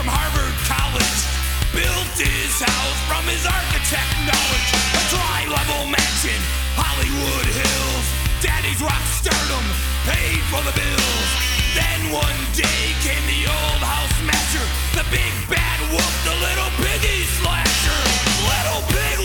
from Harvard College. Built his house from his architect knowledge. A tri-level mansion, Hollywood Hills. Daddy's rock stardom paid for the bills. Then one day came the old house master, the big bad wolf, the little piggy slasher. Little pig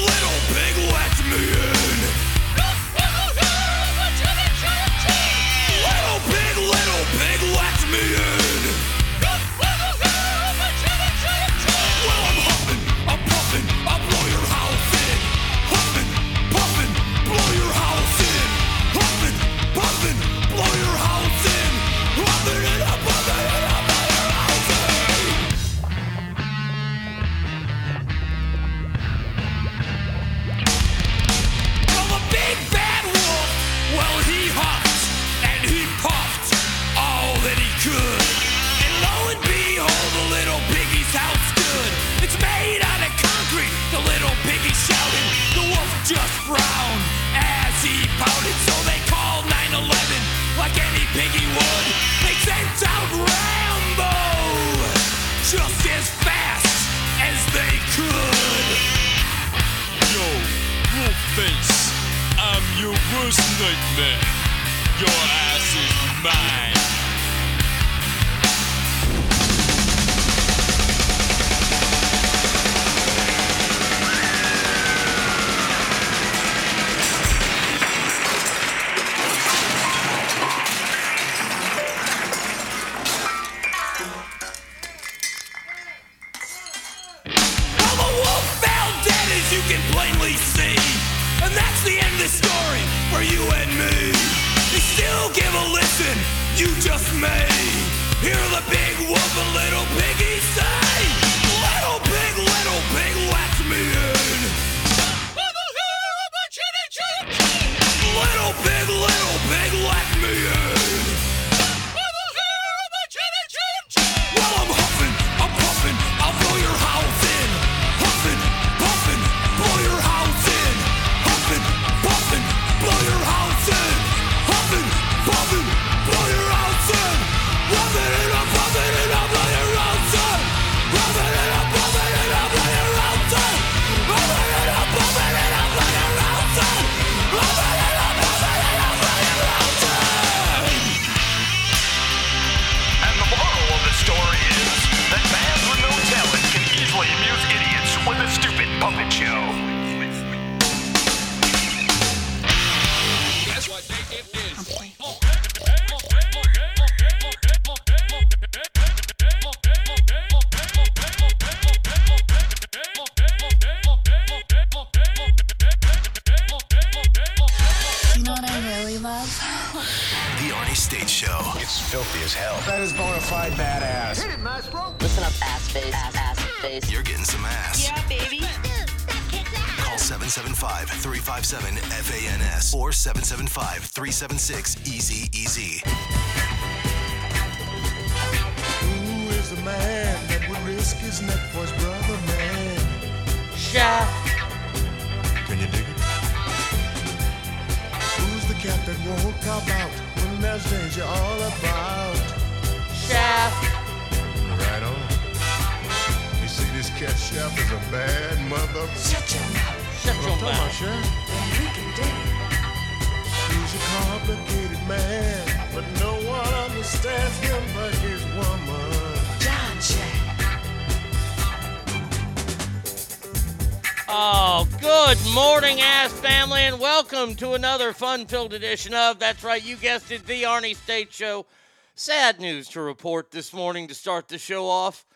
welcome to another fun-filled edition of That's Right, you guessed it, the Arnie State Show. Sad news to report this morning to start the show off.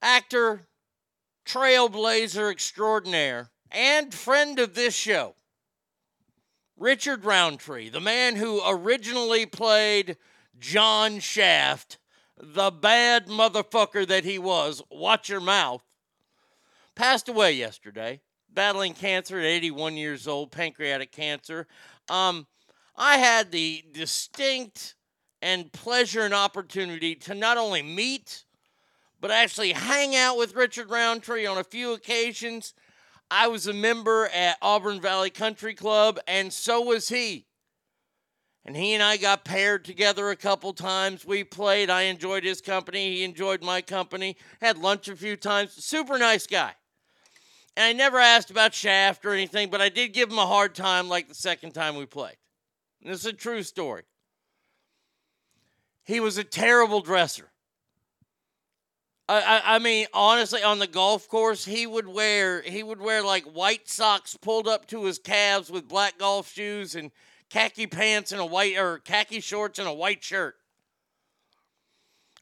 Actor, trailblazer extraordinaire, and friend of this show, Richard Roundtree, the man who originally played John Shaft, the bad motherfucker that he was. Watch your mouth passed away yesterday, battling cancer at 81 years old, pancreatic cancer. Um, I had the distinct and pleasure and opportunity to not only meet, but actually hang out with Richard Roundtree on a few occasions. I was a member at Auburn Valley Country Club, and so was he. And he and I got paired together a couple times. We played. I enjoyed his company. He enjoyed my company. Had lunch a few times. Super nice guy. And I never asked about Shaft or anything, but I did give him a hard time like the second time we played. And this is a true story. He was a terrible dresser. I, I, I mean, honestly, on the golf course, he would wear he would wear like white socks pulled up to his calves with black golf shoes and khaki pants and a white or khaki shorts and a white shirt.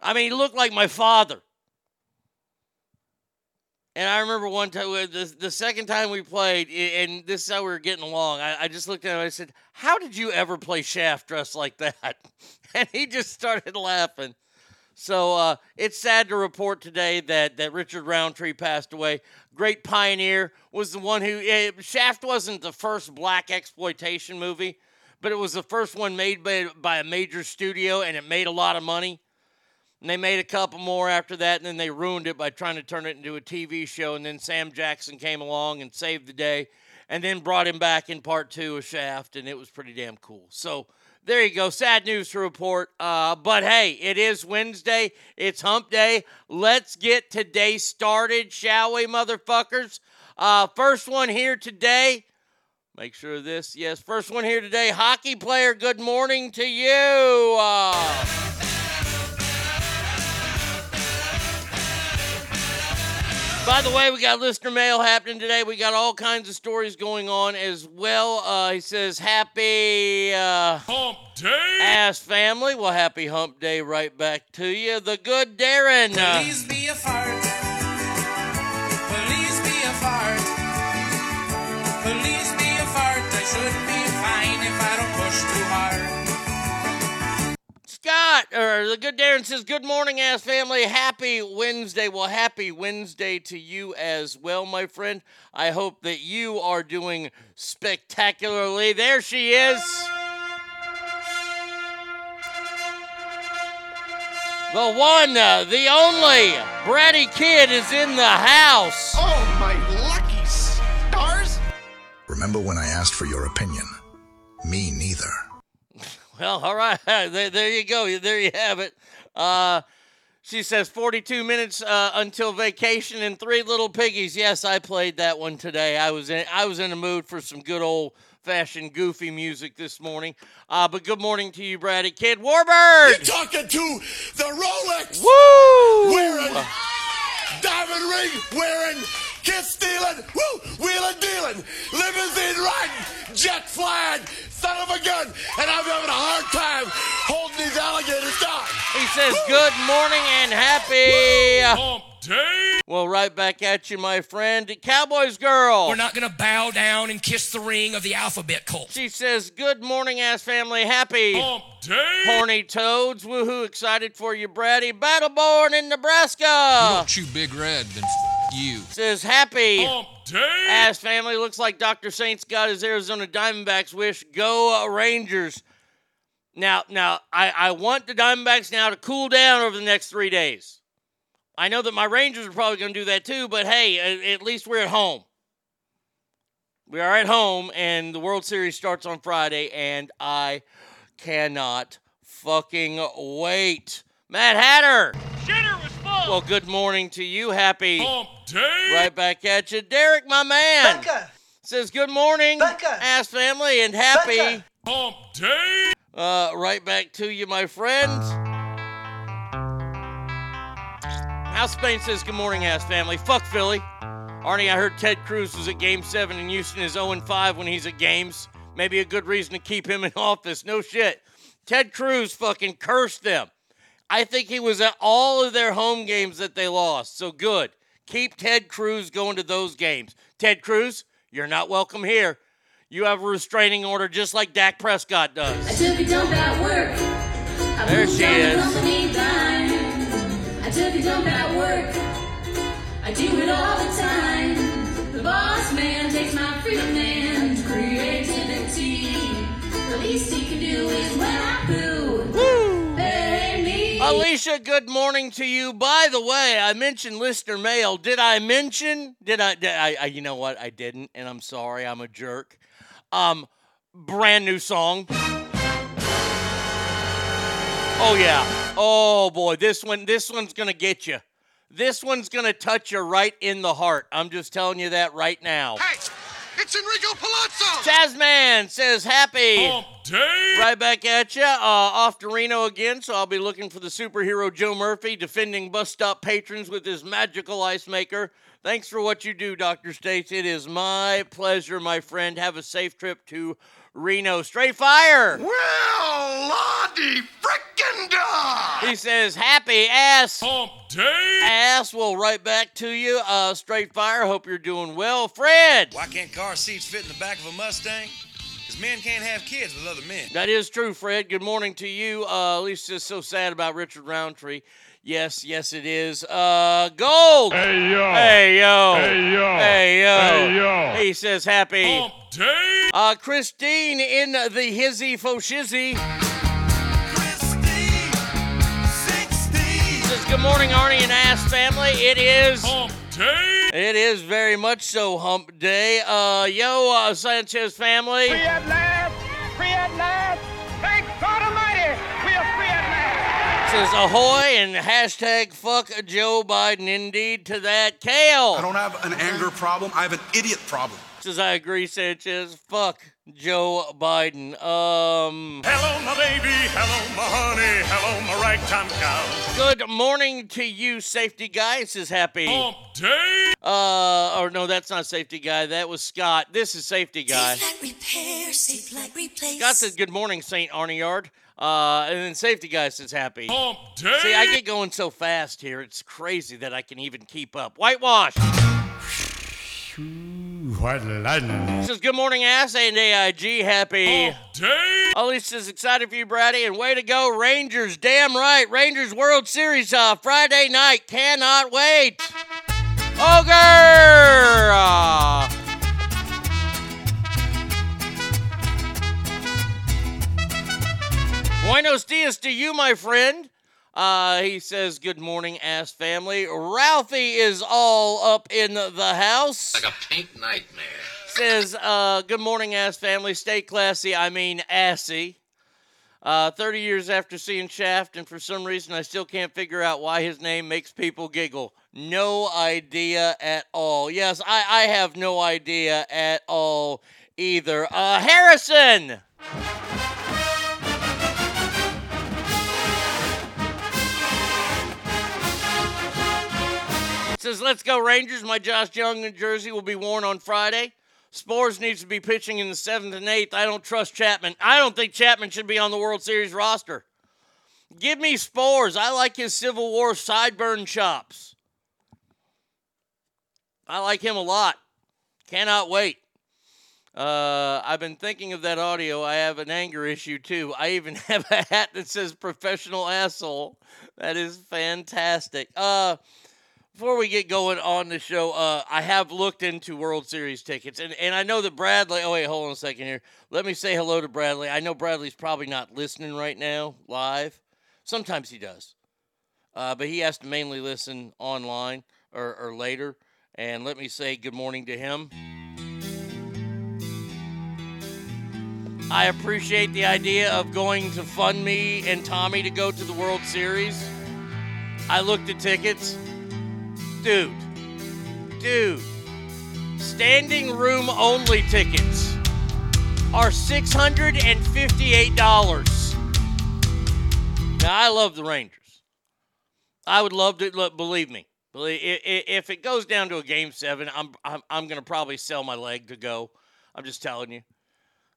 I mean, he looked like my father. And I remember one time, the, the second time we played, and this is how we were getting along. I, I just looked at him and I said, How did you ever play Shaft dressed like that? And he just started laughing. So uh, it's sad to report today that, that Richard Roundtree passed away. Great pioneer, was the one who. eh, Shaft wasn't the first blaxploitation movie, but it was the first one made by, by a major studio, and it made a lot of money. And they made a couple more after that, and then they ruined it by trying to turn it into a TV show. And then Sam Jackson came along and saved the day, and then brought him back in part two of Shaft, and it was pretty damn cool. So there you go. Sad news to report. Uh, but hey, it is Wednesday. It's hump day. Let's get today started, shall we, motherfuckers? Uh, first one here today. Make sure this. Yes, first one here today. Hockey player, good morning to you. Uh, By the way, we got listener mail happening today. We got all kinds of stories going on as well. Uh, he says, Happy uh, Hump day. ass family. Well, happy hump day right back to you. The good Darren. Please be a fart. Scott, or the good Darren says, Good morning, ass family. Happy Wednesday. Well, happy Wednesday to you as well, my friend. I hope that you are doing spectacularly. There she is. The one, uh, the only, Bratty Kid is in the house. Oh, my lucky stars! Remember when I asked for your opinion? Me neither. Well, all right. There, there you go. There you have it. Uh, she says 42 minutes uh, until vacation and three little piggies. Yes, I played that one today. I was in I was in the mood for some good old fashioned goofy music this morning. Uh, but good morning to you, Brady Kid Warbird. Talking to the Rolex Woo! wearing, diamond ring wearing, kiss stealing, woo, wheeling dealing, limousine riding, jet flying, son of a gun, and I'm having a hard time holding these alligators down. He says good morning and happy. Hump. Well, right back at you, my friend. Cowboys girl. We're not going to bow down and kiss the ring of the alphabet cult. She says, Good morning, ass family. Happy Hump day. horny toads. Woohoo, excited for you, Brady. Battleborn in Nebraska. You Don't chew Big Red, then f- you. Says, Happy Hump day. ass family. Looks like Dr. Saints got his Arizona Diamondbacks wish. Go uh, Rangers. Now, now, I, I want the Diamondbacks now to cool down over the next three days. I know that my Rangers are probably going to do that too, but hey, at, least we're at home. We are at home, and the World Series starts on Friday, and I cannot fucking wait. Matt Hatter. Shitter was full. Well, good morning to you. Happy Hump day. right back at you. Derek, my man, Becca, says good morning, Becca. ass family, and happy. Becca. Hump day. Uh, right back to you, my friend. House Spain says good morning, ass family. Fuck Philly. Arnie, I heard Ted Cruz was at Game 7 and Houston is 0 5 when he's at games. Maybe a good reason to keep him in office. No shit. Ted Cruz fucking cursed them. I think he was at all of their home games that they lost. So good. Keep Ted Cruz going to those games. Ted Cruz, you're not welcome here. You have a restraining order just like Dak Prescott does. I took a dump at work. I There she is. I took a dump at work. I do it all the time. Alicia, good morning to you. By the way, I mentioned listener mail. Did I mention? Did I, did I, I? You know what? I didn't, and I'm sorry. I'm a jerk. Um, brand new song. Oh yeah. Oh boy, this one. This one's gonna get you. This one's gonna touch you right in the heart. I'm just telling you that right now. Hey, it's Enrico Palazzo. Jazzman says happy. Hump day. Right back at you. Uh, off to Reno again, so I'll be looking for the superhero Joe Murphy defending bus stop patrons with his magical ice maker. Thanks for what you do, Dr. States. It is my pleasure, my friend. Have a safe trip to Reno. Straight fire! Well, Lottie frickin' da! He says, happy ass. Hump day. Ass. Well, right back to you. Uh, straight fire. Hope you're doing well. Fred. Why can't car seats fit in the back of a Mustang? Because men can't have kids with other men. That is true, Fred. Good morning to you. Uh, Lisa's so sad about Richard Roundtree. Yes, yes, it is. Uh, gold. Hey yo. Hey yo. Hey, yo. Hey yo. Hey, yo. He says happy. Hump day. Uh, Christine in the hizzy fo shizzy says good morning, Arnie and Ass family. It is. Hump day. It is very much so hump day. Uh, yo, uh, Sanchez family. We at last! Free at last! Thank God Almighty! Last! Says ahoy and hashtag fuck Joe Biden indeed to that. Kale. I don't have an anger problem. I have an idiot problem. Says I agree, Sanchez. Fuck Joe Biden. Um. Hello, my baby. Hello, my honey. Hello, my ragtime cow. Good morning to you, safety guy. Says happy. Hump day. Uh, or no, that's not safety guy. That was Scott. This is safety guy. Safe like repair, safe like replace. Scott says good morning, Saint Arnie Yard. Uh, and then safety guy says happy. Hump day. See, I get going so fast here. It's crazy that I can even keep up. Whitewash. White lightning. Says good morning, ass and AIG. Happy. Hump day. Elise is excited for you, Brady, and way to go, Rangers. Damn right, Rangers World Series uh, Friday night. Cannot wait. Ogre. Uh, Buenos dias to you, my friend. Uh, he says, Good morning, ass family. Ralphie is all up in the house. Like a pink nightmare. Says, uh, Good morning, ass family. Stay classy. I mean, assy. Uh, 30 years after seeing Shaft, and for some reason I still can't figure out why his name makes people giggle. No idea at all. Yes, I, I have no idea at all either. Uh, Harrison! Says, let's go Rangers. My Josh Jung jersey will be worn on Friday. Sborz needs to be pitching in the seventh and eighth. I don't trust Chapman. I don't think Chapman should be on the World Series roster. Give me Sborz. I like his Civil War sideburn chops. I like him a lot. Cannot wait. Uh, I've been thinking of that audio. I have an anger issue too. I even have a hat that says professional asshole. That is fantastic. Uh, before we get going on the show, uh, I have looked into World Series tickets, and, and I know that Bradley. Oh wait, hold on a second here. Let me say hello to Bradley. I know Bradley's probably not listening right now live. Sometimes he does, uh, but he has to mainly listen online or, or later. And let me say good morning to him. I appreciate the idea of going to fund me and Tommy to go to the World Series. I looked at tickets. Dude, dude, standing room only tickets are $658. Now, I love the Rangers. I would love to, look, believe me, believe, if it goes down to a game seven, I'm, I'm, I'm going to probably sell my leg to go. I'm just telling you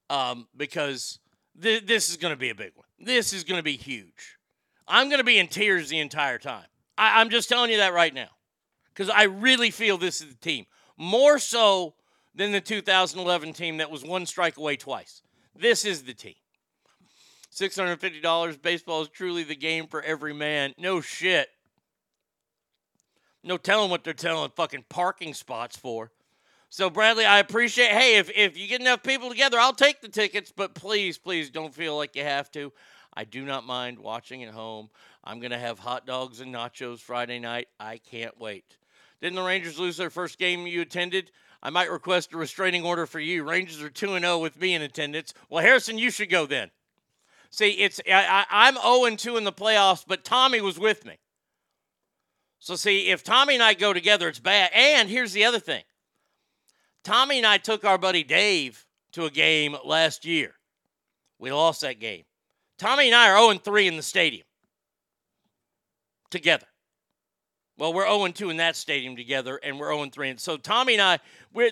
um, because th- this is going to be a big one. This is going to be huge. I'm going to be in tears the entire time. I- I'm just telling you that right now because I really feel this is the team more so than the 2011 team that was one strike away twice. This is the team. $650. Baseball is truly the game for every man. No shit. No telling what they're telling fucking parking spots for. So Bradley, I appreciate. Hey, if if you get enough people together, I'll take the tickets. But please, please don't feel like you have to. I do not mind watching at home. I'm gonna have hot dogs and nachos Friday night. I can't wait. Didn't the Rangers lose their first game you attended? I might request a restraining order for you. Rangers are two and zero with me in attendance. Well, Harrison, you should go then. See, it's I, zero oh and two in the playoffs, but Tommy was with me. So see, if Tommy and I go together, it's bad. And here's the other thing. Tommy and I took our buddy Dave to a game last year. We lost that game. Tommy and I are 0 3 in the stadium together. Well, we're 0 2 in that stadium together, and we're 0 3. And so Tommy and I,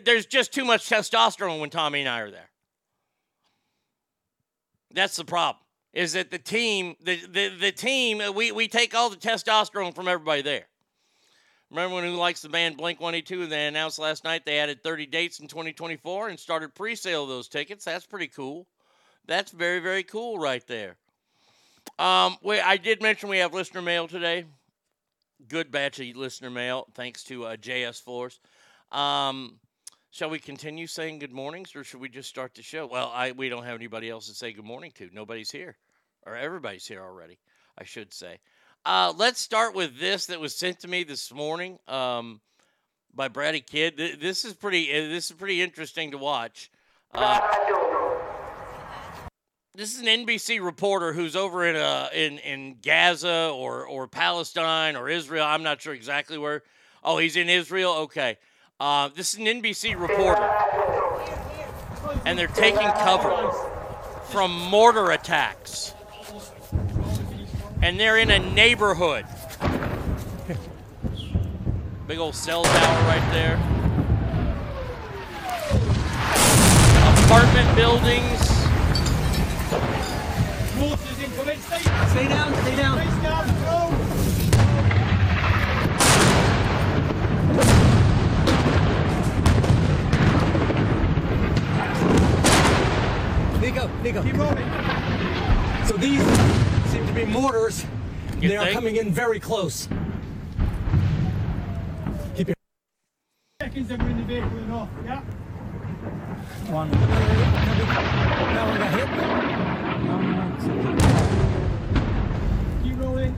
there's just too much testosterone when Tommy and I are there. That's the problem. Is that the team, the, the, the team, we, we take all the testosterone from everybody there. Remember when Who Likes the Band Blink 182? They announced last night they added 30 dates in 2024 and started pre sale of those tickets. That's pretty cool. That's very, very cool right there. Um, we, I did mention we have listener mail today. Good batch of listener mail, thanks to uh, JS Force. Um, shall we continue saying good mornings or should we just start the show? Well, I we don't have anybody else to say good morning to. Nobody's here, or everybody's here already, I should say. Uh, let's start with this that was sent to me this morning um, by Brady Kidd. This is pretty. uh, This is pretty interesting to watch. Uh, this is an NBC reporter who's over in uh, in in Gaza or or Palestine or Israel. I'm not sure exactly where. Oh, he's in Israel. Okay. Uh, this is an NBC reporter, and they're taking cover from mortar attacks and they're in a neighborhood. Big old cell tower right there. Apartment buildings. Stay stay down, stay down. Stay down, go. Nico, Nico. Keep moving. So these seem to be mortars. You they are coming in very close. Keep your Seconds and we're in the vehicle and off, yeah? One. That one got hit. Keep rolling.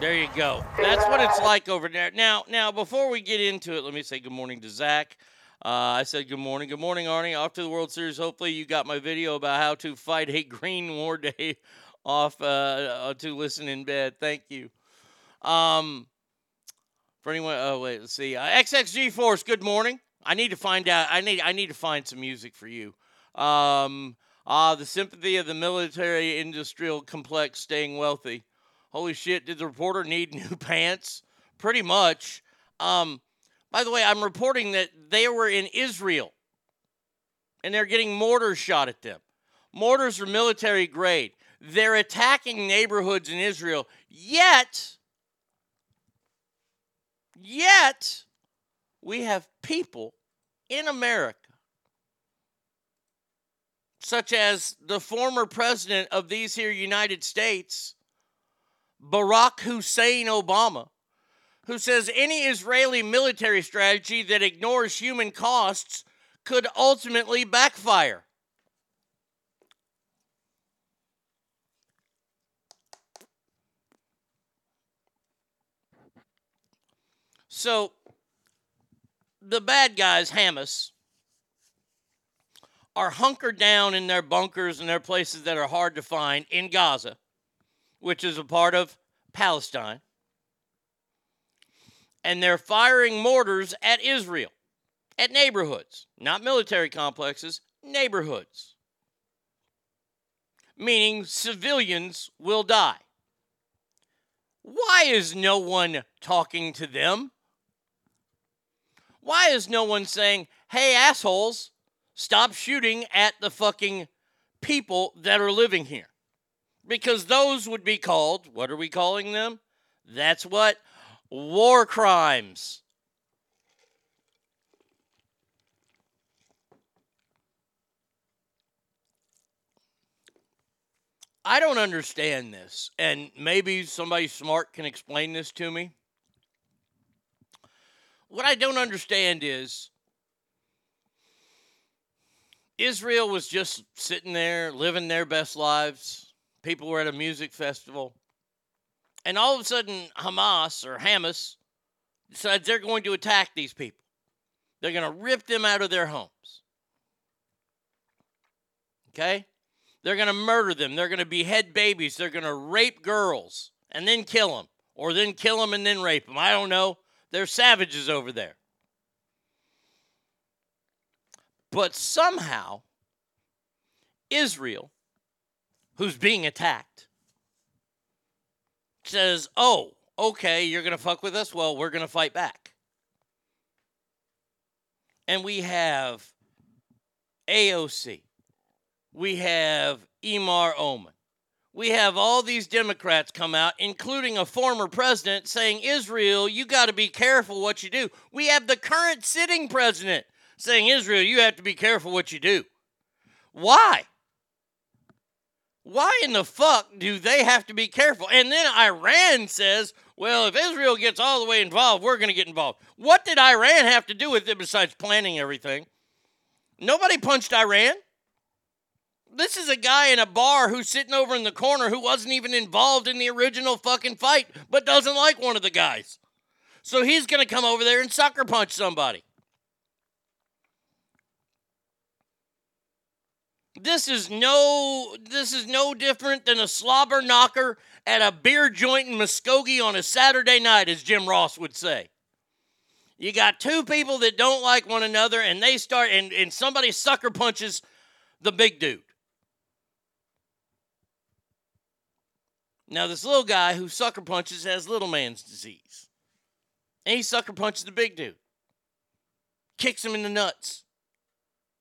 There you go. That's what it's like over there. Now, now before we get into it, let me say good morning to Zach. Uh, I said good morning. Good morning, Arnie. Off to the World Series. Hopefully, you got my video about how to fight a green war day off uh, uh, to listen in bed. Thank you. Um, for anyone, oh wait, let's see. Uh, XXG Force. Good morning. I need to find out. I need. I need to find some music for you. Um, ah, the sympathy of the military industrial complex staying wealthy. Holy shit! Did the reporter need new pants? Pretty much. Um, by the way, I'm reporting that they were in Israel and they're getting mortars shot at them. Mortars are military grade. They're attacking neighborhoods in Israel, yet Yet, we have people in America, such as the former president of these here United States, Barack Hussein Obama, who says any Israeli military strategy that ignores human costs could ultimately backfire. So, the bad guys, Hamas, are hunkered down in their bunkers and their places that are hard to find in Gaza, which is a part of Palestine. And they're firing mortars at Israel, at neighborhoods, not military complexes, neighborhoods. Meaning civilians will die. Why is no one talking to them? Why is no one saying, hey, assholes, stop shooting at the fucking people that are living here? Because those would be called, what are we calling them? That's what? War crimes. I don't understand this, and maybe somebody smart can explain this to me. What I don't understand is Israel was just sitting there living their best lives. People were at a music festival. And all of a sudden, Hamas or Hamas decides they're going to attack these people. They're going to rip them out of their homes. Okay? They're going to murder them. They're going to behead babies. They're going to rape girls and then kill them, or then kill them and then rape them. I don't know. They're savages over there. But somehow, Israel, who's being attacked, says, Oh, okay, you're going to fuck with us? Well, we're going to fight back. And we have AOC. We have Emar Oman. We have all these Democrats come out, including a former president, saying, Israel, you got to be careful what you do. We have the current sitting president saying, Israel, you have to be careful what you do. Why? Why in the fuck do they have to be careful? And then Iran says, well, if Israel gets all the way involved, we're going to get involved. What did Iran have to do with it besides planning everything? Nobody punched Iran. This is a guy in a bar who's sitting over in the corner who wasn't even involved in the original fucking fight, but doesn't like one of the guys. So he's going to come over there and sucker punch somebody. This is no this is no different than a slobber knocker at a beer joint in Muskogee on a Saturday night, as Jim Ross would say. You got two people that don't like one another, and they start and, and somebody sucker punches the big dude. Now, this little guy who sucker punches has little man's disease. And he sucker punches the big dude, kicks him in the nuts,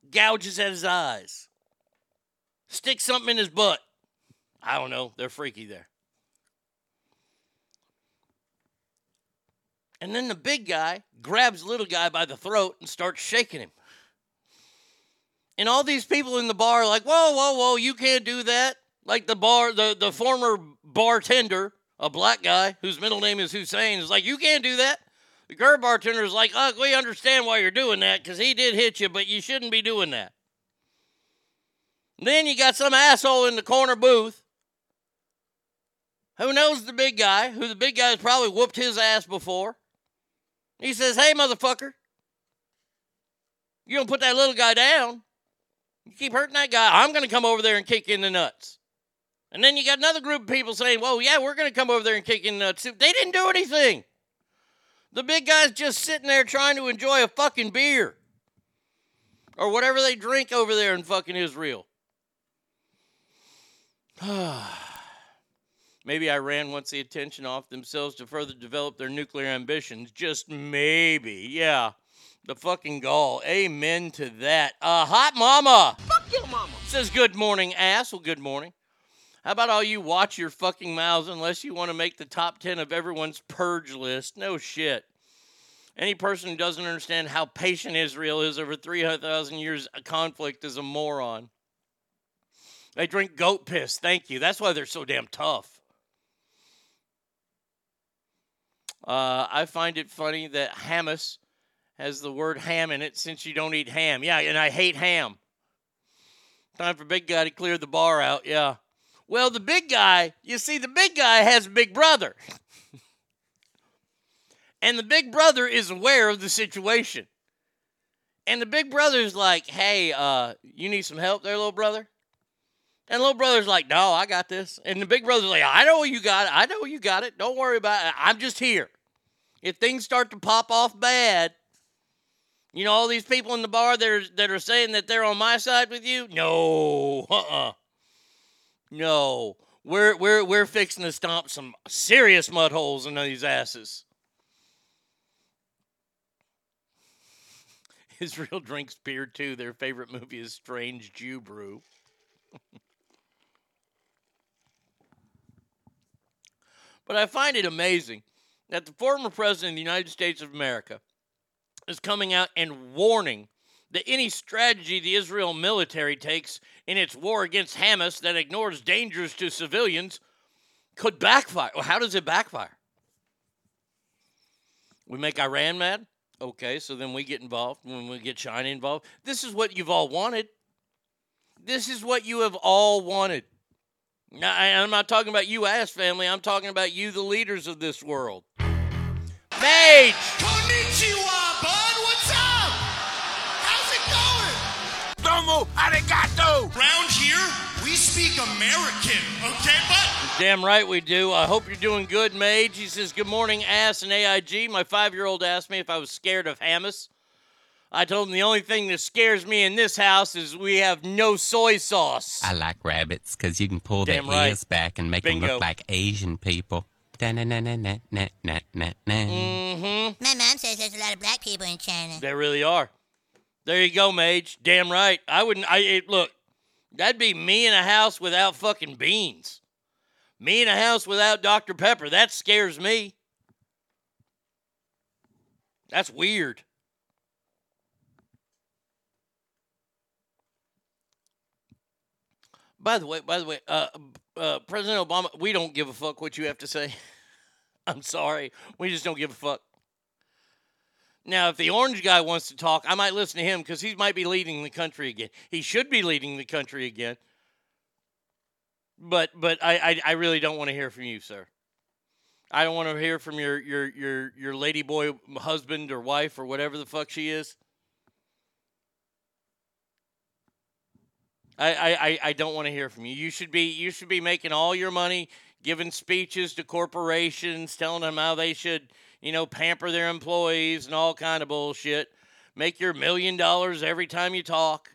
gouges at his eyes, sticks something in his butt. I don't know. They're freaky there. And then the big guy grabs little guy by the throat and starts shaking him. And all these people in the bar are like, whoa, whoa, whoa, you can't do that. Like the bar, the, the former bartender, a black guy whose middle name is Hussein, is like, you can't do that. The girl bartender is like, oh, we understand why you're doing that because he did hit you, but you shouldn't be doing that. Then you got some asshole in the corner booth who knows the big guy, who the big guy has probably whooped his ass before. He says, hey, motherfucker, you don't put that little guy down. You keep hurting that guy, I'm going to come over there and kick in the nuts. And then you got another group of people saying, well, yeah, we're going to come over there and kick in the nuts. They didn't do anything. The big guy's just sitting there trying to enjoy a fucking beer or whatever they drink over there in fucking Israel. maybe Iran wants the attention off themselves to further develop their nuclear ambitions. Just maybe. Yeah. The fucking gall. Amen to that. Uh, hot mama. Fuck your mama. Says good morning, ass. Well, good morning. How about all you watch your fucking mouths unless you want to make the top 10 of everyone's purge list? No shit. Any person who doesn't understand how patient Israel is over 300,000 years of conflict is a moron. They drink goat piss. Thank you. That's why they're so damn tough. Uh, I find it funny that Hamas has the word ham in it since you don't eat ham. Yeah, and I hate ham. Time for big guy to clear the bar out. Yeah. Well, the big guy, you see, the big guy has a big brother. and the big brother is aware of the situation. And the big brother's like, hey, uh, you need some help there, little brother? And little brother's like, no, I got this. And the big brother's like, I know you got it. I know you got it. Don't worry about it. I'm just here. If things start to pop off bad, you know, all these people in the bar that are, that are saying that they're on my side with you? No. Uh-uh. No. We're, we're, we're fixing to stomp some serious mud holes in these asses. Israel drinks beer too. Their favorite movie is Strange Jew Brew. but I find it amazing that the former president of the United States of America is coming out and warning that any strategy the Israel military takes in its war against Hamas that ignores dangers to civilians could backfire. Well, how does it backfire? We make Iran mad? Okay, so then we get involved when we get China involved. This is what you've all wanted. This is what you have all wanted. Now, I- I'm not talking about you, ass family. I'm talking about you, the leaders of this world. Mage! Konnichiwa, bud. Domo arigato. Round here, we speak American, okay, bud? Damn right we do. I hope you're doing good, Mage. He says, Good morning, ass and AIG. My five year old asked me if I was scared of Hamas. I told him the only thing that scares me in this house is we have no soy sauce. I like rabbits because you can pull their right. ears back and make them look like Asian people. Mm-hmm. My mom says there's a lot of black people in China. There really are. There you go, Mage. Damn right. I wouldn't. I it, look. That'd be me in a house without fucking beans. Me in a house without Dr Pepper. That scares me. That's weird. By the way, by the way, uh, uh, President Obama, we don't give a fuck what you have to say. I'm sorry, we just don't give a fuck. Now, if the orange guy wants to talk, I might listen to him because he might be leading the country again. He should be leading the country again. But but I I, I really don't want to hear from you, sir. I don't want to hear from your your your your lady boy husband or wife or whatever the fuck she is. I, I, I- don't want to hear from you. You should be you should be making all your money, giving speeches to corporations, telling them how they should, you know, pamper their employees and all kind of bullshit. Make your million dollars every time you talk.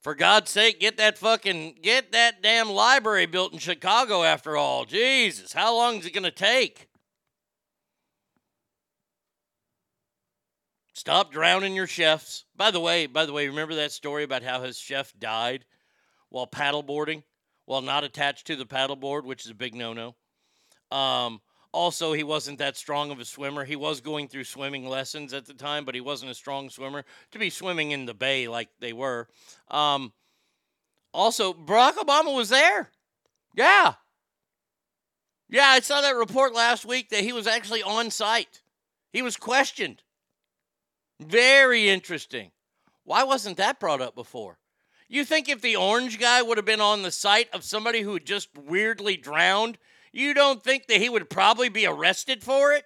For God's sake, get that fucking get that damn library built in Chicago after all. Jesus, how long is it gonna take? Stop drowning your chefs. By the way, by the way, remember that story about how his chef died while paddleboarding, while not attached to the paddleboard, which is a big no-no. Um, also, he wasn't that strong of a swimmer. He was going through swimming lessons at the time, but he wasn't a strong swimmer to be swimming in the bay like they were. Um, also, Barack Obama was there. Yeah. Yeah, I saw that report last week that he was actually on site. He was questioned. Very interesting. Why wasn't that brought up before? You think if the orange guy would have been on the site of somebody who had just weirdly drowned, you don't think that he would probably be arrested for it?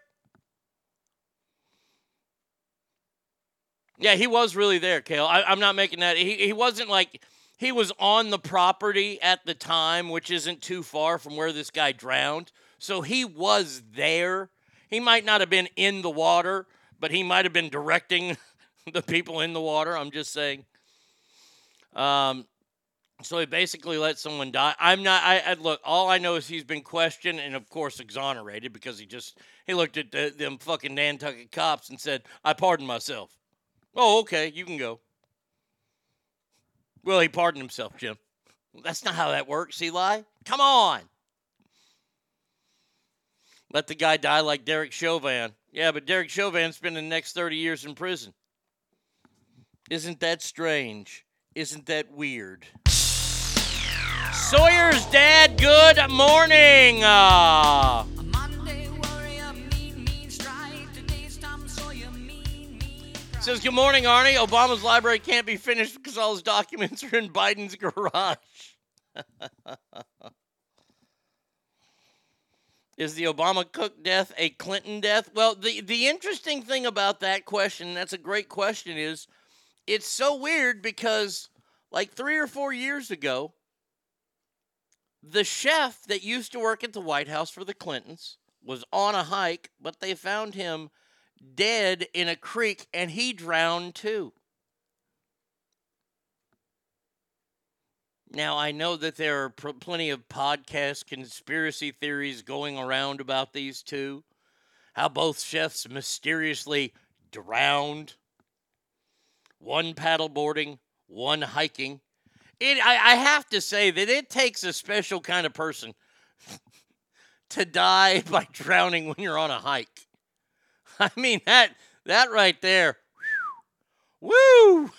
Yeah, he was really there, Kale. I, I'm not making that. He, he wasn't like he was on the property at the time, which isn't too far from where this guy drowned. So he was there. He might not have been in the water, but he might have been directing the people in the water. I'm just saying. Um, so he basically let someone die. I'm not. I, I look. All I know is he's been questioned and, of course, exonerated because he just he looked at the, them fucking Nantucket cops and said, "I pardon myself." Oh, okay, you can go. Well, he pardoned himself, Jim. That's not how that works, Eli. Come on. Let the guy die like Derek Chauvin. Yeah, but Derek Chauvin spent the next 30 years in prison. Isn't that strange? Isn't that weird? Sawyer's dad, good morning. Uh, says, Good morning, Arnie. Obama's library can't be finished because all his documents are in Biden's garage. Is the Obama cook death a Clinton death? Well, the, the interesting thing about that question, that's a great question, is it's so weird because like three or four years ago, the chef that used to work at the White House for the Clintons was on a hike, but they found him dead in a creek and he drowned too. Now, I know that there are pr- plenty of podcast conspiracy theories going around about these two. How both chefs mysteriously drowned. One paddleboarding, one hiking. It, I, I have to say that it takes a special kind of person to die by drowning when you're on a hike. I mean that that right there. Woo!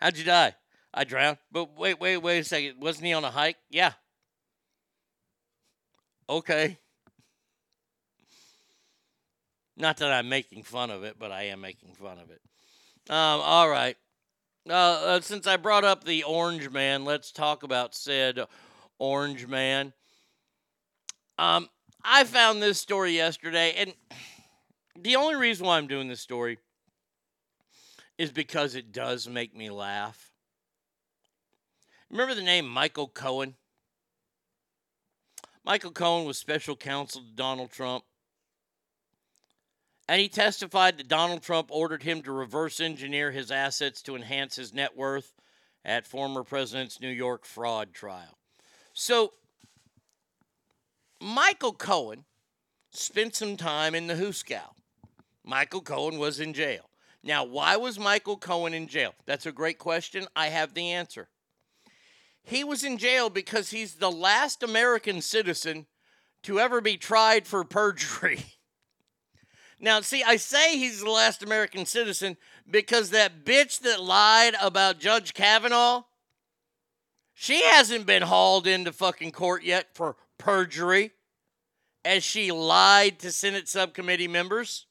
How'd you die? I drowned. But wait, wait, wait a second. Wasn't he on a hike? Yeah. Okay. Not that I'm making fun of it, but I am making fun of it. Um, all right. Uh, uh, since I brought up the Orange Man, let's talk about said Orange Man. Um, I found this story yesterday, and the only reason why I'm doing this story is because it does make me laugh. Remember the name Michael Cohen? Michael Cohen was special counsel to Donald Trump. And he testified that Donald Trump ordered him to reverse engineer his assets to enhance his net worth at former president's New York fraud trial. So, Michael Cohen spent some time in the Hooskow. Michael Cohen was in jail. Now, why was Michael Cohen in jail? That's a great question. I have the answer. He was in jail because he's the last American citizen to ever be tried for perjury. Now, see, I say he's the last American citizen because that bitch that lied about Judge Kavanaugh, she hasn't been hauled into fucking court yet for perjury as she lied to Senate subcommittee members.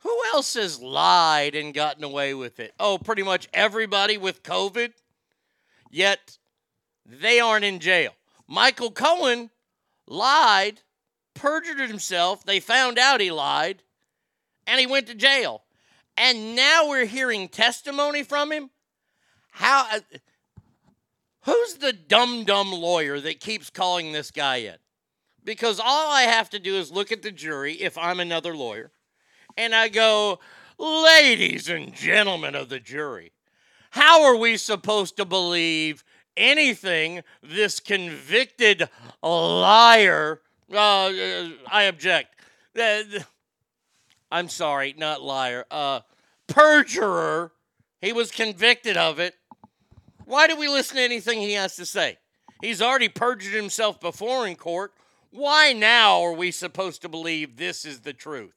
Who else has lied and gotten away with it? Oh, pretty much everybody with COVID. Yet they aren't in jail. Michael Cohen lied, perjured himself. They found out he lied, and he went to jail. And now we're hearing testimony from him. How? Uh, who's the dumb dumb lawyer that keeps calling this guy in? Because all I have to do is look at the jury if I'm another lawyer and I go, Ladies and gentlemen of the jury, how are we supposed to believe anything this convicted liar? Uh, I object. Uh, I'm sorry, not liar. Uh, perjurer. He was convicted of it. Why do we listen to anything he has to say? He's already perjured himself before in court. Why now are we supposed to believe this is the truth?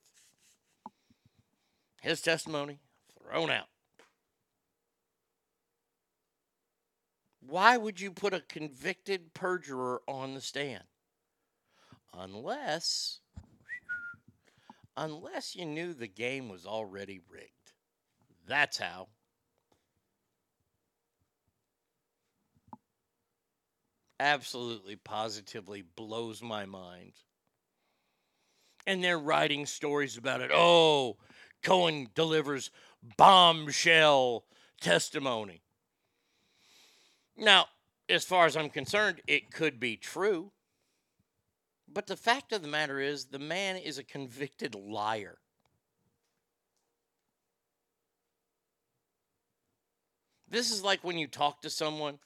His testimony thrown out. Why would you put a convicted perjurer on the stand? Unless unless you knew the game was already rigged. That's how. Absolutely positively blows my mind. And they're writing stories about it. Oh, Cohen delivers bombshell testimony. Now, as far as I'm concerned, it could be true. But the fact of the matter is, the man is a convicted liar. This is like when you talk to someone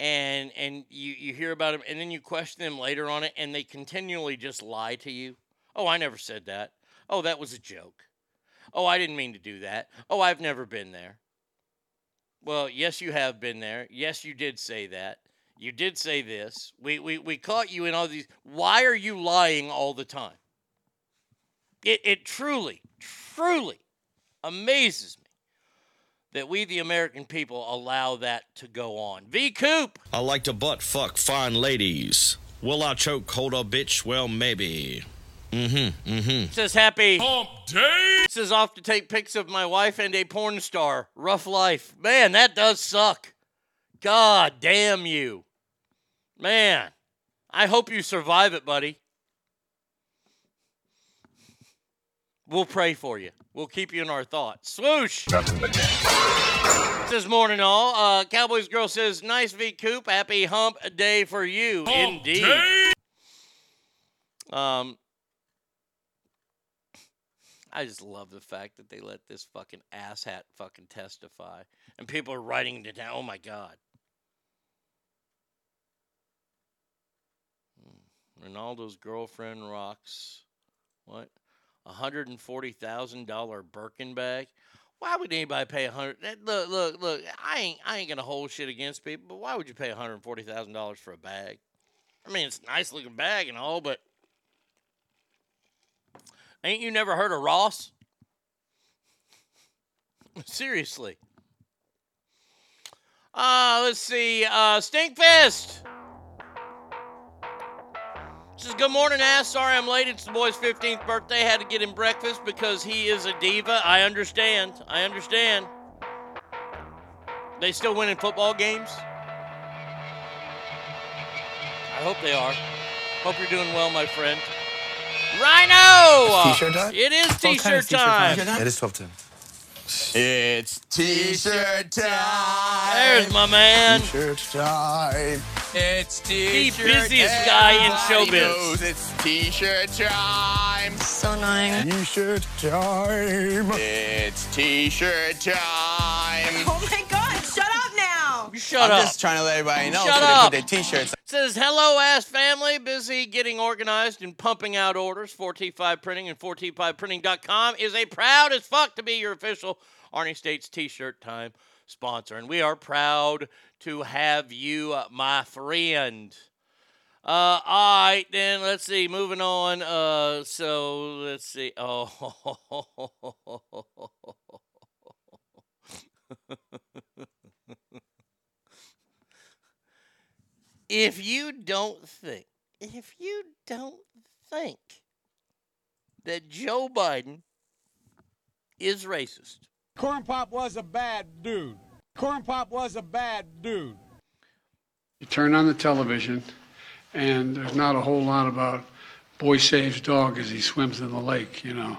and and you, you hear about them and then you question them later on it and they continually just lie to you. Oh, I never said that. Oh, that was a joke. Oh, I didn't mean to do that. Oh, I've never been there. Well, yes, you have been there. Yes, you did say that. You did say this. We, we, we caught you in all these. Why are you lying all the time? It, it truly, truly amazes me that we, the American people, allow that to go on. V. Coop. I like to butt fuck fine ladies. Will I choke hold a bitch? Well, maybe. Mm-hmm. Mm-hmm. Says happy hump day. Says off to take pics of my wife and a porn star. Rough life. Man, that does suck. God damn you. Man, I hope you survive it, buddy. We'll pray for you. We'll keep you in our thoughts. Swoosh. Says morning all. Uh, Cowboys girl says nice V Coop. Happy hump day for you. Indeed. Um, I just love the fact that they let this fucking asshat fucking testify, and people are writing it down. Oh my god. Ronaldo's girlfriend rocks what? A hundred and forty thousand dollar Birkin bag. Why would anybody pay a hundred? Look, look, look. I ain't, I ain't gonna hold shit against people, but why would you pay a hundred forty thousand dollars for a bag? I mean, it's a nice looking bag and all, but ain't you never heard of Ross? Seriously. Uh, let's see. Uh, Stinkfist. Says, good morning, ass. Sorry I'm late. It's the boy's 15th birthday. Had to get him breakfast because he is a diva. I understand. I understand. They still winning football games? I hope they are. Hope you're doing well, my friend. Rhino! It's t-shirt time? It is What kind of t-shirt t-shirt time. It is 12 10. It's t-shirt time. There's my man. T-shirt time. It's t-shirt. The busiest guy in Everybody showbiz. knows It's t-shirt time. So annoying. T-shirt time. It's t-shirt time. Oh my You shut I'm up. just trying to let everybody know Shut so up. they put their t-shirts. Says hello, ass family. Busy getting organized and pumping out orders. 4T5 Printing and 4T5Printing.com is a proud as fuck to be your official Arnie States T-shirt time sponsor, and we are proud to have you, uh, my friend. Uh, all right, then let's see. Moving on. Uh, so let's see. Oh, if you don't think, if you don't think that Joe Biden is racist, Corn Pop was a bad dude. Corn Pop was a bad dude. You turn on the television, and there's not a whole lot about boy saves dog as he swims in the lake, you know,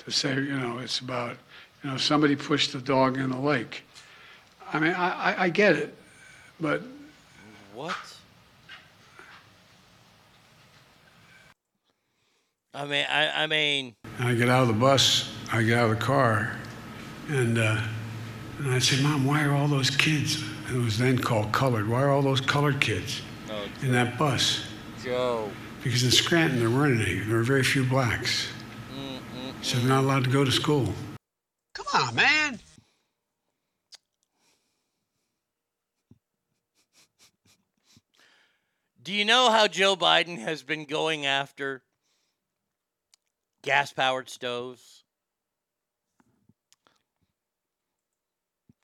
to say, you know, it's about, you know, somebody pushed the dog in the lake. I mean, I, I, I get it, but what? I mean, I, I mean, I get out of the bus, I get out of the car, and, uh, and I say, Mom, why are all those kids, it was then called colored, why are all those colored kids oh, in that bus? Joe. Because in Scranton, there weren't any. There were very few blacks. So they're not allowed to go to school. Come on, man. Do you know how Joe Biden has been going after gas powered stoves?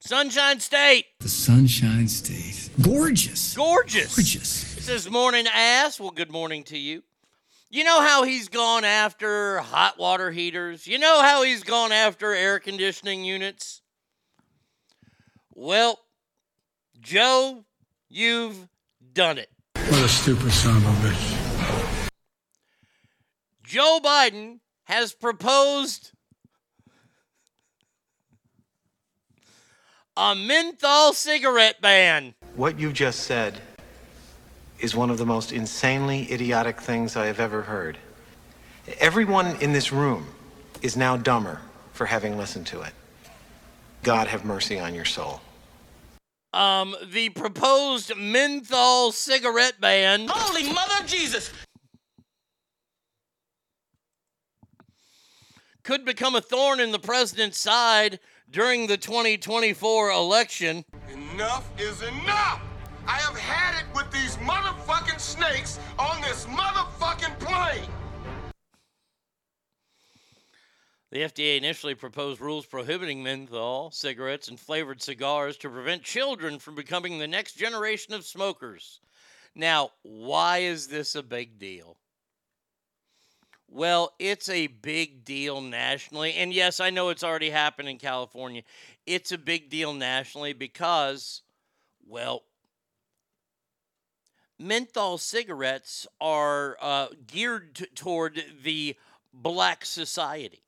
Sunshine State. The Sunshine State. Gorgeous. Gorgeous. Gorgeous. It says morning ass. Well, good morning to you. You know how he's gone after hot water heaters? You know how he's gone after air conditioning units? Well, Joe, you've done it. What a stupid son of a bitch. Joe Biden has proposed a menthol cigarette ban. What you just said is one of the most insanely idiotic things I have ever heard. Everyone in this room is now dumber for having listened to it. God have mercy on your soul. Um, the proposed menthol cigarette ban. Holy mother of Jesus! Could become a thorn in the president's side during the 2024 election. Enough is enough! I have had it with these motherfucking snakes on this motherfucking plane! The FDA initially proposed rules prohibiting menthol, cigarettes, and flavored cigars to prevent children from becoming the next generation of smokers. Now, why is this a big deal? Well, it's a big deal nationally. And yes, I know it's already happened in California. It's a big deal nationally because, well, menthol cigarettes are uh, geared t- toward the black society.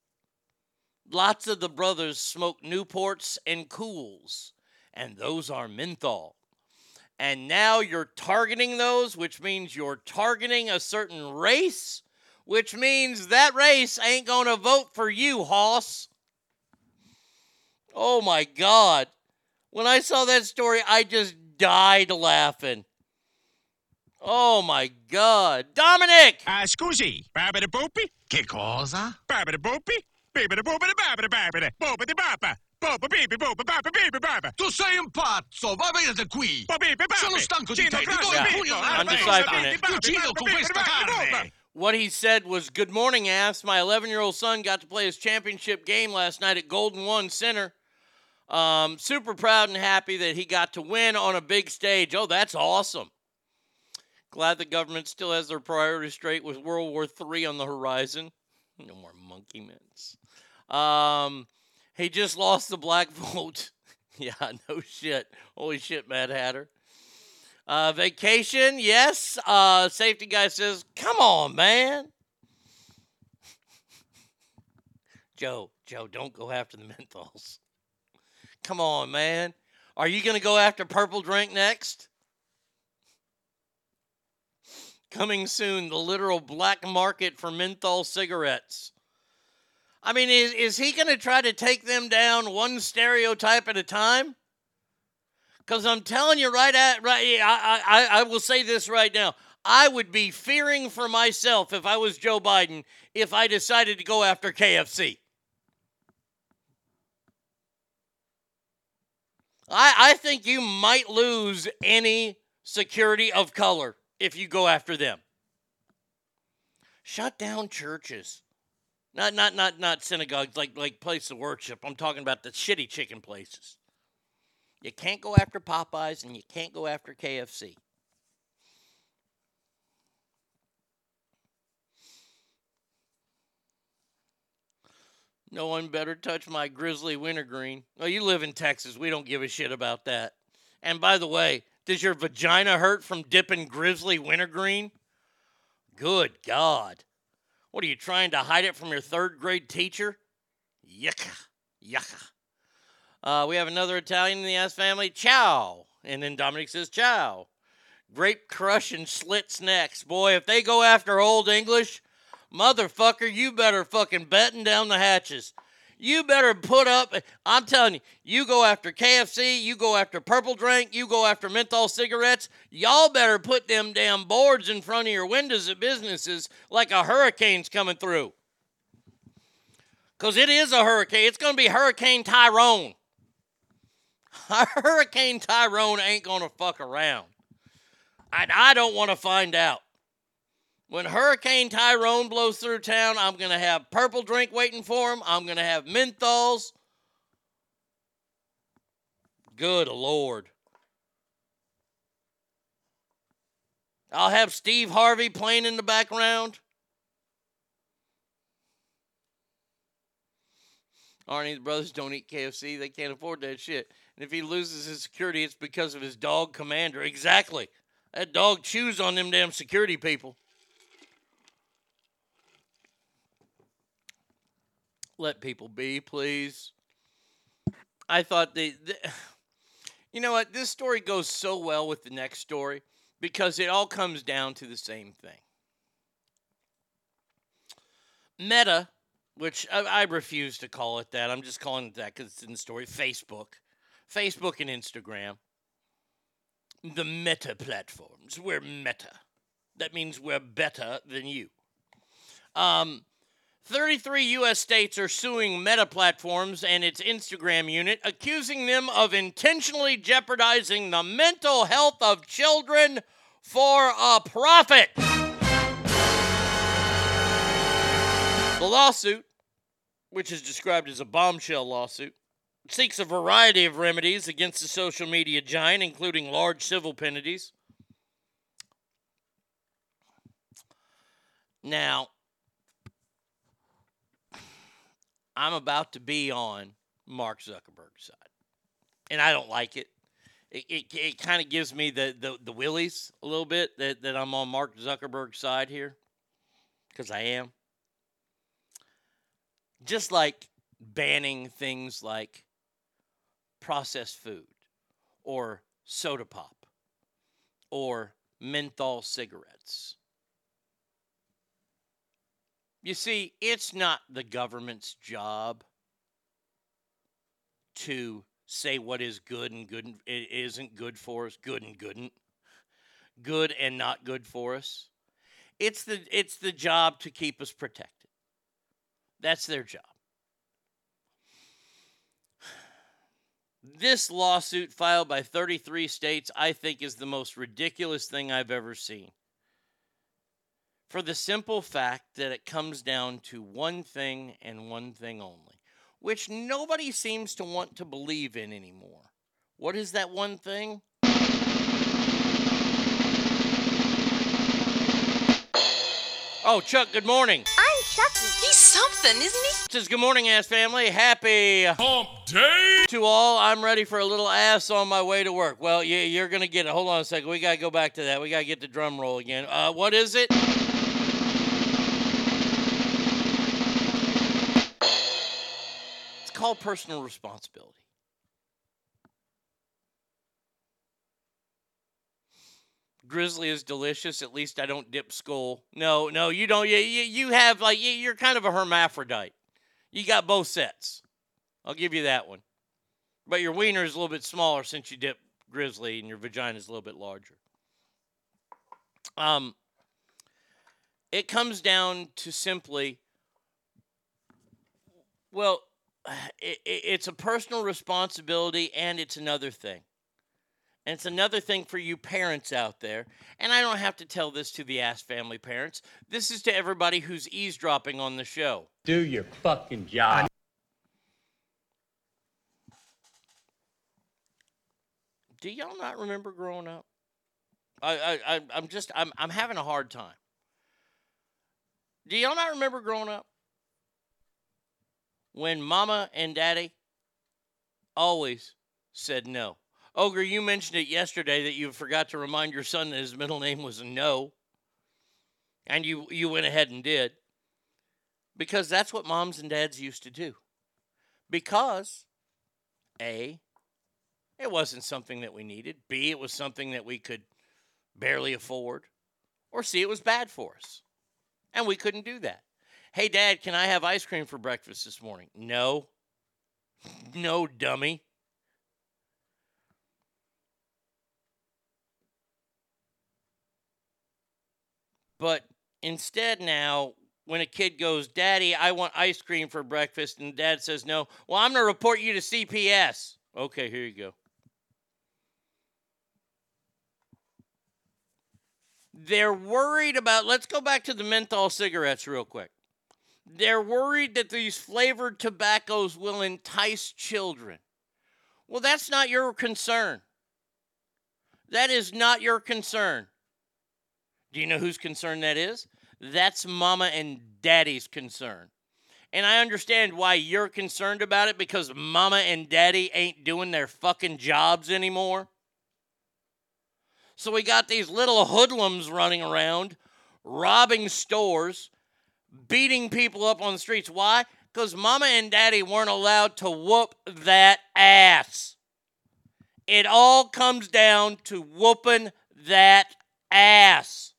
Lots of the brothers smoke Newports and Cools, and those are menthol. And now you're targeting those, which means you're targeting a certain race, which means that race ain't going to vote for you, Hoss. Oh my God. When I saw that story, I just died laughing. Oh my God. Dominic! Ah, scusi, babidi boopy? Che cosa? Babidi boopy? Bibidi boopidi babidi babidi, boopidi bapa. Bopa bibi bopa bapa bibi bapa. Tu sei un pazzo, va via da qui. Sono stanco di te, ti do il pugno I'm nella testa. it. Con questa carne. What he said was, Good morning, ass. My 11 year old son got to play his championship game last night at Golden One Center. Um, super proud and happy that he got to win on a big stage. Oh, that's awesome. Glad the government still has their priorities straight with World War III on the horizon. No more monkey mints. Um, he just lost the black vote. yeah, no shit. Holy shit, Mad Hatter. Uh, vacation, yes. Uh, safety guy says, "Come on, man." Joe, Joe, don't go after the menthols. Come on, man. Are you gonna go after purple drink next? Coming soon, the literal black market for menthol cigarettes. I mean, is, is he going to try to take them down one stereotype at a time? Because I'm telling you right at right, I, I I will say this right now. I would be fearing for myself if I was Joe Biden if I decided to go after KFC. I I think you might lose any security of color if you go after them. Shut down churches. Not not not not synagogues like like place of worship. I'm talking about the shitty chicken places. You can't go after Popeyes and you can't go after KFC. No one better touch my grizzly wintergreen. Oh, you live in Texas. We don't give a shit about that. And by the way, does your vagina hurt from dipping grizzly wintergreen? Good God. What are you trying to hide it from your third grade teacher? Yucca. Yucca. Uh, we have another Italian in the S family. Ciao. And then Dominic says, Ciao. Grape crush and slits next. Boy, if they go after Old English, motherfucker, you better fucking batten down the hatches. You better put up. I'm telling you, you go after KFC, you go after Purple Drink, you go after menthol cigarettes. Y'all better put them damn boards in front of your windows at businesses like a hurricane's coming through. Because it is a hurricane. It's going to be Hurricane Tyrone. Hurricane Tyrone ain't going to fuck around. And I don't want to find out. When Hurricane Tyrone blows through town, I'm going to have purple drink waiting for him. I'm going to have menthols. Good Lord. I'll have Steve Harvey playing in the background. Arnie, the brothers don't eat KFC. They can't afford that shit. And if he loses his security, it's because of his dog commander. Exactly. That dog chews on them damn security people. Let people be, please. I thought they, the you know what? This story goes so well with the next story because it all comes down to the same thing. Meta, which I, I refuse to call it that, I'm just calling it that because it's in the story. Facebook, Facebook and Instagram, the Meta platforms. We're Meta. That means we're better than you. Um, 33 U.S. states are suing Meta Platforms and its Instagram unit, accusing them of intentionally jeopardizing the mental health of children for a profit. The lawsuit, which is described as a bombshell lawsuit, seeks a variety of remedies against the social media giant, including large civil penalties. Now, I'm about to be on Mark Zuckerberg's side, and I don't like it. It, it, it kind of gives me the, the, the willies a little bit that, that I'm on Mark Zuckerberg's side here, because I am. Just like banning things like processed food or soda pop or menthol cigarettes. You see, it's not the government's job to say what is good and good and isn't good for us, good and goodn't, good and not good for us. It's the it's the job to keep us protected. That's their job. This lawsuit filed by 33 states, I think, is the most ridiculous thing I've ever seen. For the simple fact that it comes down to one thing and one thing only, which nobody seems to want to believe in anymore. What is that one thing? Oh, Chuck, good morning. I'm Chucky. He's something, isn't he? Says good morning, ass family. Happy hump day to all. I'm ready for a little ass on my way to work. Well, yeah, you're gonna get it. Hold on a second. We gotta go back to that. We gotta get the drum roll again. Uh, what is it? It's called personal responsibility. Grizzly is delicious. At least I don't dip skull. No, no, you don't. You, you, have like you- you're kind of a hermaphrodite. You got both sets. I'll give you that one. But your wiener is a little bit smaller since you dip grizzly, and your vagina is a little bit larger. Um, it comes down to simply, well, it, it's a personal responsibility, and it's another thing. And it's another thing for you parents out there. And I don't have to tell this to the ass family parents. This is to everybody who's eavesdropping on the show. Do your fucking job. Do y'all not remember growing up? I, I, I I'm just I'm I'm having a hard time. Do y'all not remember growing up? When mama and daddy always said no. Ogre, you mentioned it yesterday that you forgot to remind your son that his middle name was no. And you you went ahead and did. Because that's what moms and dads used to do. Because A, it wasn't something that we needed. B, it was something that we could barely afford. Or C, it was bad for us. And we couldn't do that. Hey, Dad, can I have ice cream for breakfast this morning? No. No, dummy. But instead, now, when a kid goes, Daddy, I want ice cream for breakfast, and dad says no, well, I'm going to report you to CPS. Okay, here you go. They're worried about, let's go back to the menthol cigarettes real quick. They're worried that these flavored tobaccos will entice children. Well, that's not your concern. That is not your concern. Do you know whose concern that is? That's mama and daddy's concern. And I understand why you're concerned about it because mama and daddy ain't doing their fucking jobs anymore. So we got these little hoodlums running around, robbing stores, beating people up on the streets. Why? Because mama and daddy weren't allowed to whoop that ass. It all comes down to whooping that ass.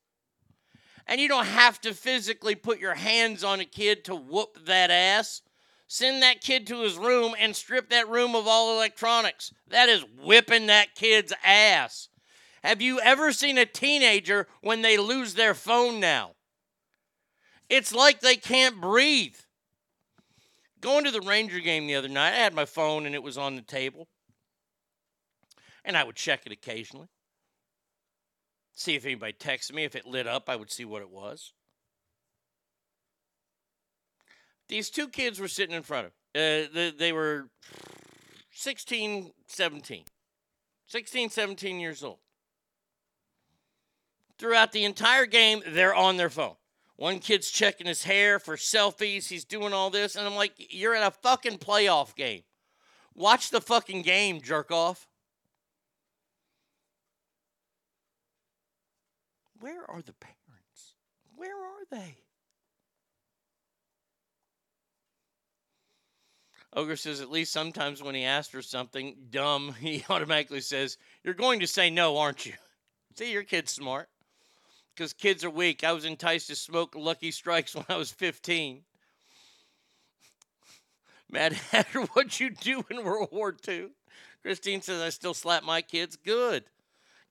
And you don't have to physically put your hands on a kid to whoop that ass. Send that kid to his room and strip that room of all electronics. That is whipping that kid's ass. Have you ever seen a teenager when they lose their phone now? It's like they can't breathe. Going to the Ranger game the other night, I had my phone and it was on the table. And I would check it occasionally. See if anybody texted me. If it lit up, I would see what it was. These two kids were sitting in front of. Uh, they, they were 16, 17. 16, 17 years old. Throughout the entire game, they're on their phone. One kid's checking his hair for selfies. He's doing all this. And I'm like, you're at a fucking playoff game. Watch the fucking game, jerk off. Where are the parents? Where are they? Ogre says at least sometimes when he asks for something dumb, he automatically says, You're going to say no, aren't you? See, your kid's smart. Because kids are weak. I was enticed to smoke Lucky Strikes when I was 15. Mad Hatter, what'd you do in World War II? Christine says, I still slap my kids. Good.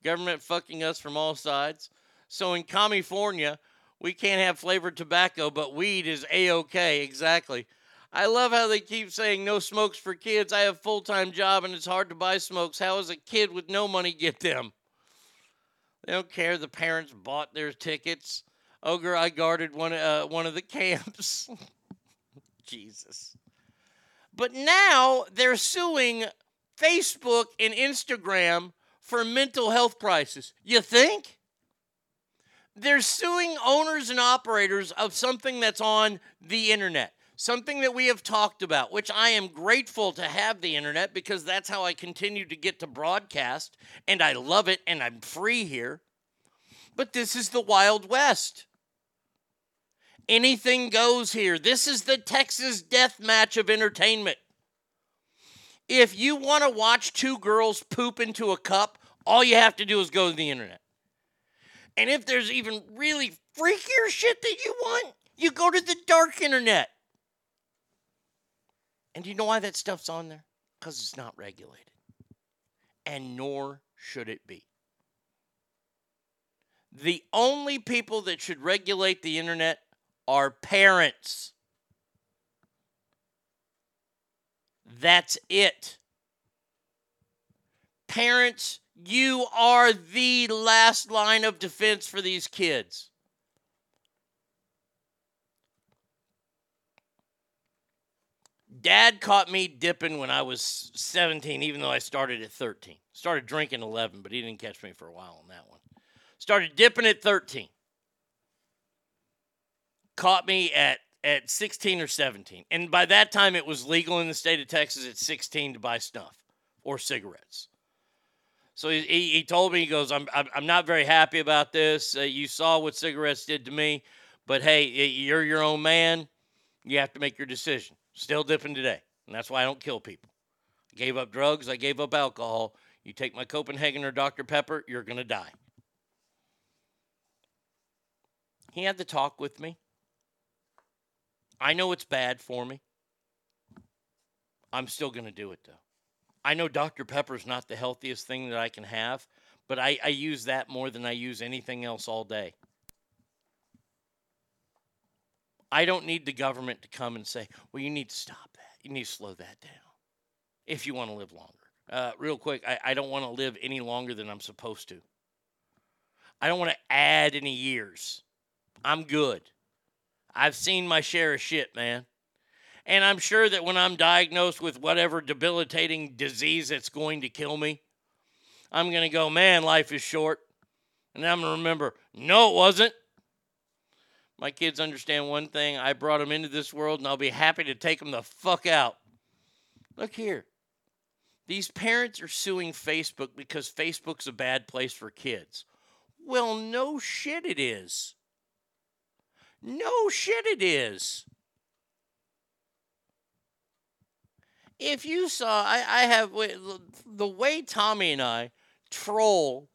Government fucking us from all sides. So in California, we can't have flavored tobacco, but weed is A OK. Exactly. I love how they keep saying no smokes for kids. I have a full time job and it's hard to buy smokes. How does a kid with no money get them? They don't care. The parents bought their tickets. Ogre, I guarded one uh, one of the camps. Jesus. But now they're suing Facebook and Instagram for mental health crisis. You think? They're suing owners and operators of something that's on the internet something that we have talked about, which I am grateful to have the internet because that's how I continue to get to broadcast, and I love it, and I'm free here. But this is the Wild West. Anything goes here. This is the Texas death match of entertainment. If you want to watch two girls poop into a cup, all you have to do is go to the internet. And if there's even really freakier shit that you want, you go to the dark internet. And do you know why that stuff's on there? Because it's not regulated. And nor should it be. The only people that should regulate the internet are parents. That's it. Parents, you are the last line of defense for these kids. Dad caught me dipping when I was 17, even though I started at 13. Started drinking 11, but he didn't catch me for a while on that one. Started dipping at 13. Caught me at, at 16 or 17. And by that time, it was legal in the state of Texas at 16 to buy snuff or cigarettes. So he, he, told me, he goes, I'm, I'm, not very happy about this. Uh, you saw what cigarettes did to me, but hey, you're your own man. You have to make your decision. Still dipping today. And that's why I don't kill people. I gave up drugs, I gave up alcohol. You take my Copenhagen or Dr. Pepper, you're going to die. He had to talk with me. I know it's bad for me. I'm still going to do it though. I know Dr. Pepper is not the healthiest thing that I can have, but I, I use that more than I use anything else all day. I don't need the government to come and say, well, you need to stop that. You need to slow that down if you want to live longer. Uh, real quick, I, I don't want to live any longer than I'm supposed to. I don't want to add any years. I'm good. I've seen my share of shit, man. And I'm sure that when I'm diagnosed with whatever debilitating disease that's going to kill me, I'm going to go, man, life is short. And I'm going to remember, no, it wasn't. My kids understand one thing. I brought them into this world, and I'll be happy to take them the fuck out. Look here. These parents are suing Facebook because Facebook's a bad place for kids. Well, no shit, it is. No shit, it is. If you saw, I, I have the way Tommy and I troll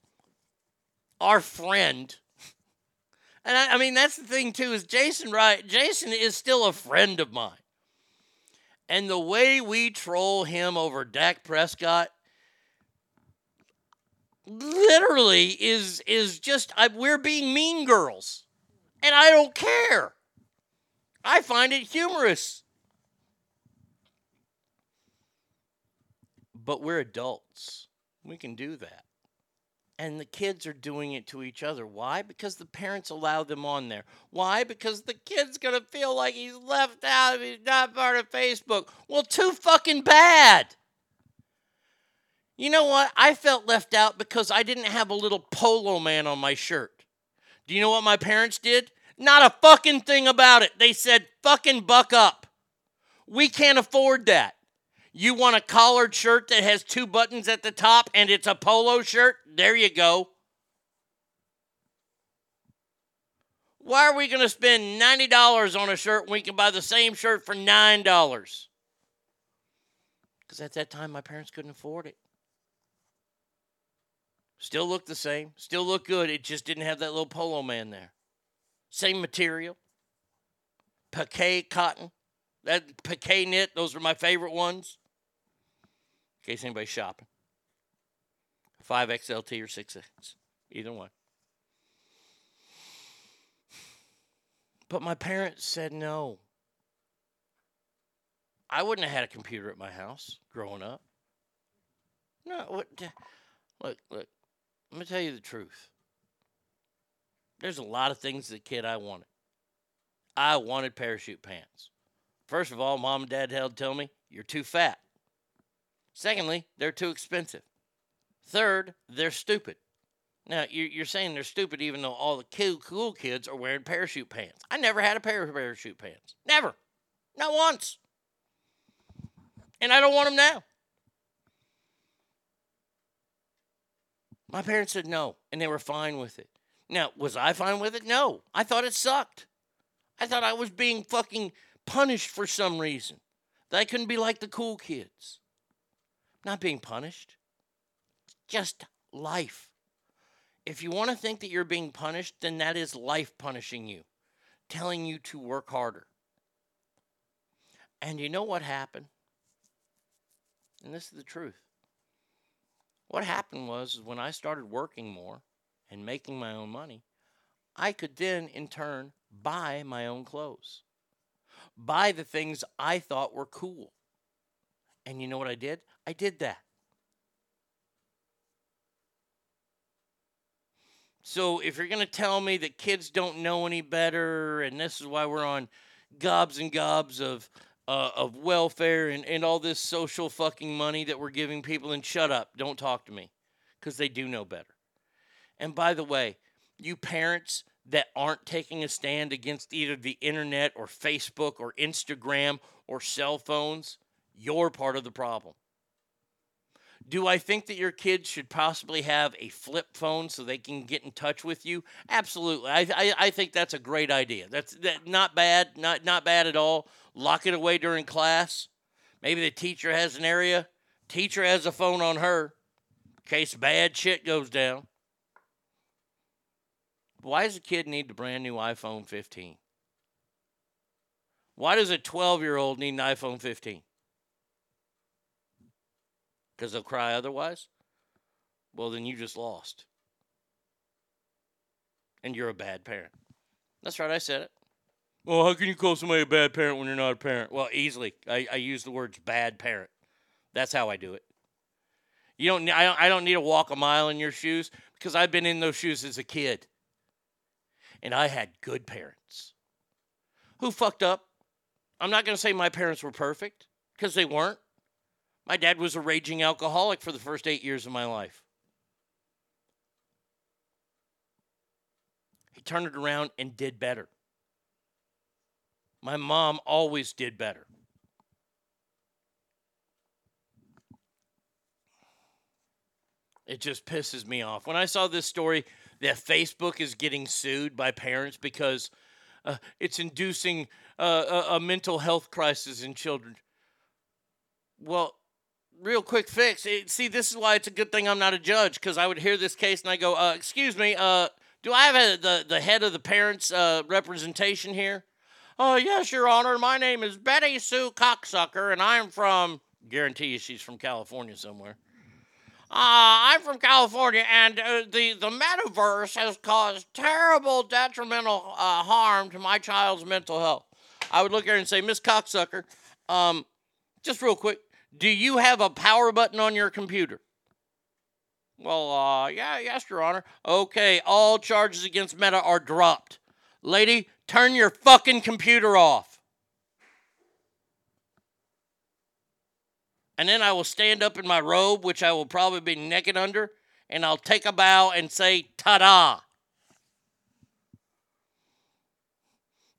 our friend and I, I mean, that's the thing too is Jason right? Jason is still a friend of mine. And the way we troll him over Dak Prescott literally is is just I, we're being mean girls. And I don't care. I find it humorous. But we're adults. We can do that. And the kids are doing it to each other. Why? Because the parents allow them on there. Why? Because the kid's going to feel like he's left out if he's not part of Facebook. Well, too fucking bad. You know what? I felt left out because I didn't have a little polo man on my shirt. Do you know what my parents did? Not a fucking thing about it. They said, fucking buck up. We can't afford that. You want a collared shirt that has two buttons at the top and it's a polo shirt? There you go. Why are we going to spend $90 on a shirt when we can buy the same shirt for $9? Because at that time, my parents couldn't afford it. Still looked the same, still looked good. It just didn't have that little polo man there. Same material. Piquet cotton. That piquet knit, those were my favorite ones. In case anybody's shopping. 5XLT or 6X. Either one. But my parents said no. I wouldn't have had a computer at my house growing up. No, what? Look, look. I'm gonna tell you the truth. There's a lot of things as a kid I wanted. I wanted parachute pants. First of all, mom and dad held tell me you're too fat. Secondly, they're too expensive. Third, they're stupid. Now, you're saying they're stupid even though all the cool, kids are wearing parachute pants. I never had a pair of parachute pants. Never. Not once. And I don't want them now. My parents said no, and they were fine with it. Now, was I fine with it? No. I thought it sucked. I thought I was being fucking punished for some reason. That I couldn't be like the cool kids. Not being punished. Just life. If you want to think that you're being punished, then that is life punishing you, telling you to work harder. And you know what happened? And this is the truth. What happened was when I started working more and making my own money, I could then in turn buy my own clothes, buy the things I thought were cool. And you know what I did? I did that. So if you're going to tell me that kids don't know any better and this is why we're on gobs and gobs of uh, of welfare and, and all this social fucking money that we're giving people and shut up. Don't talk to me because they do know better. And by the way you parents that aren't taking a stand against either the internet or facebook or instagram or cell phones you're part of the problem do I think that your kids should possibly have a flip phone so they can get in touch with you? Absolutely. I, I, I think that's a great idea. That's that, not bad, not, not bad at all. Lock it away during class. Maybe the teacher has an area. Teacher has a phone on her in case bad shit goes down. Why does a kid need the brand new iPhone 15? Why does a 12 year old need an iPhone 15? Because they'll cry otherwise, well, then you just lost. And you're a bad parent. That's right, I said it. Well, how can you call somebody a bad parent when you're not a parent? Well, easily. I, I use the words bad parent. That's how I do it. You don't, I don't. I don't need to walk a mile in your shoes because I've been in those shoes as a kid, and I had good parents who fucked up. I'm not going to say my parents were perfect because they weren't. My dad was a raging alcoholic for the first eight years of my life. He turned it around and did better. My mom always did better. It just pisses me off. When I saw this story that Facebook is getting sued by parents because uh, it's inducing uh, a, a mental health crisis in children. Well, real quick fix. It, see, this is why it's a good thing I'm not a judge because I would hear this case and I go, uh, "Excuse me, uh, do I have a, the the head of the parents' uh, representation here?" Oh, yes, Your Honor. My name is Betty Sue Cocksucker, and I'm from. Guarantee you, she's from California somewhere. Uh, I'm from California, and uh, the the metaverse has caused terrible detrimental uh, harm to my child's mental health. I would look at her and say, Miss Cocksucker, um, just real quick, do you have a power button on your computer? Well, uh, yeah, yes, Your Honor. Okay, all charges against Meta are dropped. Lady, turn your fucking computer off. And then I will stand up in my robe, which I will probably be naked under, and I'll take a bow and say, ta da.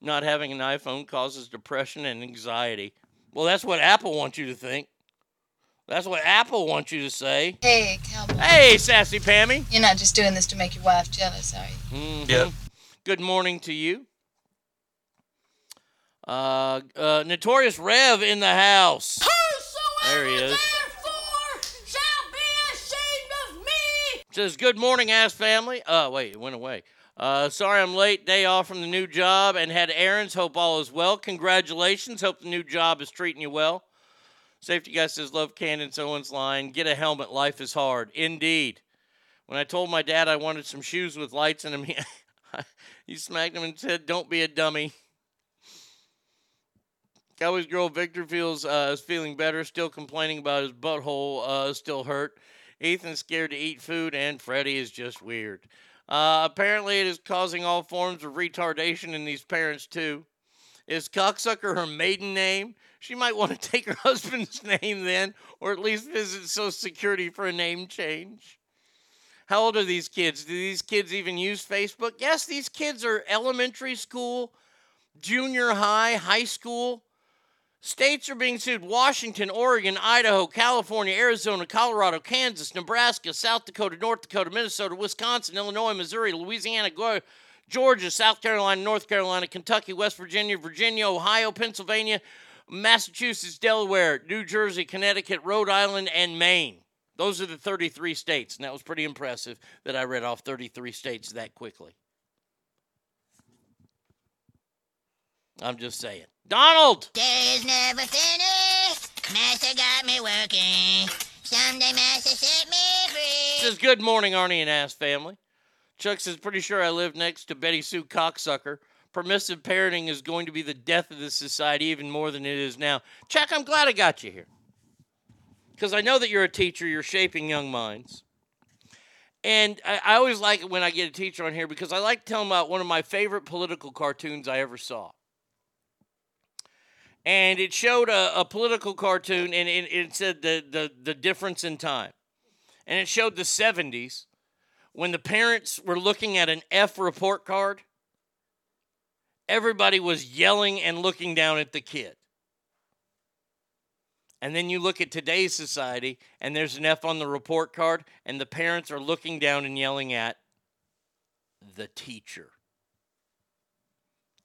Not having an iPhone causes depression and anxiety. Well, that's what Apple wants you to think. That's what Apple wants you to say. Hey, cowboy. Hey, sassy Pammy. You're not just doing this to make your wife jealous, are you? Mhm. Yep. Good morning to you. Uh, uh, Notorious Rev in the house. There he is. Says, good morning, ass family. Oh, wait, it went away. Uh, sorry I'm late. Day off from the new job and had errands. Hope all is well. Congratulations. Hope the new job is treating you well. Safety guy says, love Candace Owens line. Get a helmet. Life is hard. Indeed. When I told my dad I wanted some shoes with lights in them, he, he smacked him and said, don't be a dummy. Cowboys girl Victor feels uh, is feeling better, still complaining about his butthole uh, still hurt. Ethan's scared to eat food, and Freddie is just weird. Uh, apparently, it is causing all forms of retardation in these parents too. Is cocksucker her maiden name? She might want to take her husband's name then, or at least visit Social Security for a name change. How old are these kids? Do these kids even use Facebook? Yes, these kids are elementary school, junior high, high school. States are being sued Washington, Oregon, Idaho, California, Arizona, Colorado, Kansas, Nebraska, South Dakota, North Dakota, Minnesota, Wisconsin, Illinois, Missouri, Louisiana, Georgia, South Carolina, North Carolina, Kentucky, West Virginia, Virginia, Ohio, Pennsylvania, Massachusetts, Delaware, New Jersey, Connecticut, Rhode Island, and Maine. Those are the 33 states, and that was pretty impressive that I read off 33 states that quickly. I'm just saying. Donald! Day's never finished. Master got me working. Someday Master set me free. Says, Good morning, Arnie and Ass family. Chuck says, Pretty sure I live next to Betty Sue Cocksucker. Permissive parenting is going to be the death of this society even more than it is now. Chuck, I'm glad I got you here. Because I know that you're a teacher, you're shaping young minds. And I, I always like it when I get a teacher on here because I like to tell them about one of my favorite political cartoons I ever saw. And it showed a, a political cartoon and it, it said the, the, the difference in time. And it showed the 70s when the parents were looking at an F report card. Everybody was yelling and looking down at the kid. And then you look at today's society, and there's an F on the report card, and the parents are looking down and yelling at the teacher.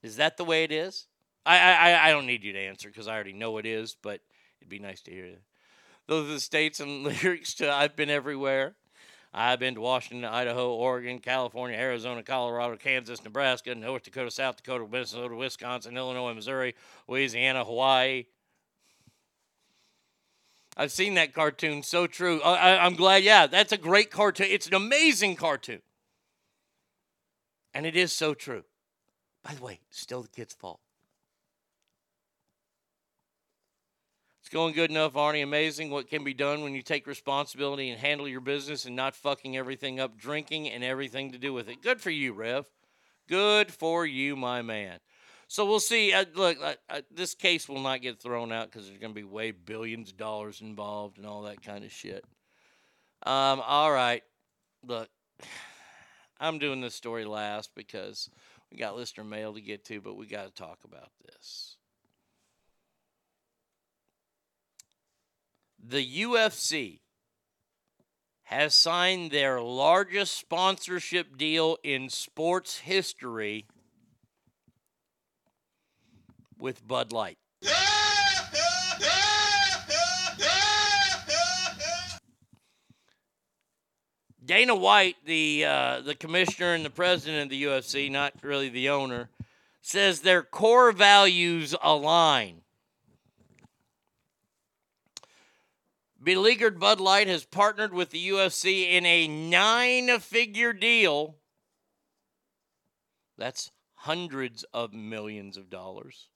Is that the way it is? I I, I don't need you to answer because I already know it is, but it'd be nice to hear that. Those are the states and lyrics to I've Been Everywhere. I've been to Washington, Idaho, Oregon, California, Arizona, Colorado, Kansas, Nebraska, North Dakota, South Dakota, Minnesota, Wisconsin, Illinois, Missouri, Louisiana, Hawaii. I've seen that cartoon. So true. I, I'm glad. Yeah, that's a great cartoon. It's an amazing cartoon. And it is so true. By the way, still the kid's fault. Going good enough, Arnie. Amazing what can be done when you take responsibility and handle your business and not fucking everything up, drinking and everything to do with it. Good for you, Rev. Good for you, my man. So we'll see. Uh, look, this case will not get thrown out because there's going to be way billions of dollars involved and all that kind of shit. Um, all right. Look, I'm doing this story last because we got listener mail to get to, but we got to talk about this. The UFC has signed their largest sponsorship deal in sports history with Bud Light. Dana White, the uh, the commissioner and the president of the UFC, not really the owner, says their core values align. Beleaguered Bud Light has partnered with the UFC in a nine figure deal. That's hundreds of millions of dollars.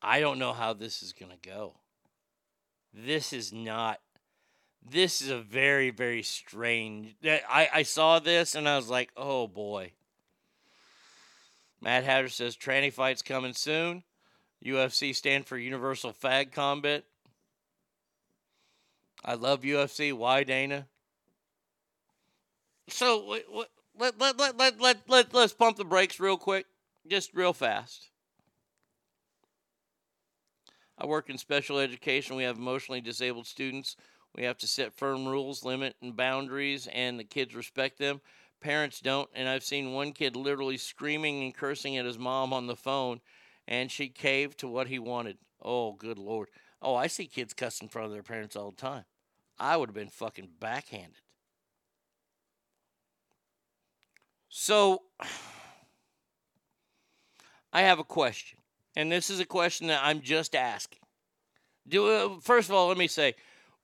I don't know how this is going to go. This is not, this is a very, very strange. I, I saw this and I was like, oh boy. Matt Hatter says tranny fights coming soon. UFC stand for Universal Fag Combat. I love UFC. Why, Dana? So let, let, let, let, let, let, let's pump the brakes real quick, just real fast. I work in special education. We have emotionally disabled students. We have to set firm rules, limit, and boundaries, and the kids respect them. Parents don't. And I've seen one kid literally screaming and cursing at his mom on the phone, and she caved to what he wanted. Oh, good Lord. Oh, I see kids cuss in front of their parents all the time. I would have been fucking backhanded. So, I have a question, and this is a question that I'm just asking. Do uh, first of all, let me say,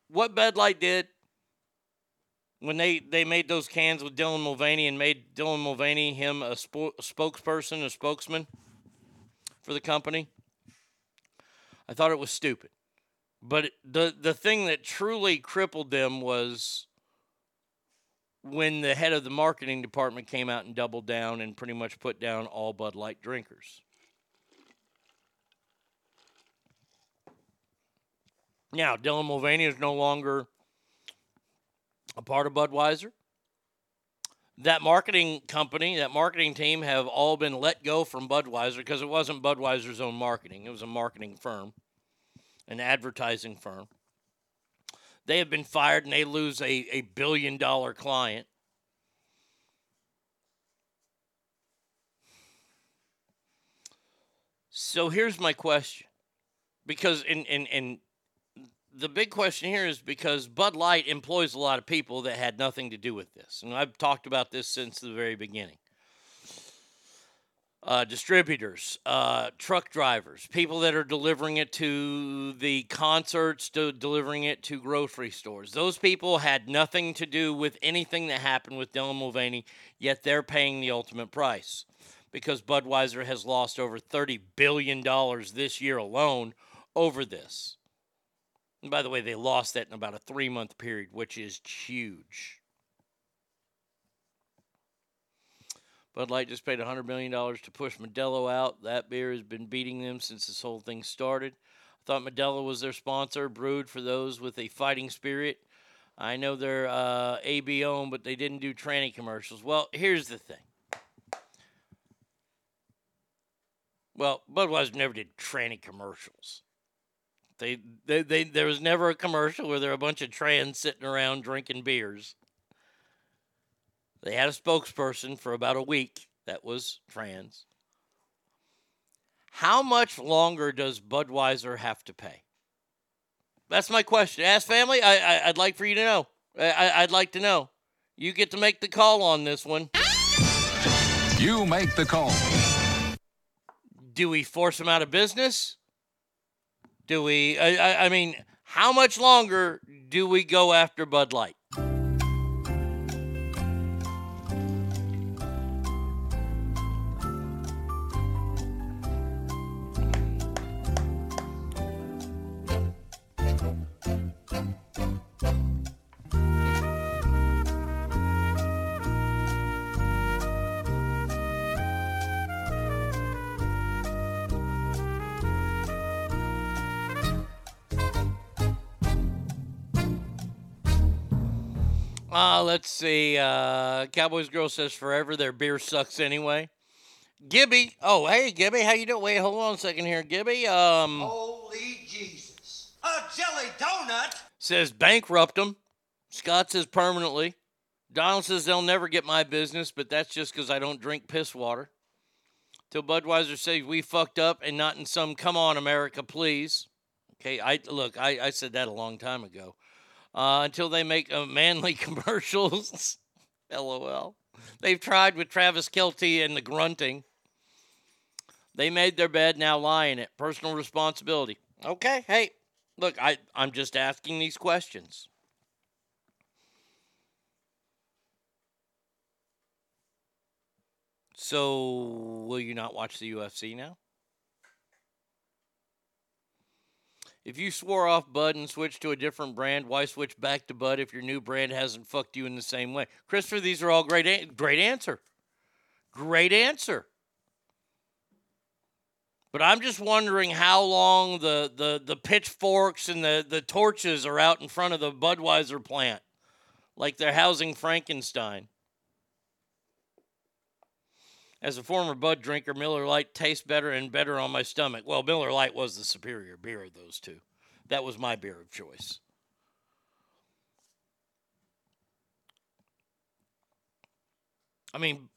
what Bud Light did when they they made those cans with Dylan Mulvaney and made Dylan Mulvaney him a, spo- a spokesperson, a spokesman for the company. I thought it was stupid, but the the thing that truly crippled them was when the head of the marketing department came out and doubled down and pretty much put down all Bud Light drinkers. Now, Dylan Mulvaney is no longer a part of Budweiser. That marketing company, that marketing team have all been let go from Budweiser because it wasn't Budweiser's own marketing. It was a marketing firm, an advertising firm. They have been fired and they lose a, a billion dollar client. So here's my question. Because in, in, in the big question here is because Bud Light employs a lot of people that had nothing to do with this. And I've talked about this since the very beginning. Uh, distributors, uh, truck drivers, people that are delivering it to the concerts, to delivering it to grocery stores. Those people had nothing to do with anything that happened with Dylan Mulvaney, yet they're paying the ultimate price because Budweiser has lost over $30 billion this year alone over this. And by the way, they lost that in about a three month period, which is huge. Bud Light just paid $100 million to push Modelo out. That beer has been beating them since this whole thing started. I thought Modelo was their sponsor, brewed for those with a fighting spirit. I know they're uh, AB but they didn't do tranny commercials. Well, here's the thing. Well, Budweiser never did tranny commercials. They, they, they, there was never a commercial where there were a bunch of trans sitting around drinking beers. They had a spokesperson for about a week that was trans. How much longer does Budweiser have to pay? That's my question. Ask family. I, I I'd like for you to know. I- I'd like to know. You get to make the call on this one. You make the call. Do we force them out of business? Do we? I, I, mean, how much longer do we go after Bud Light? See. Uh, Cowboys girl says forever their beer sucks anyway. Gibby. Oh, hey, Gibby. How you doing? Wait, hold on a second here, Gibby. Um, Holy Jesus. A jelly donut? says bankrupt them. Scott says permanently. Donald says they'll never get my business, but that's just because I don't drink piss water. Till Budweiser says we fucked up and not in some come on America please. Okay, I look, I, I said that a long time ago. Uh, until they make uh, manly commercials. LOL. They've tried with Travis Kelce and the grunting. They made their bed, now lie in it. Personal responsibility. Okay, hey, look, I, I'm just asking these questions. So, will you not watch the UFC now? If you swore off Bud and switched to a different brand, why switch back to Bud if your new brand hasn't fucked you in the same way? Christopher, these are all great. An- great answer. Great answer. But I'm just wondering how long the, the, the pitchforks and the, the torches are out in front of the Budweiser plant, like they're housing Frankenstein. As a former Bud drinker, Miller Lite tastes better and better on my stomach. Well, Miller Lite was the superior beer of those two. That was my beer of choice. I mean,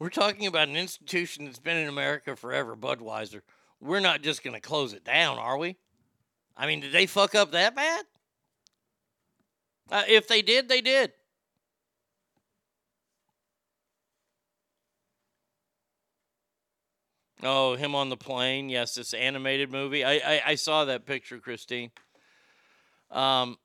we're talking about an institution that's been in America forever, Budweiser. We're not just going to close it down, are we? I mean, did they fuck up that bad? Uh, if they did, they did. Oh, him on the plane. Yes, this animated movie. I I, I saw that picture, Christine. Um.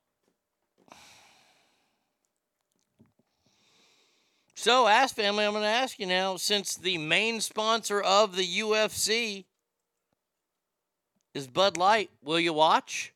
So, ask family, I'm going to ask you now since the main sponsor of the UFC is Bud Light, will you watch?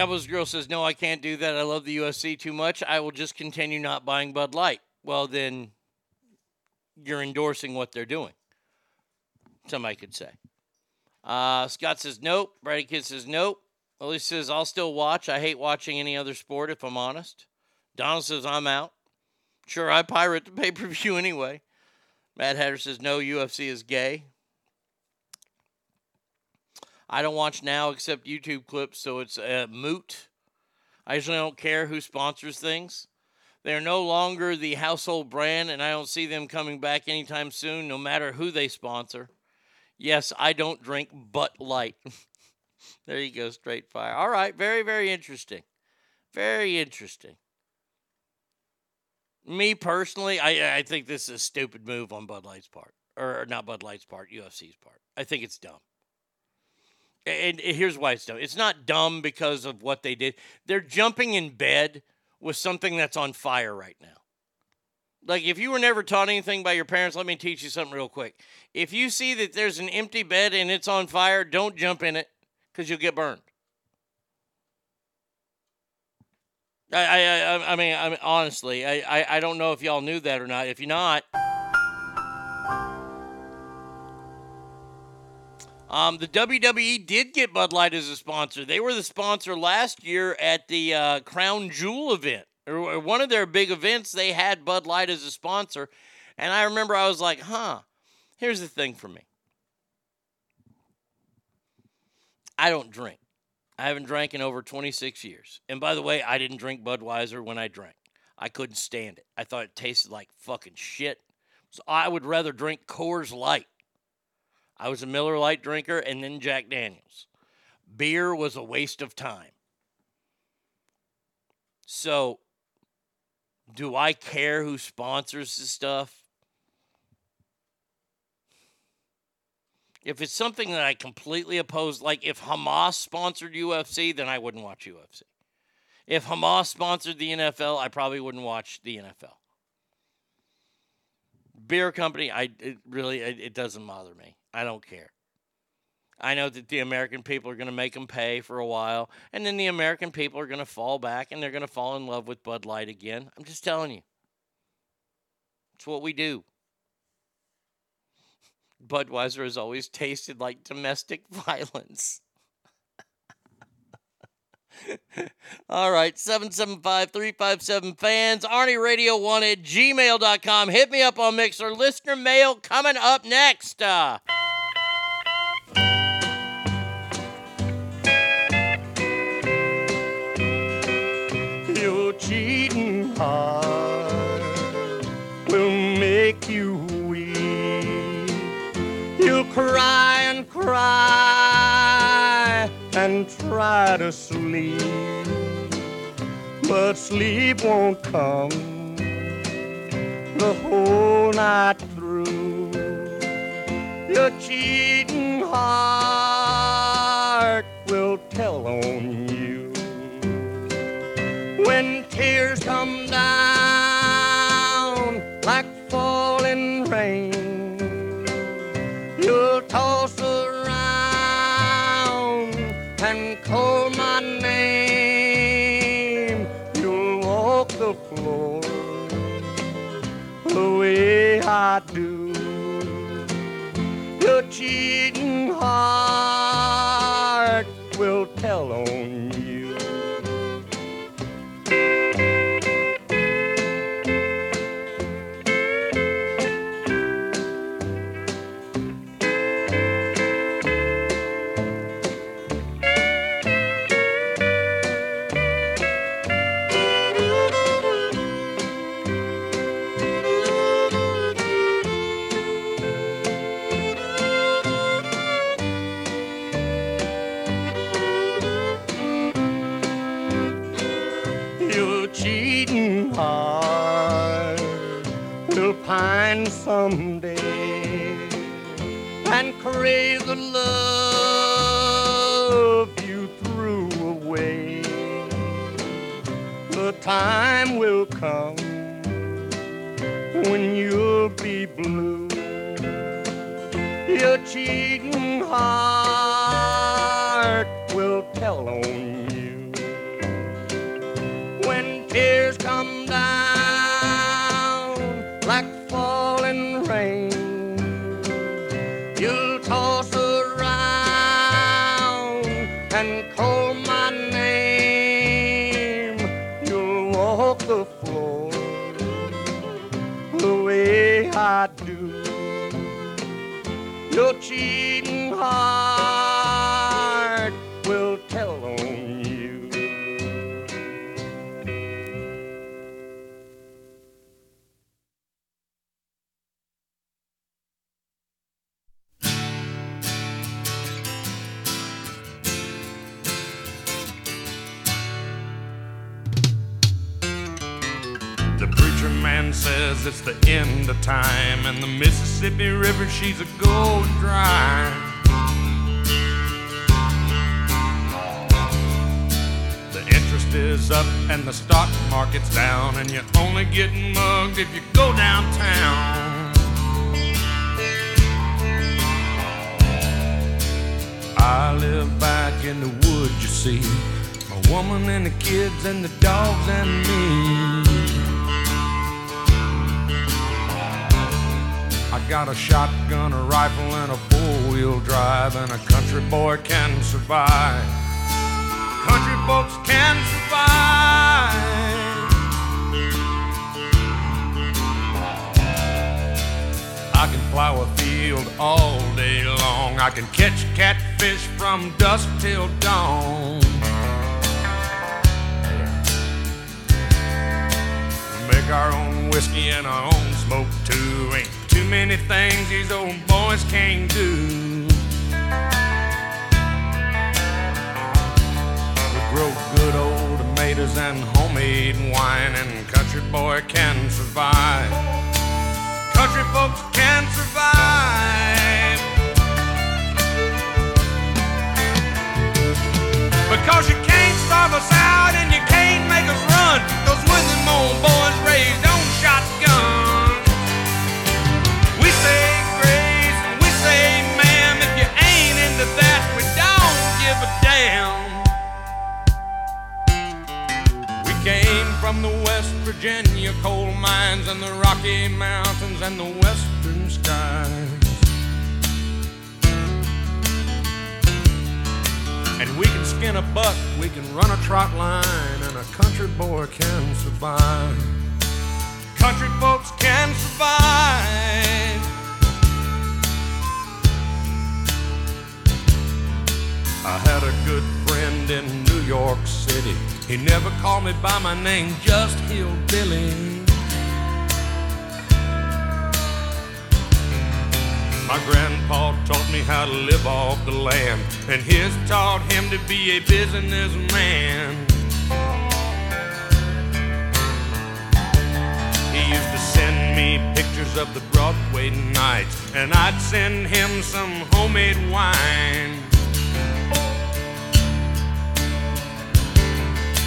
Cowboys Girl says, No, I can't do that. I love the UFC too much. I will just continue not buying Bud Light. Well, then you're endorsing what they're doing. Somebody could say. Uh, Scott says, Nope. Brady Kid says, Nope. Willie says, I'll still watch. I hate watching any other sport, if I'm honest. Donald says, I'm out. Sure, I pirate the pay per view anyway. Matt Hatter says, No, UFC is gay. I don't watch now except YouTube clips, so it's uh, moot. I usually don't care who sponsors things. They're no longer the household brand, and I don't see them coming back anytime soon, no matter who they sponsor. Yes, I don't drink Butt Light. there you go, straight fire. All right, very, very interesting. Very interesting. Me personally, I, I think this is a stupid move on Bud Light's part, or not Bud Light's part, UFC's part. I think it's dumb. And here's why it's dumb. It's not dumb because of what they did. They're jumping in bed with something that's on fire right now. Like if you were never taught anything by your parents, let me teach you something real quick. If you see that there's an empty bed and it's on fire, don't jump in it because you'll get burned. I, I, I, mean, I mean, honestly, I, I, I don't know if y'all knew that or not. If you're not, Um, the WWE did get Bud Light as a sponsor. They were the sponsor last year at the uh, Crown Jewel event, or one of their big events. They had Bud Light as a sponsor, and I remember I was like, "Huh." Here's the thing for me. I don't drink. I haven't drank in over 26 years. And by the way, I didn't drink Budweiser when I drank. I couldn't stand it. I thought it tasted like fucking shit. So I would rather drink Coors Light. I was a Miller Lite drinker and then Jack Daniels. Beer was a waste of time. So, do I care who sponsors the stuff? If it's something that I completely oppose, like if Hamas sponsored UFC, then I wouldn't watch UFC. If Hamas sponsored the NFL, I probably wouldn't watch the NFL. Beer company, I it really it, it doesn't bother me. I don't care. I know that the American people are going to make them pay for a while, and then the American people are going to fall back and they're going to fall in love with Bud Light again. I'm just telling you. It's what we do. Budweiser has always tasted like domestic violence. All right, 775 357 fans, Arnie Radio 1 at gmail.com. Hit me up on Mixer. Listener mail coming up next. Uh, try to sleep, but sleep won't come the whole night through. Your cheating heart will tell on you I do. You're cheating heart time will come when you'll be blue. Your cheating heart it's the end of time, and the Mississippi River, she's a going dry. The interest is up and the stock market's down, and you're only getting mugged if you go downtown. I live back in the woods, you see. My woman and the kids and the dogs and me. Got a shotgun, a rifle, and a four-wheel drive, and a country boy can survive. Country folks can survive. I can plow a field all day long. I can catch catfish from dusk till dawn. Make our own whiskey and our own smoke too. Ain't too many things these old boys can't do. We grow good old tomatoes and homemade wine, and country boy can survive. Country folks can survive. Because you can't starve us out and you can't make us run. Cause when them boys raised on shotguns, that, we don't give a damn. We came from the West Virginia coal mines and the Rocky Mountains and the western skies. And we can skin a buck, we can run a trot line, and a country boy can survive. Country folks can survive. I had a good friend in New York City. He never called me by my name, just Hillbilly. My grandpa taught me how to live off the land, and his taught him to be a businessman. He used to send me pictures of the Broadway nights, and I'd send him some homemade wine.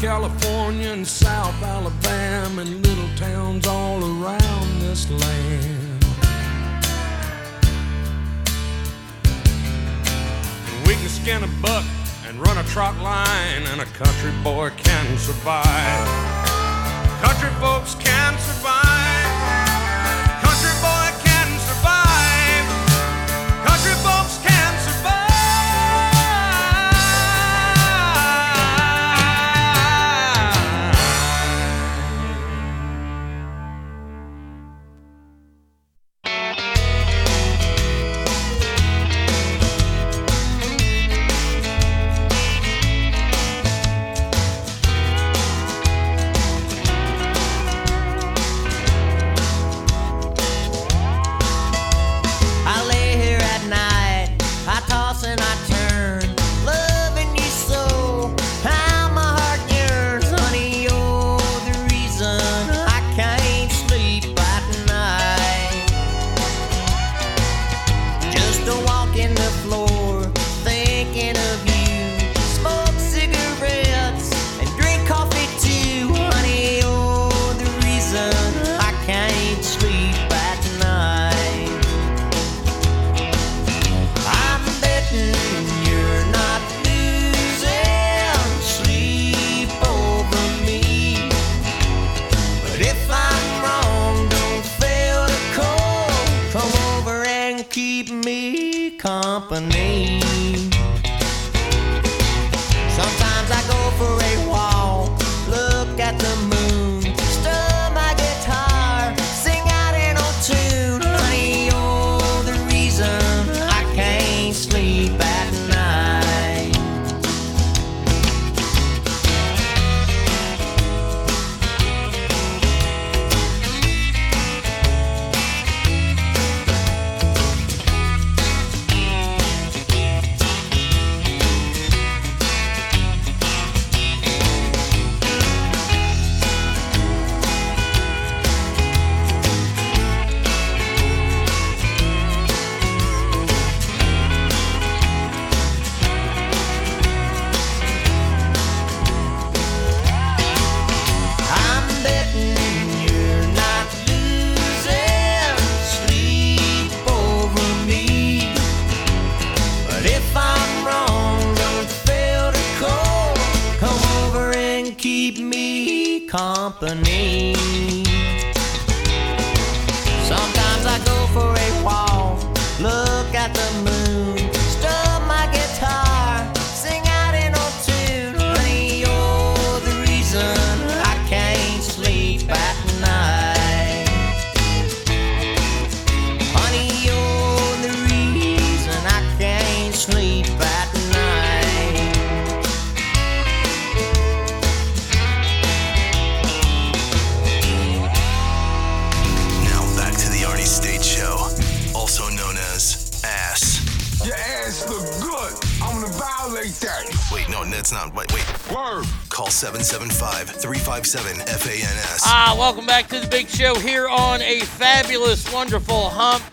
California and South Alabama and little towns all around this land. We can skin a buck and run a trot line, and a country boy can survive. Country folks can survive.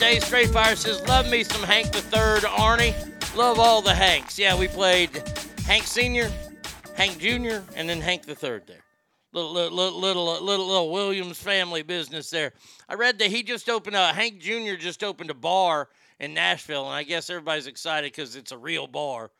Day. Straight Fire says, Love me some Hank the Third, Arnie. Love all the Hanks. Yeah, we played Hank Sr., Hank Jr., and then Hank the Third there. Little, little, little, little, little, Williams family business there. I read that he just opened a, Hank Jr. just opened a bar in Nashville, and I guess everybody's excited because it's a real bar.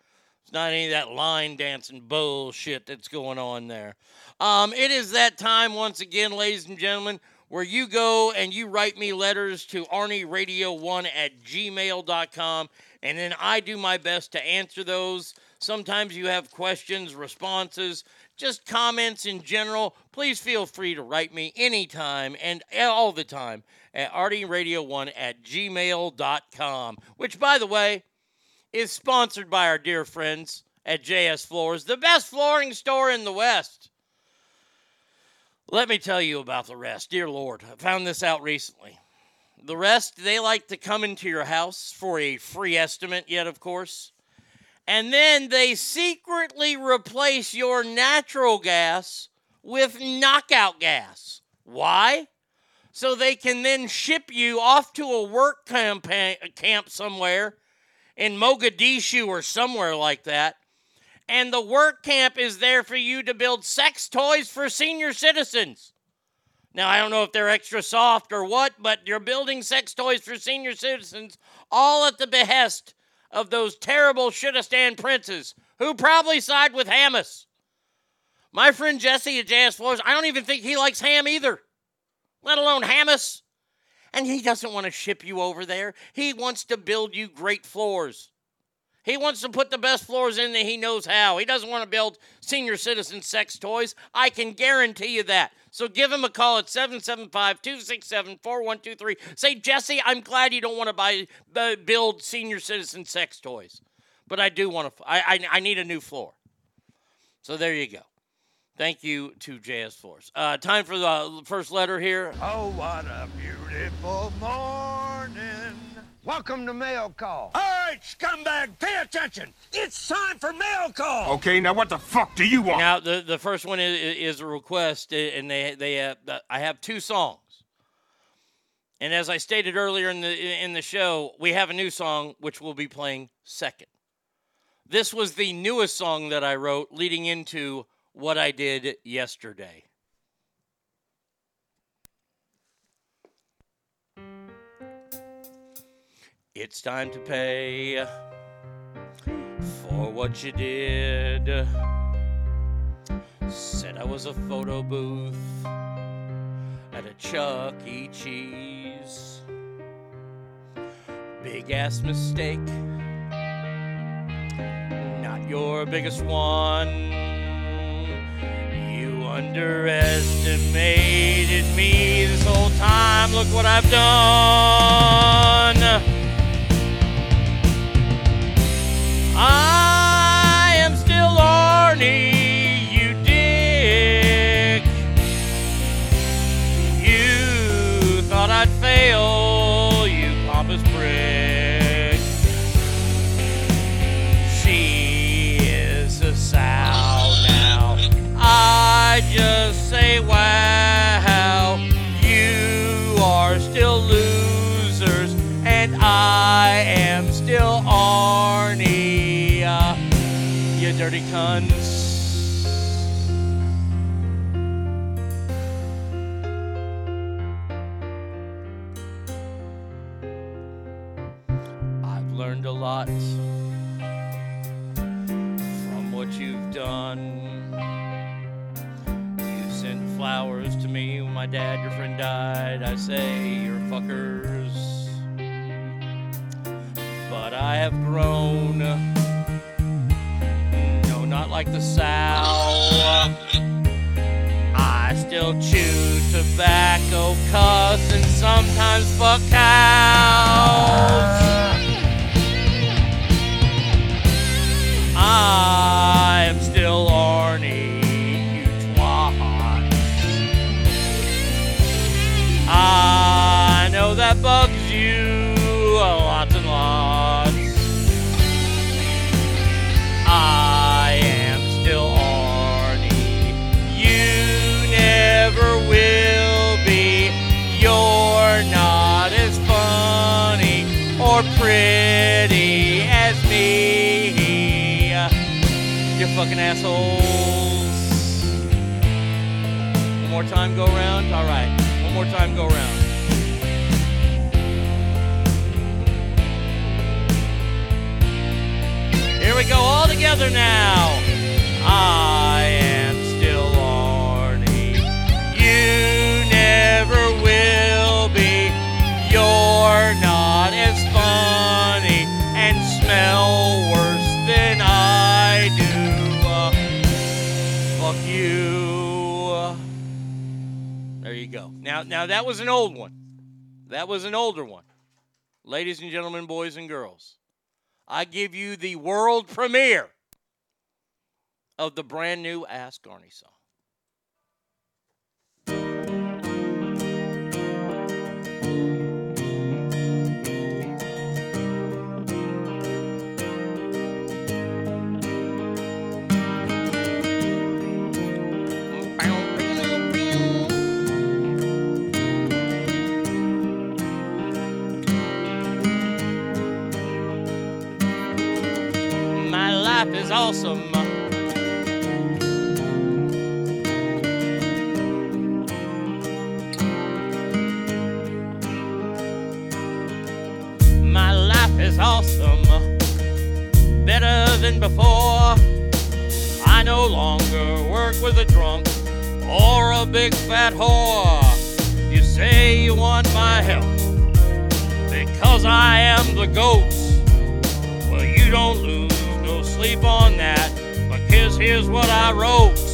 It's not any of that line dancing bullshit that's going on there. Um, it is that time once again, ladies and gentlemen, where you go and you write me letters to ArnieRadio1 at gmail.com, and then I do my best to answer those. Sometimes you have questions, responses, just comments in general. Please feel free to write me anytime and all the time at arnieradio1 at gmail.com, which, by the way, is sponsored by our dear friends at JS Floors, the best flooring store in the West. Let me tell you about the rest. Dear Lord, I found this out recently. The rest, they like to come into your house for a free estimate, yet, of course. And then they secretly replace your natural gas with knockout gas. Why? So they can then ship you off to a work camp, camp somewhere in Mogadishu or somewhere like that. And the work camp is there for you to build sex toys for senior citizens. Now, I don't know if they're extra soft or what, but you're building sex toys for senior citizens all at the behest of those terrible Shittistan princes who probably side with Hamas. My friend Jesse at JS Floors, I don't even think he likes ham either, let alone Hamas. And he doesn't want to ship you over there. He wants to build you great floors. He wants to put the best floors in that he knows how. He doesn't want to build senior citizen sex toys. I can guarantee you that. So give him a call at 775 267 4123. Say, Jesse, I'm glad you don't want to buy uh, build senior citizen sex toys, but I do want to, I, I, I need a new floor. So there you go. Thank you to JS Floors. Uh, time for the first letter here. Oh, what a beautiful morning. Welcome to Mail Call. All right, scumbag, pay attention. It's time for Mail Call. Okay, now what the fuck do you want? Now the the first one is, is a request, uh, and they they have, I have two songs. And as I stated earlier in the in the show, we have a new song which we'll be playing second. This was the newest song that I wrote leading into what I did yesterday. It's time to pay for what you did. Said I was a photo booth at a Chuck E. Cheese. Big ass mistake. Not your biggest one. You underestimated me this whole time. Look what I've done. I I've learned a lot from what you've done. You sent flowers to me when my dad, your friend, died. I say, you're fuckers. But I have grown. No, not like the sow. I still chew tobacco, cuss, and sometimes fuck cows. Together now. I am still Arnie. You never will be. You're not as funny and smell worse than I do. Uh, fuck you. There you go. Now, now that was an old one. That was an older one. Ladies and gentlemen, boys and girls, I give you the world premiere of the brand new Ask Arnie song. My life is awesome. Better than before. I no longer work with a drunk or a big fat whore. You say you want my help because I am the goat. Well, you don't lose no sleep on that because here's what I wrote.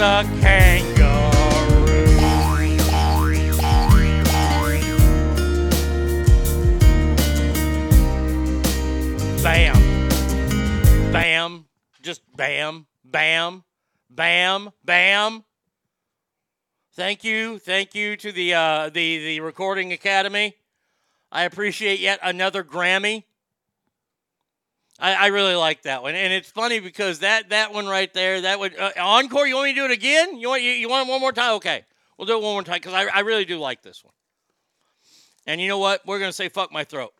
A kangaroo. Bam. Bam. Just bam. Bam. Bam. Bam. Thank you. Thank you to the uh, the the Recording Academy. I appreciate yet another Grammy. I, I really like that one, and it's funny because that that one right there, that would uh, encore. You want me to do it again? You want you, you want it one more time? Okay, we'll do it one more time because I, I really do like this one. And you know what? We're gonna say fuck my throat.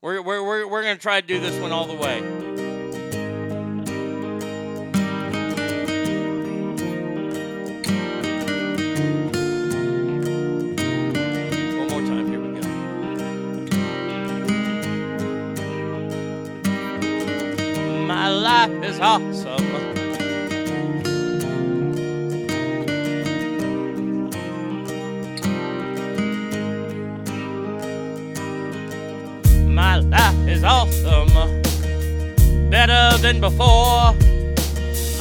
We're we're we're, we're gonna try to do this one all the way. Life is awesome. My life is awesome. Better than before.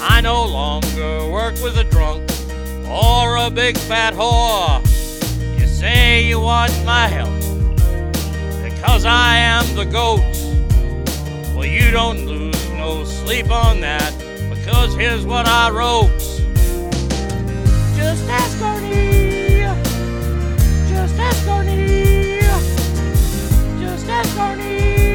I no longer work with a drunk or a big fat whore. You say you want my help because I am the goat. Well, you don't lose no sleep on that because here's what I wrote. Just ask Arnie. Just ask Arnie. Just ask Arnie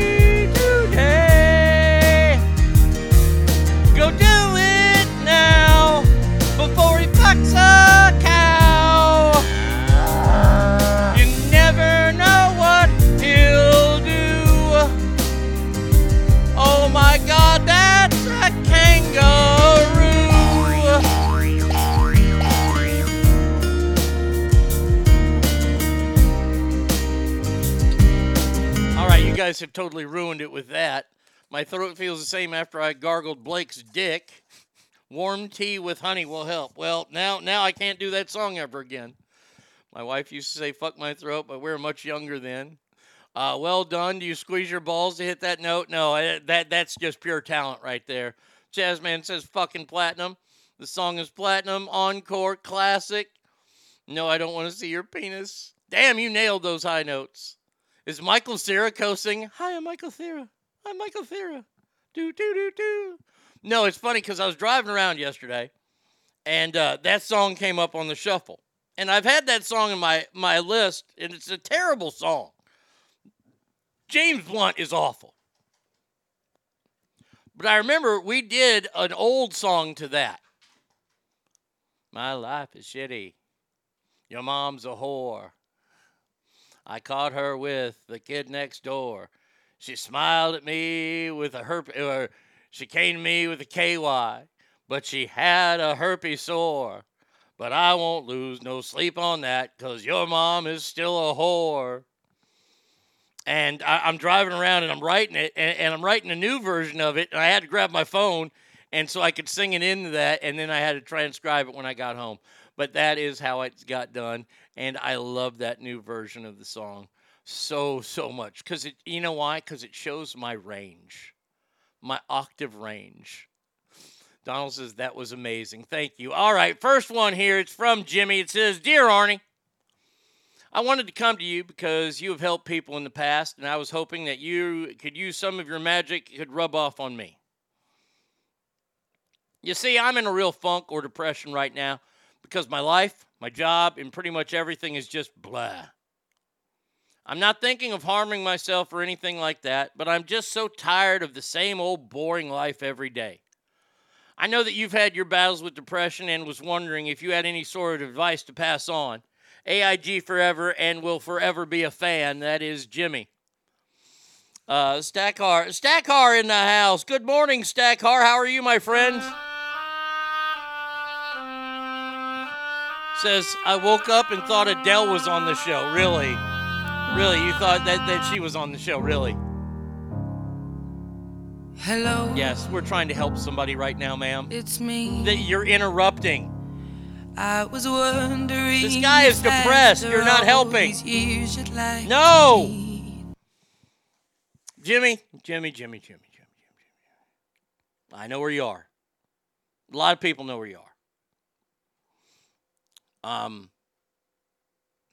guys have totally ruined it with that. My throat feels the same after I gargled Blake's dick. Warm tea with honey will help. Well, now now I can't do that song ever again. My wife used to say "fuck my throat," but we were much younger then. Uh, well done. Do you squeeze your balls to hit that note? No, I, that that's just pure talent right there. Jazzman says "fucking platinum." The song is platinum, encore, classic. No, I don't want to see your penis. Damn, you nailed those high notes. Is Michael Cera co-singing? Hi, I'm Michael Cera. I'm Michael Cera. Do do do do. No, it's funny because I was driving around yesterday, and uh, that song came up on the shuffle, And I've had that song in my my list, and it's a terrible song. James Blunt is awful. But I remember we did an old song to that. My life is shitty. Your mom's a whore. I caught her with the kid next door. She smiled at me with a herp, or she came to me with a KY, but she had a herpes sore. But I won't lose no sleep on that, 'cause your mom is still a whore. And I, I'm driving around and I'm writing it, and, and I'm writing a new version of it, and I had to grab my phone, and so I could sing it into that, and then I had to transcribe it when I got home. But that is how it got done, and I love that new version of the song so so much because it you know why? Because it shows my range my octave range. Donald says that was amazing. Thank you. All right first one here it's from jimmy. It says dear arnie i wanted to come to you because you have helped people in the past and i was hoping that you could use some of your magic could rub off on me. You see i'm in a real funk or depression right now because my life my job and pretty much everything is just blah I'm not thinking of harming myself or anything like that, but I'm just so tired of the same old boring life every day. I know that you've had your battles with depression and was wondering if you had any sort of advice to pass on. AIG forever and will forever be a fan. That is Jimmy. Uh, Stackar, Stackar in the house. Good morning, Stackar. How are you, my friend? Says I woke up and thought Adele was on the show. Really? Really, you thought that, that she was on the show, really? Hello. Yes, we're trying to help somebody right now, ma'am. It's me. That you're interrupting. I was wondering. This guy is depressed. You're not helping. these years you'd like No. Jimmy, Jimmy, Jimmy, Jimmy, Jimmy, Jimmy, Jimmy. I know where you are. A lot of people know where you are. Um,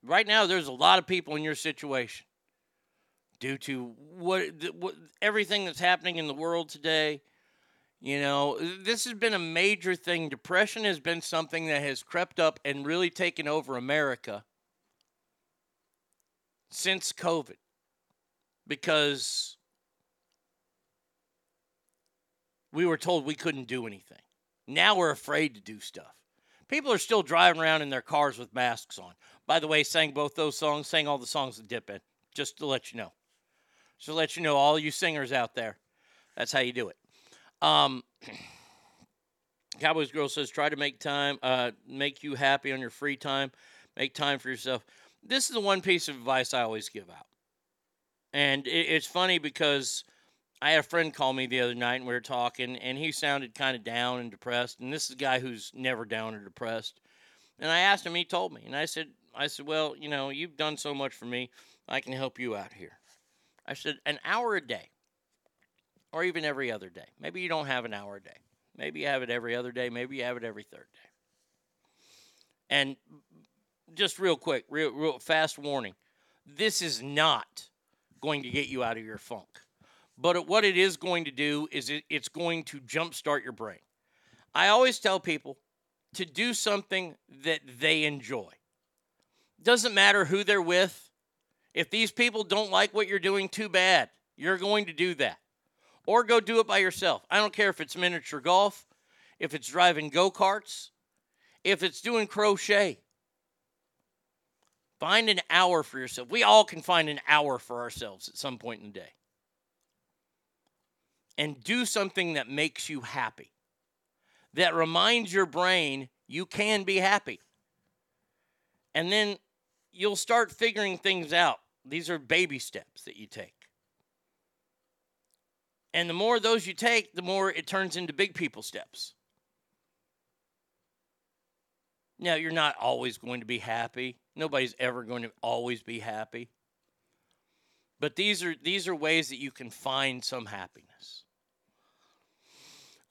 right now, there's a lot of people in your situation due to what, what everything that's happening in the world today. You know, this has been a major thing. Depression has been something that has crept up and really taken over America since COVID because we were told we couldn't do anything. Now we're afraid to do stuff. People are still driving around in their cars with masks on. By the way, sang both those songs, sang all the songs that Dip in, just to let you know. Just to let you know, all you singers out there, that's how you do it. Um, Cowboys Girl says, try to make time, uh, make you happy on your free time. Make time for yourself. This is the one piece of advice I always give out. And it, it's funny because I had a friend call me the other night and we were talking, and he sounded kind of down and depressed. And this is a guy who's never down or depressed. And I asked him, he told me, and I said, I said, well, you know, you've done so much for me, I can help you out here. I said, an hour a day, or even every other day. Maybe you don't have an hour a day. Maybe you have it every other day. Maybe you have it every third day. And just real quick, real, real fast warning this is not going to get you out of your funk. But what it is going to do is it, it's going to jumpstart your brain. I always tell people to do something that they enjoy. Doesn't matter who they're with. If these people don't like what you're doing, too bad. You're going to do that. Or go do it by yourself. I don't care if it's miniature golf, if it's driving go karts, if it's doing crochet. Find an hour for yourself. We all can find an hour for ourselves at some point in the day. And do something that makes you happy, that reminds your brain you can be happy. And then you'll start figuring things out. These are baby steps that you take. And the more those you take, the more it turns into big people steps. Now, you're not always going to be happy. Nobody's ever going to always be happy. But these are these are ways that you can find some happiness.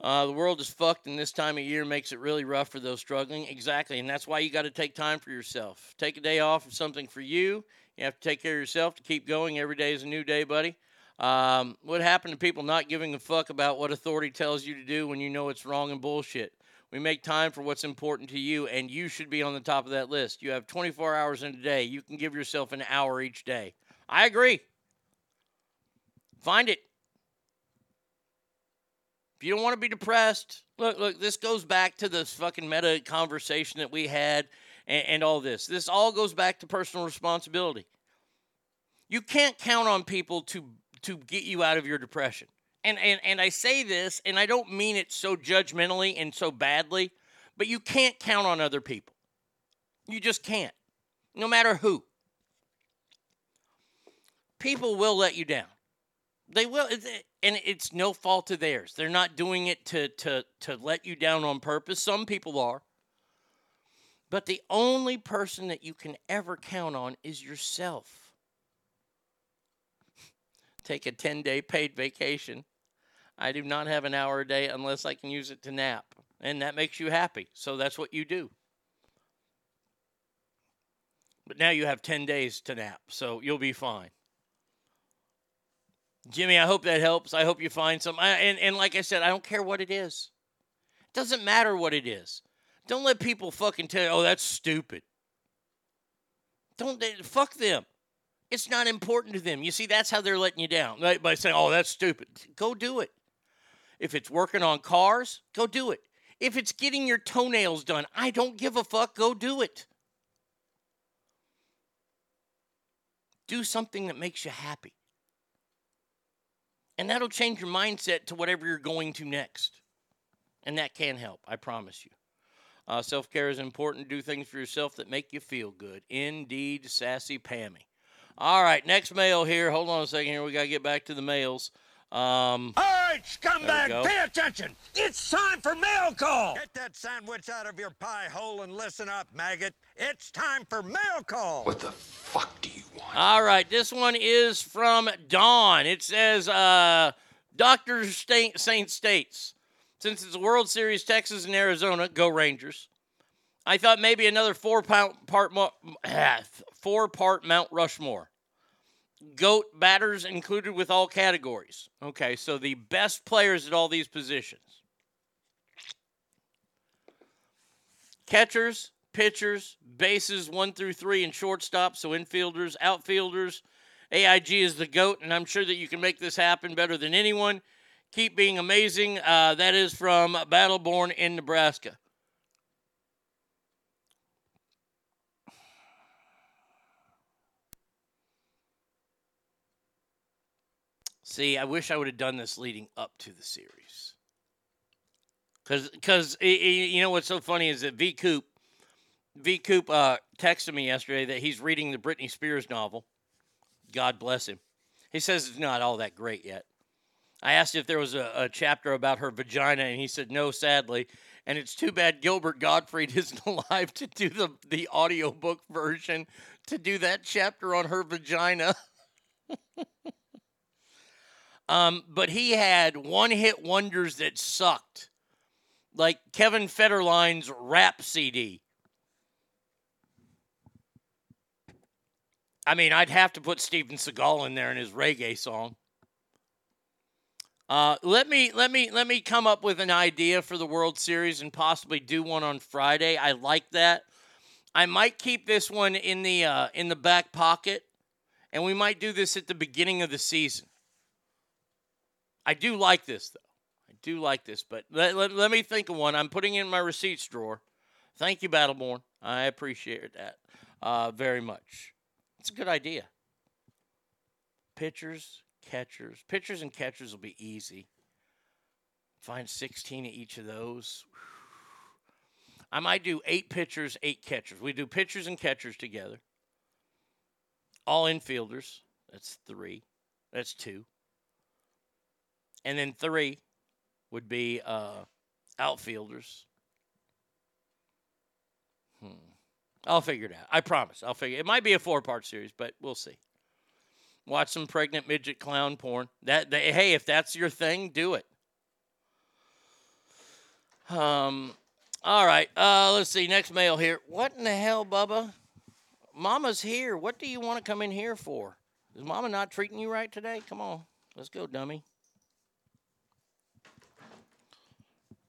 Uh, the world is fucked, and this time of year makes it really rough for those struggling. Exactly, and that's why you got to take time for yourself. Take a day off of something for you. You have to take care of yourself to keep going. Every day is a new day, buddy. Um, what happened to people not giving a fuck about what authority tells you to do when you know it's wrong and bullshit? We make time for what's important to you, and you should be on the top of that list. You have 24 hours in a day. You can give yourself an hour each day. I agree. Find it. If you don't want to be depressed, look, look, this goes back to this fucking meta conversation that we had and, and all this. This all goes back to personal responsibility. You can't count on people to to get you out of your depression. And and and I say this and I don't mean it so judgmentally and so badly, but you can't count on other people. You just can't. No matter who. People will let you down. They will and it's no fault of theirs. They're not doing it to to to let you down on purpose. Some people are. But the only person that you can ever count on is yourself. Take a 10 day paid vacation. I do not have an hour a day unless I can use it to nap. And that makes you happy. So that's what you do. But now you have 10 days to nap. So you'll be fine. Jimmy, I hope that helps. I hope you find some. I, and, and like I said, I don't care what it is. It doesn't matter what it is. Don't let people fucking tell you, oh, that's stupid. Don't they, fuck them. It's not important to them. You see, that's how they're letting you down like, by saying, oh, that's stupid. Go do it. If it's working on cars, go do it. If it's getting your toenails done, I don't give a fuck. Go do it. Do something that makes you happy. And that'll change your mindset to whatever you're going to next. And that can help, I promise you. Uh, Self care is important. Do things for yourself that make you feel good. Indeed, sassy Pammy. All right, next mail here. Hold on a second here. We got to get back to the mails. Um, All right, There we scumbag, pay attention. It's time for mail call. Get that sandwich out of your pie hole and listen up, maggot. It's time for mail call. What the fuck do you All right, this one is from Dawn. It says, uh, Dr. St- Saint States, since it's a World Series, Texas and Arizona, go Rangers. I thought maybe another four pound part mo- four part Mount Rushmore. Goat batters included with all categories. Okay, so the best players at all these positions. Catchers, pitchers, bases one through three, and shortstop. So infielders, outfielders. AIG is the GOAT, and I'm sure that you can make this happen better than anyone. Keep being amazing. Uh, that is from Battleborn in Nebraska. See, I wish I would have done this leading up to the series. Cause, cause i- i- you know what's so funny is that V Coop, V Coop uh, texted me yesterday that he's reading the Britney Spears novel. God bless him. He says it's not all that great yet. I asked if there was a, a chapter about her vagina, and he said no, sadly. And it's too bad Gilbert Gottfried isn't alive to do the the audiobook version to do that chapter on her vagina. um, but he had one hit wonders that sucked, like Kevin Federline's rap CD. I mean, I'd have to put Steven Seagal in there in his reggae song. Uh, let me let me let me come up with an idea for the World Series and possibly do one on Friday. I like that. I might keep this one in the uh, in the back pocket, and we might do this at the beginning of the season. I do like this though. I do like this, but let, let, let me think of one. I'm putting it in my receipts drawer. Thank you, Battleborn. I appreciate that uh, very much. It's a good idea. Pitchers, catchers. Pitchers and catchers will be easy. Find 16 of each of those. I might do eight pitchers, eight catchers. We do pitchers and catchers together. All infielders. That's three. That's two. And then three would be uh, outfielders. Hmm. I'll figure it out. I promise. I'll figure it might be a four part series, but we'll see. Watch some pregnant midget clown porn. That they, hey, if that's your thing, do it. Um all right. Uh let's see. Next mail here. What in the hell, Bubba? Mama's here. What do you want to come in here for? Is Mama not treating you right today? Come on. Let's go, dummy.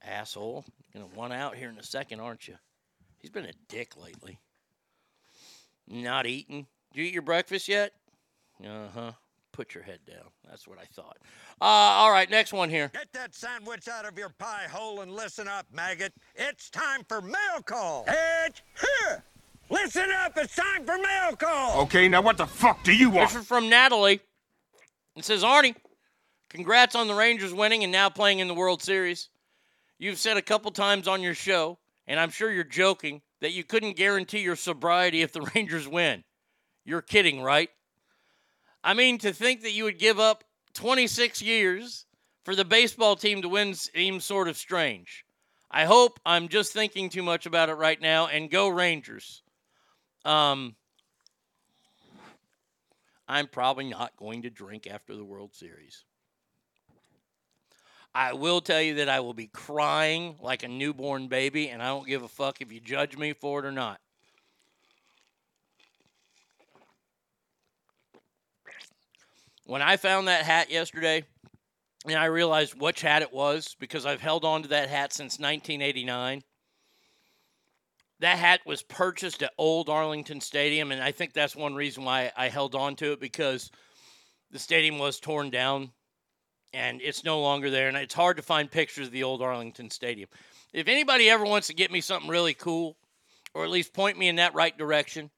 Asshole. You're Gonna one out here in a second, aren't you? He's been a dick lately. Not eating. Did you eat your breakfast yet? Uh huh. Put your head down. That's what I thought. Uh, all right, next one here. Get that sandwich out of your pie hole and listen up, maggot. It's time for mail call. It's here. Listen up. It's time for mail call. Okay, now what the fuck do you want? This is from Natalie. It says, Arnie, congrats on the Rangers winning and now playing in the World Series. You've said a couple times on your show, and I'm sure you're joking, that you couldn't guarantee your sobriety if the Rangers win. You're kidding, right? I mean, to think that you would give up 26 years for the baseball team to win seems sort of strange. I hope I'm just thinking too much about it right now, and go Rangers. Um, I'm probably not going to drink after the World Series. I will tell you that I will be crying like a newborn baby, and I don't give a fuck if you judge me for it or not. When I found that hat yesterday, and I realized which hat it was because I've held on to that hat since 1989. That hat was purchased at Old Arlington Stadium, and I think that's one reason why I held on to it because the stadium was torn down and it's no longer there. And it's hard to find pictures of the old Arlington Stadium. If anybody ever wants to get me something really cool, or at least point me in that right direction,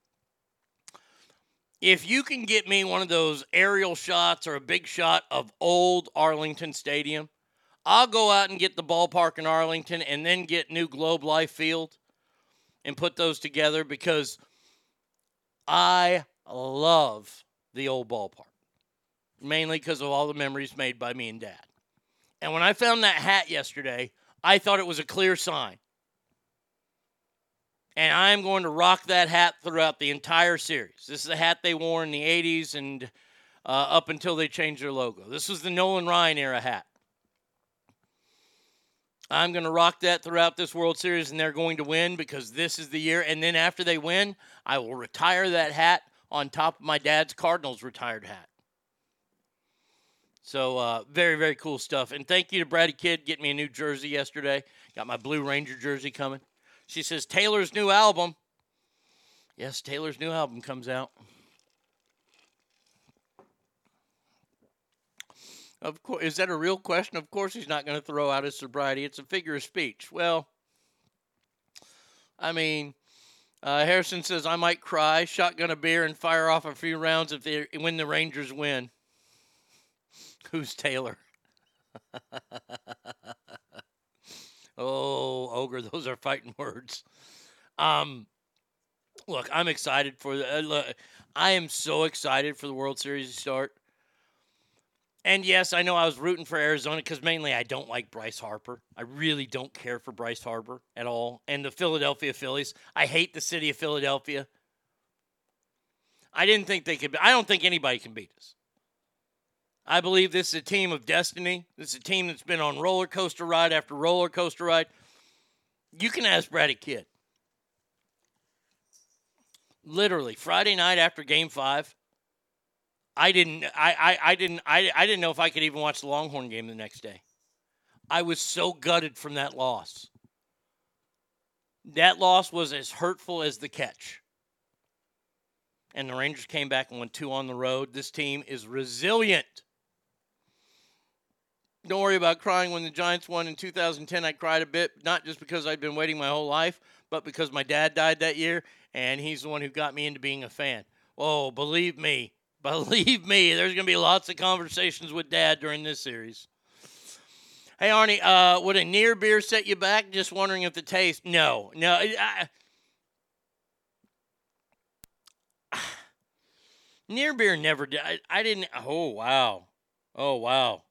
if you can get me one of those aerial shots or a big shot of old Arlington Stadium, I'll go out and get the ballpark in Arlington and then get new Globe Life Field and put those together because I love the old ballpark, mainly because of all the memories made by me and dad. And when I found that hat yesterday, I thought it was a clear sign. And I'm going to rock that hat throughout the entire series. This is a hat they wore in the 80s and uh, up until they changed their logo. This was the Nolan Ryan era hat. I'm going to rock that throughout this World Series, and they're going to win because this is the year. And then after they win, I will retire that hat on top of my dad's Cardinals retired hat. So uh, very, very cool stuff. And thank you to Brady Kidd getting me a new jersey yesterday. Got my Blue Ranger jersey coming. She says Taylor's new album. Yes, Taylor's new album comes out. Of course, is that a real question? Of course, he's not going to throw out his sobriety. It's a figure of speech. Well, I mean, uh, Harrison says I might cry, shotgun a beer, and fire off a few rounds if they when the Rangers win. Who's Taylor? oh, ogre, those are fighting words. Um, look, I'm excited for the. Uh, look, I am so excited for the World Series to start. And yes, I know I was rooting for Arizona because mainly I don't like Bryce Harper. I really don't care for Bryce Harper at all. And the Philadelphia Phillies. I hate the city of Philadelphia. I didn't think they could. Be, I don't think anybody can beat us. I believe this is a team of destiny. This is a team that's been on roller coaster ride after roller coaster ride. You can ask Brady Kidd. Literally, Friday night after game five, I didn't I, I, I didn't I, I didn't know if I could even watch the Longhorn game the next day. I was so gutted from that loss. That loss was as hurtful as the catch. And the Rangers came back and won two on the road. This team is resilient. Don't worry about crying when the Giants won in 2010. I cried a bit, not just because I'd been waiting my whole life, but because my dad died that year, and he's the one who got me into being a fan. Oh, believe me, Believe me, there's going to be lots of conversations with Dad during this series. Hey, Arnie, uh, would a near beer set you back? Just wondering if the taste. No, no. I, near beer never did. I, I didn't. Oh, wow. Oh, wow.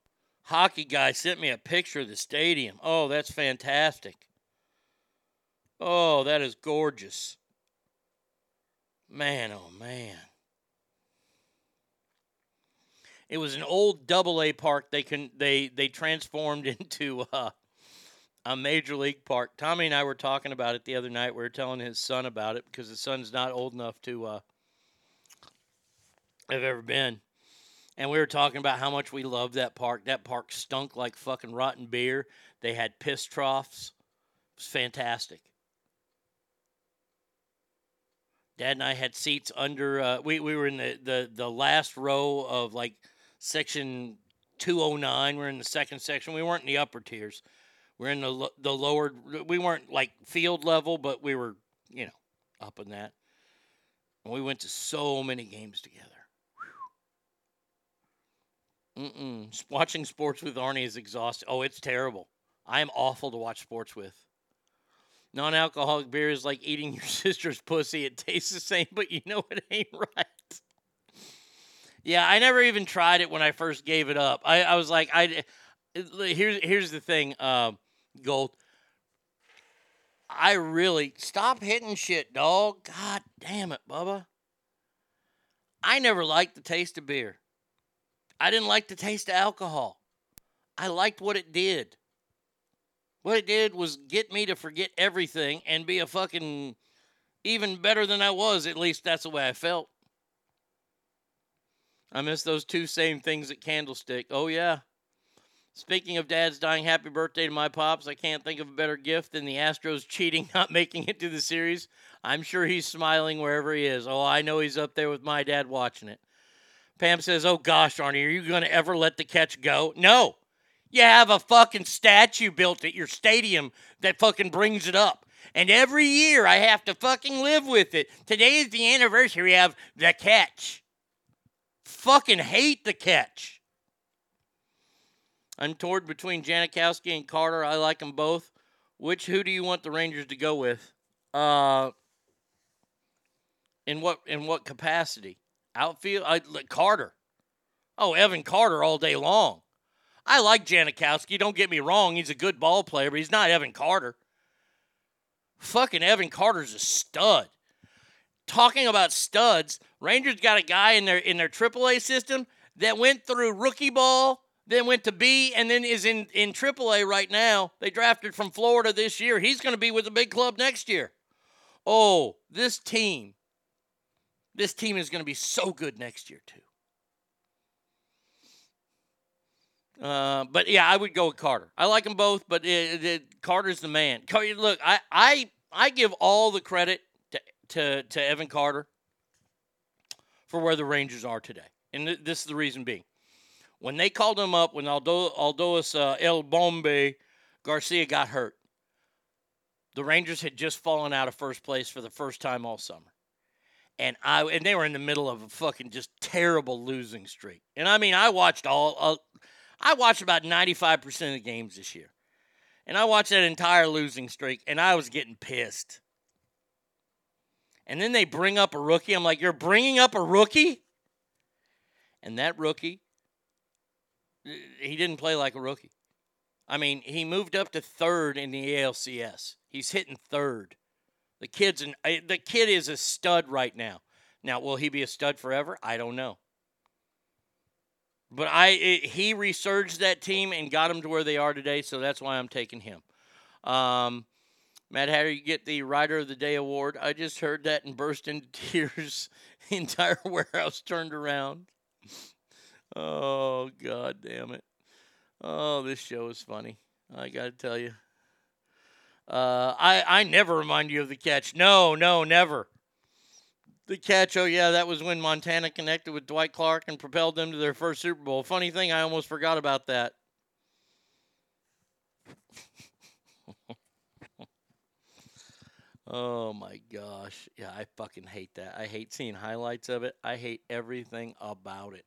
Hockey guy sent me a picture of the stadium. Oh, that's fantastic. Oh, that is gorgeous. Man, oh, man. It was an old double A park. They can they they transformed into uh, a major league park. Tommy and I were talking about it the other night. We were telling his son about it because his son's not old enough to uh, have ever been. And we were talking about how much we loved that park. That park stunk like fucking rotten beer. They had piss troughs. It was fantastic. Dad and I had seats under. Uh, we we were in the, the the last row of like section 209. We're in the second section. We weren't in the upper tiers. We're in the the lower. We weren't like field level, but we were you know up in that. And we went to so many games together. Mm-mm. Watching sports with Arnie is exhausting. Oh, it's terrible. I am awful to watch sports with. Non-alcoholic beer is like eating your sister's pussy. It tastes the same, but you know it ain't right. Yeah, I never even tried it when I first gave it up. I, I was like, I here's here's the thing, uh, Gold. I really stop hitting shit, dog. God damn it, Bubba. I never liked the taste of beer. I didn't like the taste of alcohol. I liked what it did. What it did was get me to forget everything and be a fucking even better than I was. At least that's the way I felt. I miss those two same things at Candlestick. Oh, yeah. Speaking of dads dying, happy birthday to my pops. I can't think of a better gift than the Astros cheating, not making it to the series. I'm sure he's smiling wherever he is. Oh, I know he's up there with my dad watching it. Pam says, Oh gosh, Arnie, are you going to ever let the catch go? No. You have a fucking statue built at your stadium that fucking brings it up. And every year I have to fucking live with it. Today is the anniversary of the catch. Fucking hate the catch. I'm torn between Jankowski and Carter. I like them both. Which who do you want the Rangers to go with? Uh, in what in what capacity? Outfield? Uh, I like Carter. Oh, Evan Carter all day long. I like Jankowski. Don't get me wrong. He's a good ball player, but he's not Evan Carter. Fucking Evan Carter's a stud. Talking about studs, Rangers got a guy in their in their AAA system that went through rookie ball, then went to B, and then is in in AAA right now. They drafted from Florida this year. He's going to be with a big club next year. Oh, this team, this team is going to be so good next year too. Uh, but yeah, I would go with Carter. I like them both, but it, it, Carter's the man. Look, I, I I give all the credit to to to Evan Carter for where the Rangers are today, and th- this is the reason being. When they called him up, when Aldo Adolis uh, El Bombi Garcia got hurt, the Rangers had just fallen out of first place for the first time all summer. And I and they were in the middle of a fucking just terrible losing streak. And I mean, I watched all uh, I watched about 95% of the games this year. And I watched that entire losing streak and I was getting pissed. And then they bring up a rookie. I'm like, "You're bringing up a rookie?" And that rookie he didn't play like a rookie. I mean, he moved up to third in the ALCS. He's hitting third. The kid's an, the kid is a stud right now. Now, will he be a stud forever? I don't know. But I it, he resurged that team and got them to where they are today, so that's why I'm taking him. Um, Matt Hatter, you get the Rider of the Day award. I just heard that and burst into tears. The entire warehouse turned around. Oh, god damn it. Oh, this show is funny. I got to tell you. Uh, I, I never remind you of the catch. No, no, never. The catch, oh, yeah, that was when Montana connected with Dwight Clark and propelled them to their first Super Bowl. Funny thing, I almost forgot about that. oh, my gosh. Yeah, I fucking hate that. I hate seeing highlights of it. I hate everything about it.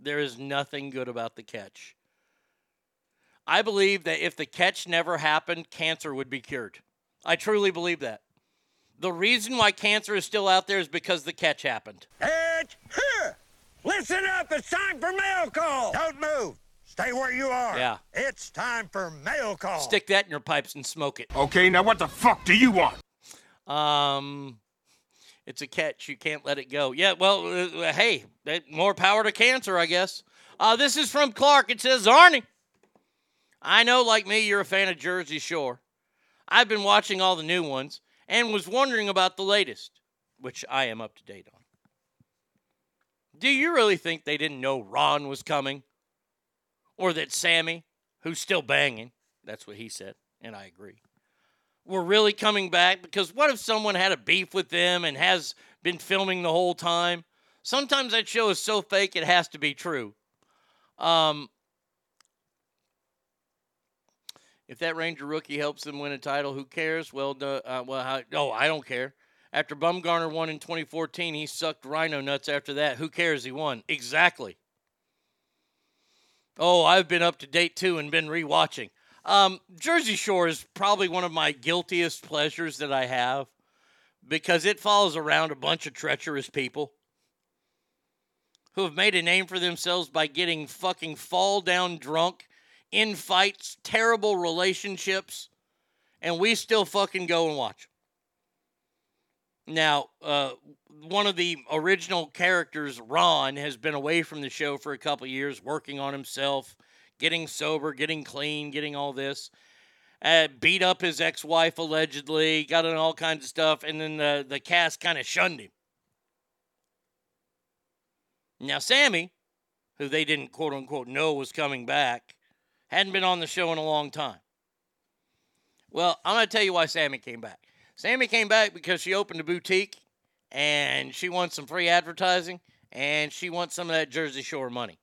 There is nothing good about the catch. I believe that if the catch never happened, cancer would be cured. I truly believe that. The reason why cancer is still out there is because the catch happened. It's here. Listen up. It's time for mail call. Don't move. Stay where you are. Yeah. It's time for mail call. Stick that in your pipes and smoke it. Okay, now what the fuck do you want? Um, it's a catch. You can't let it go. Yeah, well, uh, hey, more power to cancer, I guess. Uh, this is from Clark. It says, Arnie, I know, like me, you're a fan of Jersey Shore. I've been watching all the new ones and was wondering about the latest, which I am up to date on. Do you really think they didn't know Ron was coming? Or that Sammy, who's still banging, that's what he said, and I agree, were really coming back because what if someone had a beef with them and has been filming the whole time? Sometimes that show is so fake it has to be true. Um, if that Ranger rookie helps them win a title, who cares? Well, uh, well, how, oh, I don't care. After Bumgarner won in 2014, he sucked rhino nuts after that. Who cares? He won. Exactly. Oh, I've been up to date too and been rewatching. Um, Jersey Shore is probably one of my guiltiest pleasures that I have because it follows around a bunch of treacherous people who have made a name for themselves by getting fucking fall down drunk in fights, terrible relationships, and we still fucking go and watch. Now, uh, one of the original characters, Ron, has been away from the show for a couple years, working on himself, getting sober, getting clean, getting all this. Uh, beat up his ex-wife allegedly, got in all kinds of stuff, and then the the cast kind of shunned him. Now, Sammy, who they didn't quote unquote know was coming back, hadn't been on the show in a long time. Well, I'm going to tell you why Sammy came back. Sammy came back because she opened a boutique and she wants some free advertising and she wants some of that Jersey Shore money.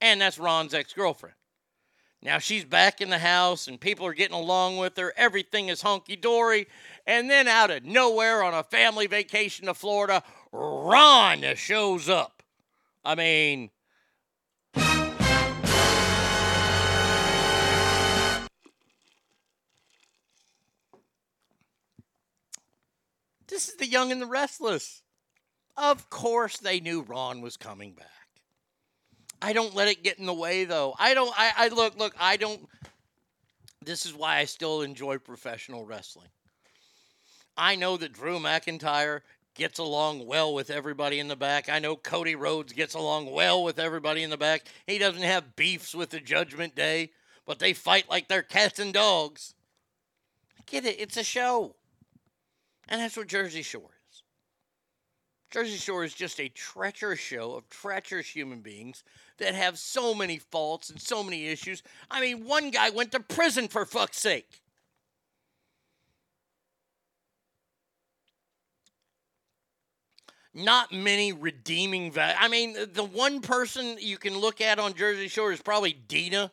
And that's Ron's ex girlfriend. Now she's back in the house and people are getting along with her. Everything is hunky dory. And then out of nowhere on a family vacation to Florida, Ron shows up. I mean, this is the young and the restless. Of course, they knew Ron was coming back. I don't let it get in the way, though. I don't. I, I look. Look. I don't. This is why I still enjoy professional wrestling. I know that Drew McIntyre gets along well with everybody in the back. I know Cody Rhodes gets along well with everybody in the back. He doesn't have beefs with the Judgment Day, but they fight like they're cats and dogs. I get it. It's a show. And that's what Jersey Shore is. Jersey Shore is just a treacherous show of treacherous human beings that have so many faults and so many issues. I mean, one guy went to prison for fuck's sake. Not many redeeming value. I mean, the one person you can look at on Jersey Shore is probably Deena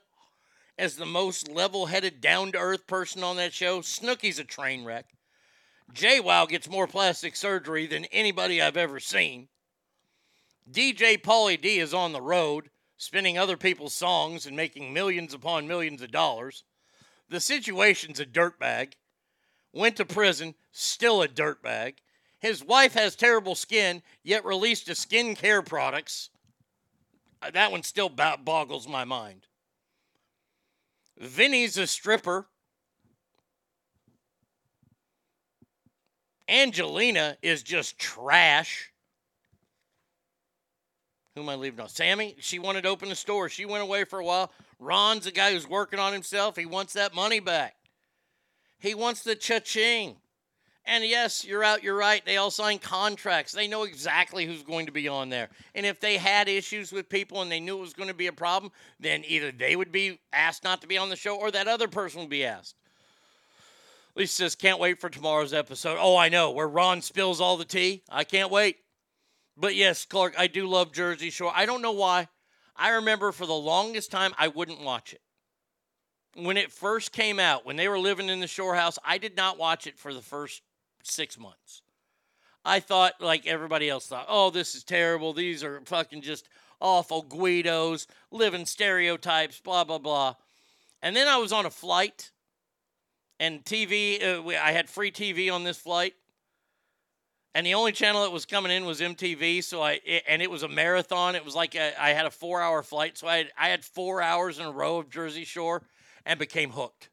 as the most level headed, down to earth person on that show. Snooki's a train wreck. JWoww gets more plastic surgery than anybody I've ever seen. DJ Pauly D is on the road, spinning other people's songs and making millions upon millions of dollars. The situation's a dirtbag. Went to prison, still a dirtbag. His wife has terrible skin, yet released a skincare products. Uh, That one still boggles my mind. Vinny's a stripper. Angelina is just trash. Who am I leaving off? Sammy, she wanted to open a store. She went away for a while. Ron's a guy who's working on himself. He wants that money back. He wants the cha-ching. And yes, you're out, you're right. They all sign contracts. They know exactly who's going to be on there. And if they had issues with people and they knew it was going to be a problem, then either they would be asked not to be on the show or that other person would be asked. Lisa says, can't wait for tomorrow's episode. Oh, I know, where Ron spills all the tea. I can't wait. But yes, Clark, I do love Jersey Shore. I don't know why. I remember for the longest time I wouldn't watch it. When it first came out, when they were living in the shore house, I did not watch it for the first six months. I thought, like everybody else thought, oh, this is terrible. These are fucking just awful Guidos, living stereotypes, blah, blah, blah. And then I was on a flight and TV, uh, we- I had free TV on this flight. And the only channel that was coming in was MTV. So I, it, and it was a marathon. It was like a, I had a four hour flight. So I had, I had four hours in a row of Jersey Shore and became hooked.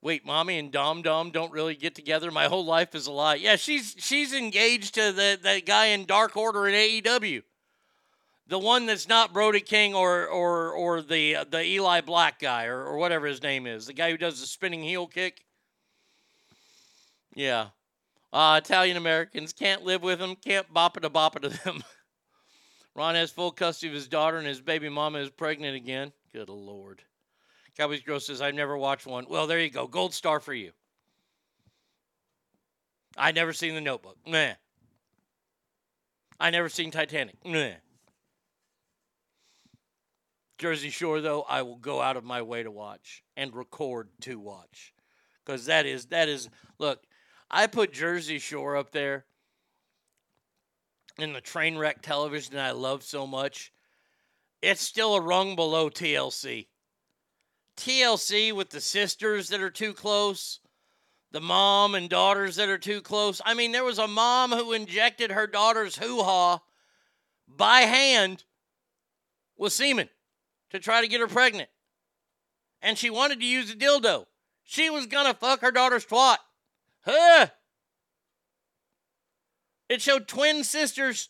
Wait, mommy and Dom Dom don't really get together. My whole life is a lie. Yeah, she's she's engaged to the that guy in Dark Order in AEW. The one that's not Brody King or or or the the Eli Black guy or, or whatever his name is. The guy who does the spinning heel kick. Yeah. Uh, Italian Americans can't live with them, can't bop it a bop it to them. Ron has full custody of his daughter, and his baby mama is pregnant again. Good lord. Cowboys Girl says, I've never watched one. Well, there you go. Gold star for you. I never seen The Notebook. Meh. I never seen Titanic. Meh. Jersey Shore, though, I will go out of my way to watch and record to watch. Because that is, that is, look, I put Jersey Shore up there in the train wreck television I love so much. It's still a rung below TLC. TLC with the sisters that are too close, the mom and daughters that are too close. I mean, there was a mom who injected her daughter's hoo ha by hand with semen to try to get her pregnant. And she wanted to use a dildo. She was gonna fuck her daughter's twat. Huh? It showed twin sisters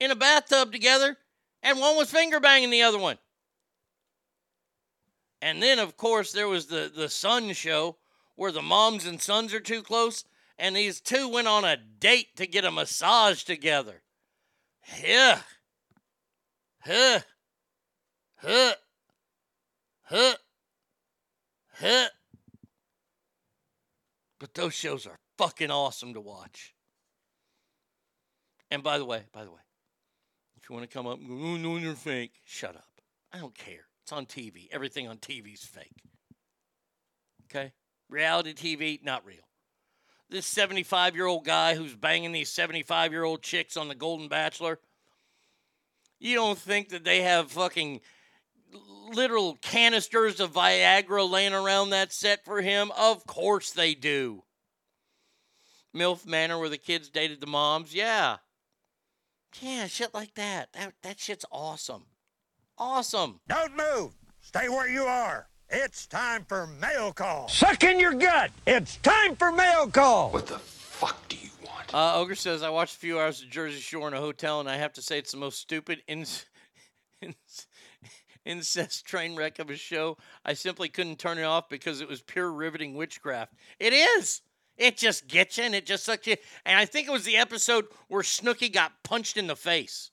in a bathtub together, and one was finger banging the other one. And then, of course, there was the, the son show where the moms and sons are too close, and these two went on a date to get a massage together. Yeah. Huh. Huh. Huh. Huh. But those shows are fucking awesome to watch. And by the way, by the way, if you want to come up and go, oh, no, you're fake, shut up. I don't care. It's on TV. Everything on TV is fake. Okay? Reality TV, not real. This 75 year old guy who's banging these 75 year old chicks on The Golden Bachelor, you don't think that they have fucking literal canisters of Viagra laying around that set for him? Of course they do. MILF Manor where the kids dated the moms, yeah. Yeah, shit like that. That that shit's awesome. Awesome. Don't move. Stay where you are. It's time for mail call. Suck in your gut. It's time for mail call. What the fuck do you want? Uh, Ogre says I watched a few hours of Jersey Shore in a hotel, and I have to say it's the most stupid ins- ins- incest train wreck of a show. I simply couldn't turn it off because it was pure riveting witchcraft. It is. It just gets you and it just sucks you. And I think it was the episode where Snooki got punched in the face.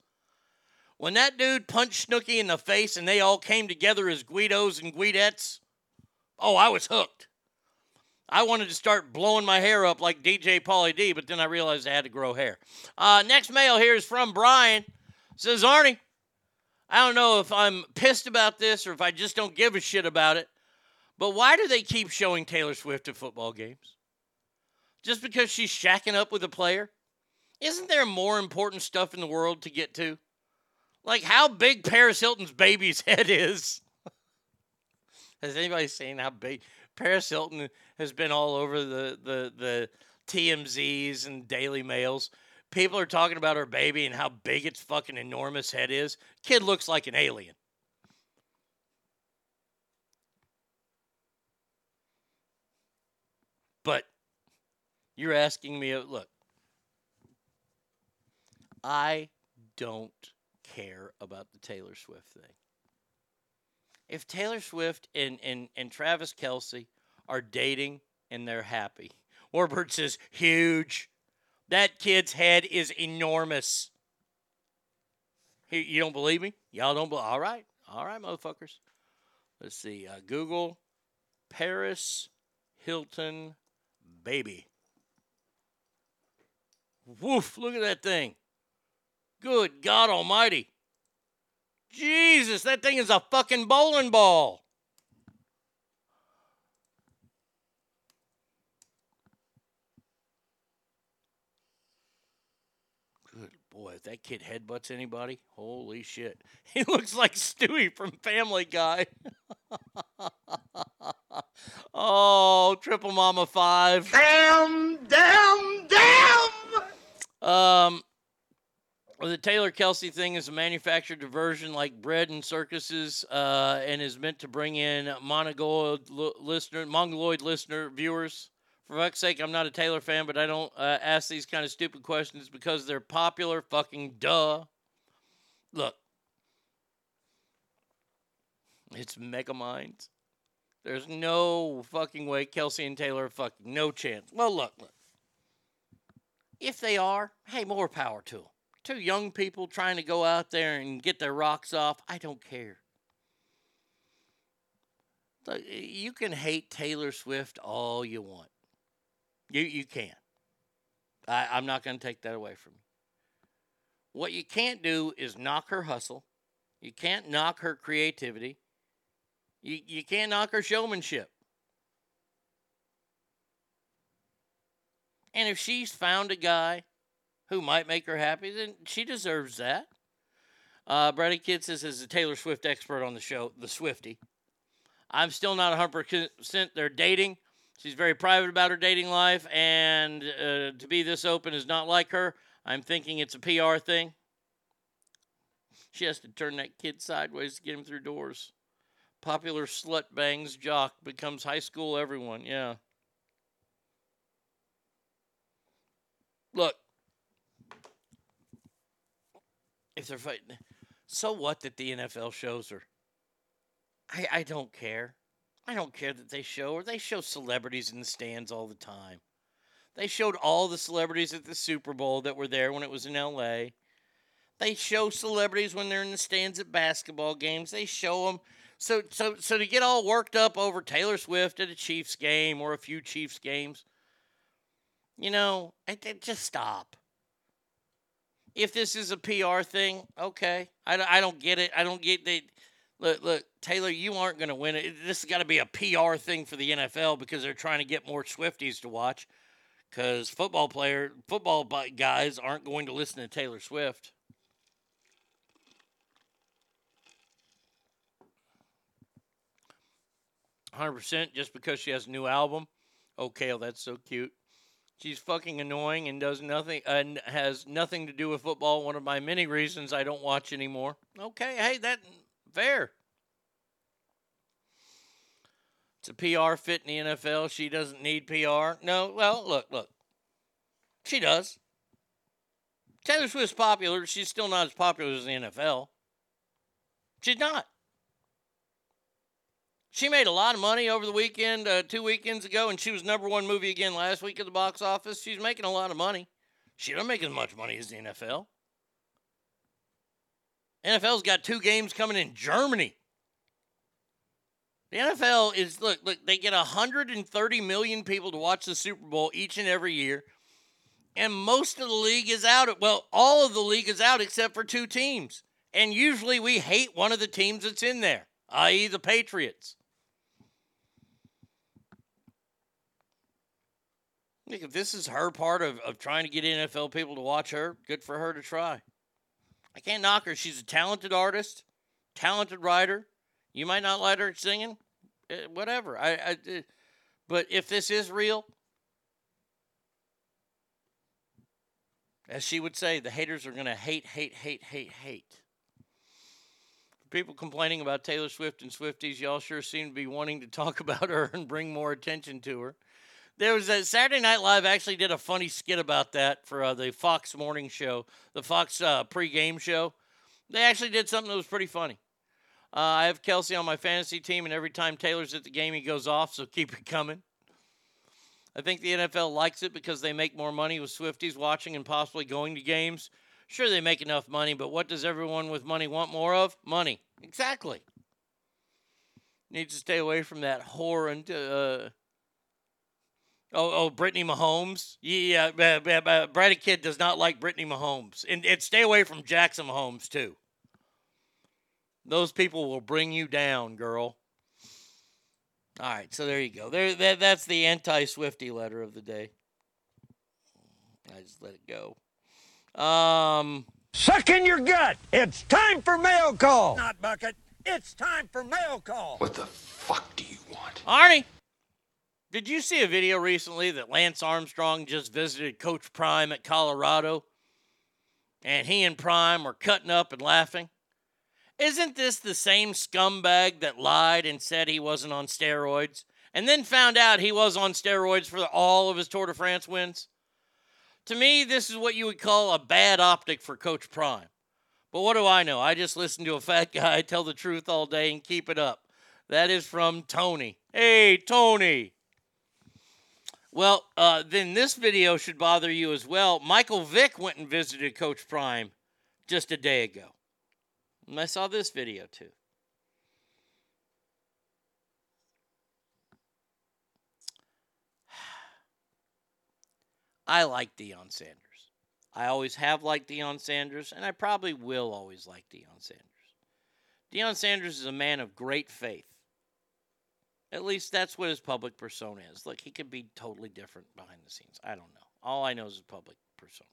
When that dude punched Snooki in the face and they all came together as Guidos and Guidettes, oh, I was hooked. I wanted to start blowing my hair up like DJ Pauly D, but then I realized I had to grow hair. Uh, next mail here is from Brian. Says Arnie, I don't know if I'm pissed about this or if I just don't give a shit about it, but why do they keep showing Taylor Swift at football games? Just because she's shacking up with a player? Isn't there more important stuff in the world to get to? Like how big Paris Hilton's baby's head is. Has anybody seen how big Paris Hilton has been all over the, the, the TMZs and Daily Mails? People are talking about her baby and how big its fucking enormous head is. Kid looks like an alien. But you're asking me, look, I don't care about the Taylor Swift thing. If Taylor Swift and, and, and Travis Kelce are dating and they're happy, Warbird says, huge. That kid's head is enormous. You don't believe me? Y'all don't believe? All right. All right, motherfuckers. Let's see. Uh, Google Paris Hilton baby. Woof, look at that thing. Good God Almighty. Jesus, that thing is a fucking bowling ball. Boy, if that kid headbutts anybody, holy shit. He looks like Stewie from Family Guy. oh, Triple Mama 5. Damn, damn, damn! Um, the Taylor Kelce thing is a manufactured diversion like bread and circuses, uh, and is meant to bring in Mongoloid li- listener, Mongoloid listener viewers. For fuck's sake, I'm not a Taylor fan, but I don't uh, ask these kind of stupid questions because they're popular. Fucking duh. Look, it's Megamind. There's no fucking way Kelce and Taylor are fucking no chance. Well, look, look. If they are, hey, more power to them. two young people trying to go out there and get their rocks off. I don't care. Look, you can hate Taylor Swift all you want. You you can. I, I'm not going to take that away from you. What you can't do is knock her hustle. You can't knock her creativity. You you can't knock her showmanship. And if she's found a guy who might make her happy, then she deserves that. Uh, Brady Kidd says, as a Taylor Swift expert on the show, the Swifty, I'm still not 100% they're dating. She's very private about her dating life, and uh, to be this open is not like her. I'm thinking it's a PR thing. She has to turn that kid sideways to get him through doors. Popular slut bangs jock becomes high school everyone. Yeah. Look, if they're fighting, so what that the NFL shows her? I, I don't care. I don't care that they show or They show celebrities in the stands all the time. They showed all the celebrities at the Super Bowl that were there when it was in LA. They show celebrities when they're in the stands at basketball games. They show them. So, so, so to get all worked up over Taylor Swift at a Chiefs game or a few Chiefs games, you know, I, I just stop. If this is a PR thing, okay. I, I don't get it. I don't get that. Look, look, Taylor, you aren't going to win it. This has got to be a PR thing for the NFL because they're trying to get more Swifties to watch. Because football player, football guys aren't going to listen to Taylor Swift. Hundred percent, just because she has a new album. Oh, well, that's so cute. She's fucking annoying and does nothing and has nothing to do with football. One of my many reasons I don't watch anymore. Okay, hey, that fair. It's a PR fit in the NFL. She doesn't need PR. No, well, look, look. She does. Taylor Swift's popular. She's still not as popular as the NFL. She's not. She made a lot of money over the weekend, uh, two weekends ago, and she was number one movie again last week at the box office. She's making a lot of money. She don't make as much money as the NFL. NFL's got two games coming in Germany. The NFL is look, look, they get 130 million people to watch the Super Bowl each and every year. And most of the league is out. Well, all of the league is out except for two teams. And usually we hate one of the teams that's in there, i.e., the Patriots. Look, if this is her part of, of trying to get NFL people to watch her, good for her to try. I can't knock her. She's a talented artist, talented writer. You might not like her singing, eh, whatever. I, I, eh, but if this is real, as she would say, the haters are going to hate, hate, hate, hate, hate. People complaining about Taylor Swift and Swifties, y'all sure seem to be wanting to talk about her and bring more attention to her. There was a Saturday Night Live actually did a funny skit about that for uh, the Fox morning show, the Fox uh, pregame show. They actually did something that was pretty funny. Uh, I have Kelce on my fantasy team, and every time Taylor's at the game, he goes off, so keep it coming. I think the NFL likes it because they make more money with Swifties watching and possibly going to games. Sure, they make enough money, but what does everyone with money want more of? Money. Exactly. Needs to stay away from that whore and uh, Oh, oh, Brittany Mahomes. Yeah, uh, Brady Kid does not like Brittany Mahomes, and, and stay away from Jackson Mahomes too. Those people will bring you down, girl. All right, so there you go. There, that, that's the anti-Swifty letter of the day. I just let it go. Um, suck in your gut. It's time for mail call. Not bucket. It's time for mail call. What the fuck do you want, Arnie? Did you see a video recently that Lance Armstrong just visited Coach Prime at Colorado? And he and Prime were cutting up and laughing? Isn't this the same scumbag that lied and said he wasn't on steroids and then found out he was on steroids for all of his Tour de France wins? To me, this is what you would call a bad optic for Coach Prime. But what do I know? I just listen to a fat guy tell the truth all day and keep it up. That is from Tony. Hey, Tony. Well, uh, then this video should bother you as well. Michael Vick went and visited Coach Prime just a day ago. And I saw this video too. I like Deion Sanders. I always have liked Deion Sanders, and I probably will always like Deion Sanders. Deion Sanders is a man of great faith. At least that's what his public persona is. Look, he could be totally different behind the scenes. I don't know. All I know is his public persona.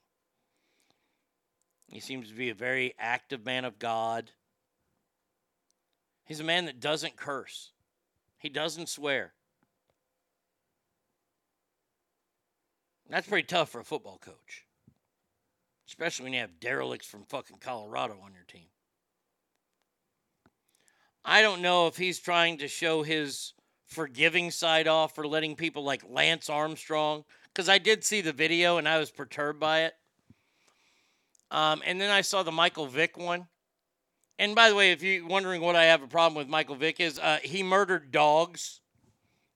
He seems to be a very active man of God. He's a man that doesn't curse, he doesn't swear. That's pretty tough for a football coach, especially when you have derelicts from fucking Colorado on your team. I don't know if he's trying to show his forgiving side off for letting people like Lance Armstrong, because I did see the video and I was perturbed by it. Um, and then I saw the Michael Vick one. And by the way, if you're wondering what I have a problem with Michael Vick is, uh, he murdered dogs.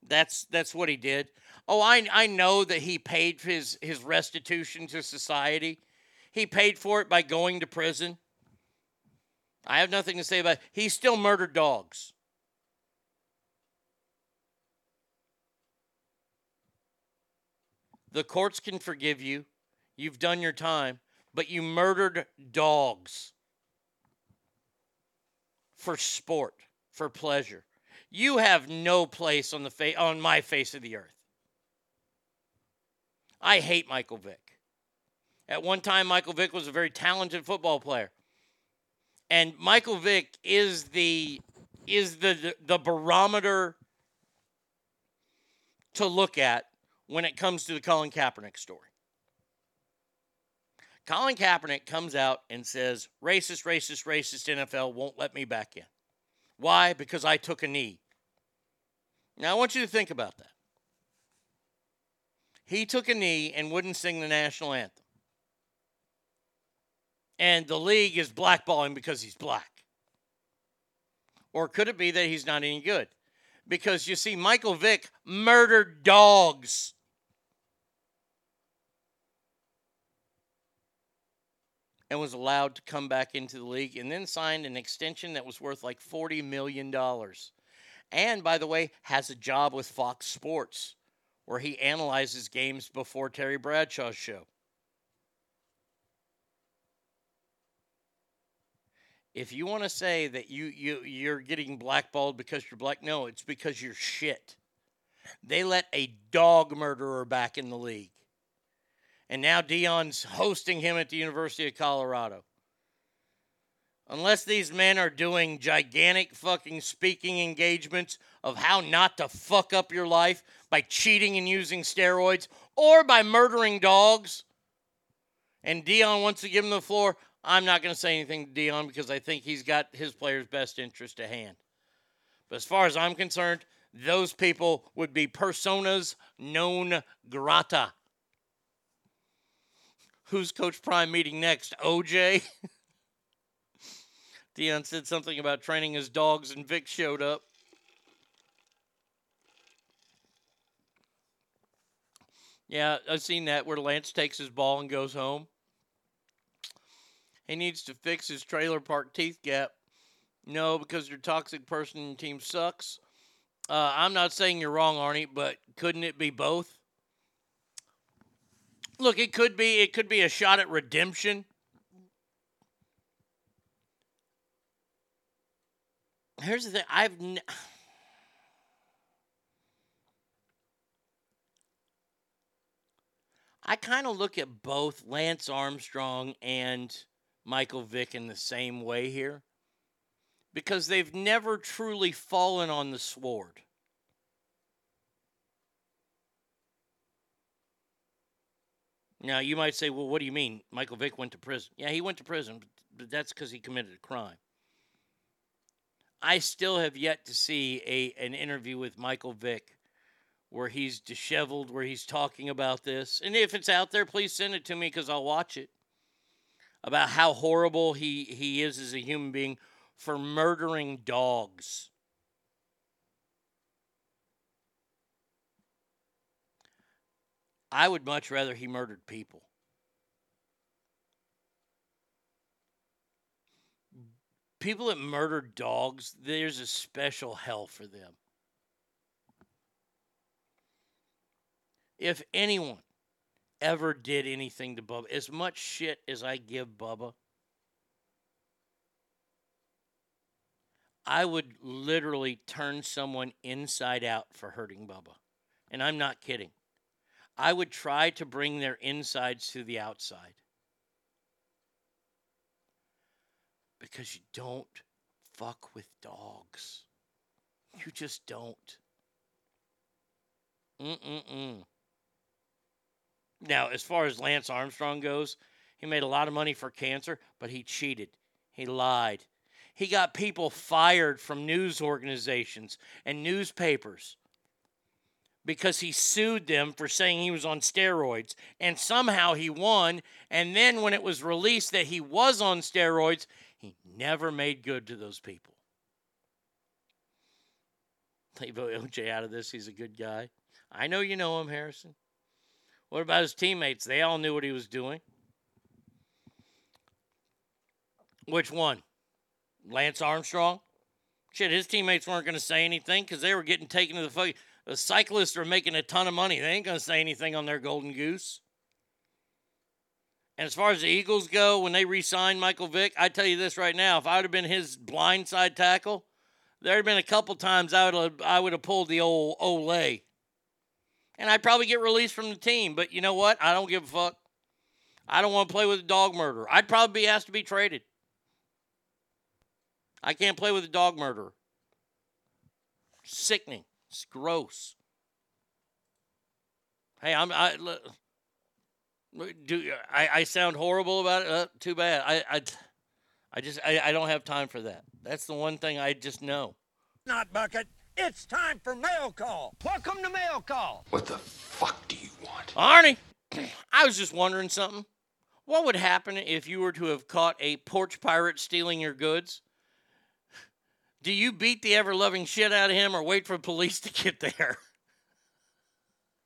That's that's what he did. Oh, I I know that he paid his his restitution to society. He paid for it by going to prison. I have nothing to say about it. He still murdered dogs. The courts can forgive you. You've done your time, but you murdered dogs for sport, for pleasure. You have no place on the fa- on my face of the earth. I hate Michael Vick. At one time, Michael Vick was a very talented football player, and Michael Vick is the is the the barometer to look at when it comes to the Colin Kaepernick story. Colin Kaepernick comes out and says, racist, racist, racist NFL won't let me back in. Why? Because I took a knee. Now, I want you to think about that. He took a knee and wouldn't sing the national anthem. And the league is blackballing because he's black. Or could it be that he's not any good? Because you see, Michael Vick murdered dogs. And was allowed to come back into the league and then signed an extension that was worth like $40 million. And by the way, has a job with Fox Sports where he analyzes games before Terry Bradshaw's show. If you want to say that you, you you're getting blackballed because you're black, no, it's because you're shit. They let a dog murderer back in the league. And now Deion's hosting him at the University of Colorado. Unless these men are doing gigantic fucking speaking engagements of how not to fuck up your life by cheating and using steroids or by murdering dogs, and Dion wants to give him the floor, I'm not going to say anything to Deion because I think he's got his players' best interest at hand. But as far as I'm concerned, those people would be personas non grata. Who's Coach Prime meeting next? OJ? Deion said something about training his dogs, and Vick showed up. Yeah, I've seen that where Lance takes his ball and goes home. He needs to fix his trailer park teeth gap. No, because your toxic person team sucks. Uh, I'm not saying you're wrong, Arnie, but couldn't it be both? Look, it could be it could be a shot at redemption. Here's the thing: I've n- I kind of look at both Lance Armstrong and Michael Vick in the same way here because they've never truly fallen on the sword. Now, you might say, well, what do you mean? Michael Vick went to prison. Yeah, he went to prison, but that's because he committed a crime. I still have yet to see a an interview with Michael Vick where he's disheveled, where he's talking about this. And if it's out there, please send it to me because I'll watch it. About how horrible he, he is as a human being for murdering dogs. I would much rather he murdered people. People that murder dogs, there's a special hell for them. If anyone ever did anything to Bubba, as much shit as I give Bubba, I would literally turn someone inside out for hurting Bubba. And I'm not kidding. I would try to bring their insides to the outside. Because you don't fuck with dogs. You just don't. Mm-mm-mm. Now, as far as Lance Armstrong goes, he made a lot of money for cancer, but he cheated. He lied. He got people fired from news organizations and newspapers because he sued them for saying he was on steroids. And somehow he won. And then when it was released that he was on steroids, he never made good to those people. Leave OJ out of this. He's a good guy. I know you know him, Harrison. What about his teammates? They all knew what he was doing. Which one? Lance Armstrong? Shit, his teammates weren't going to say anything because they were getting taken to the fucking. The cyclists are making a ton of money. They ain't going to say anything on their golden goose. And as far as the Eagles go, when they re signed Michael Vick, I tell you this right now if I would have been his blindside tackle, there had been a couple times I would have, I would have pulled the old olé. And I'd probably get released from the team. But you know what? I don't give a fuck. I don't want to play with a dog murderer. I'd probably be asked to be traded. I can't play with a dog murderer. Sickening. It's gross. Hey, I'm I do I, I sound horrible about it? Uh, too bad. I I, I just I, I don't have time for that. That's the one thing I just know. Not bucket. It's time for mail call. Welcome to mail call. What the fuck do you want? Arnie, I was just wondering something. What would happen if you were to have caught a porch pirate stealing your goods? Do you beat the ever loving shit out of him or wait for police to get there?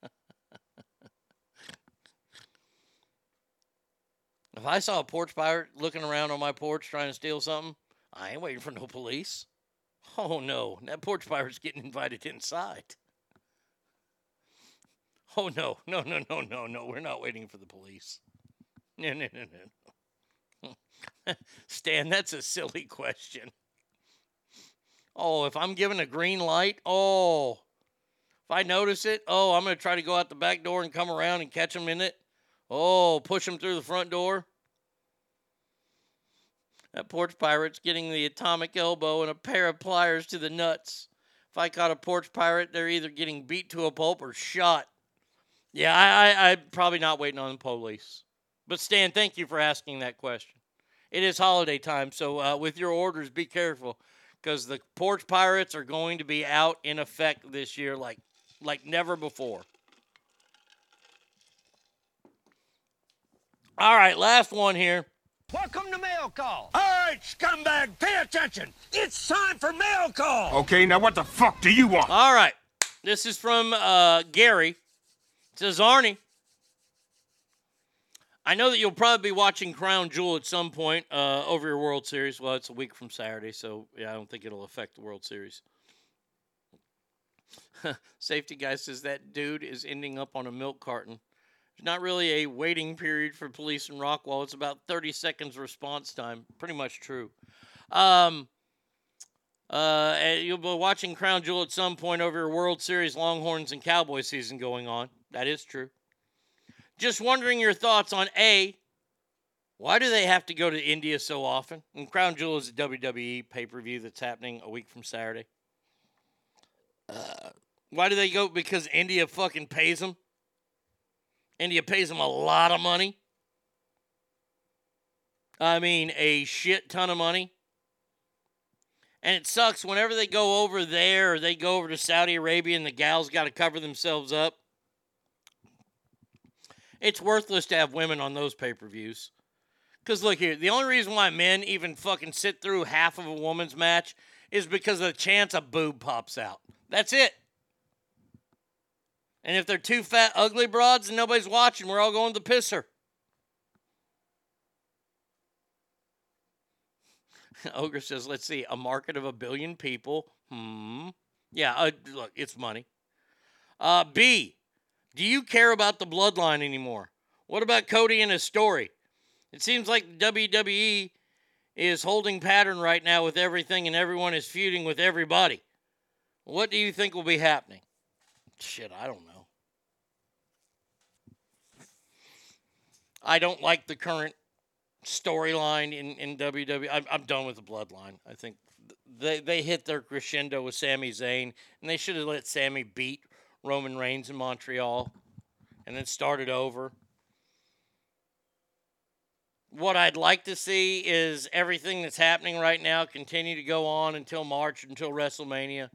if I saw a porch pirate looking around on my porch trying to steal something, I ain't waiting for no police. Oh no, that porch pirate's getting invited inside. Oh no, no, no, no, no, no, we're not waiting for the police. No, no, no, no. Stan, that's a silly question. Oh, if I'm given a green light, oh, if I notice it, oh, I'm going to try to go out the back door and come around and catch them in it. Oh, push them through the front door. That porch pirate's getting the atomic elbow and a pair of pliers to the nuts. If I caught a porch pirate, they're either getting beat to a pulp or shot. Yeah, I, I, I'm probably not waiting on the police. But Stan, thank you for asking that question. It is holiday time, so uh, with your orders, be careful because the porch pirates are going to be out in effect this year like like never before. All right, last one here. Welcome to mail call. All right, scumbag, pay attention. It's time for mail call. Okay, now what the fuck do you want? All right. This is from uh, Gary. It says, Arnie, I know that you'll probably be watching Crown Jewel at some point uh, over your World Series. Well, it's a week from Saturday, so yeah, I don't think it'll affect the World Series. Safety guy says that dude is ending up on a milk carton. There's not really a waiting period for police in Rockwall. It's about 30 seconds response time. Pretty much true. Um, uh, you'll be watching Crown Jewel at some point over your World Series Longhorns and Cowboy season going on. That is true. Just wondering your thoughts on A, why do they have to go to India so often? And Crown Jewel is a WWE pay per view that's happening a week from Saturday. Uh, why do they go? Because India fucking pays them. India pays them a lot of money. I mean, a shit ton of money. And it sucks whenever they go over there or they go over to Saudi Arabia and the gals got to cover themselves up. It's worthless to have women on those pay per views. Because look here, the only reason why men even fucking sit through half of a woman's match is because of the chance a boob pops out. That's it. And if they're two fat, ugly broads and nobody's watching, we're all going to piss her. Ogre says, let's see, a market of a billion people. Hmm. Yeah, uh, look, it's money. Uh, B, do you care about the bloodline anymore? What about Cody and his story? It seems like WWE is holding pattern right now with everything and everyone is feuding with everybody. What do you think will be happening? Shit, I don't know. I don't like the current storyline in, in WWE. I'm, I'm done with the bloodline. I think they, they hit their crescendo with Sami Zayn, and they should have let Sami beat Roman Reigns in Montreal and then started over. What I'd like to see is everything that's happening right now continue to go on until March, until WrestleMania.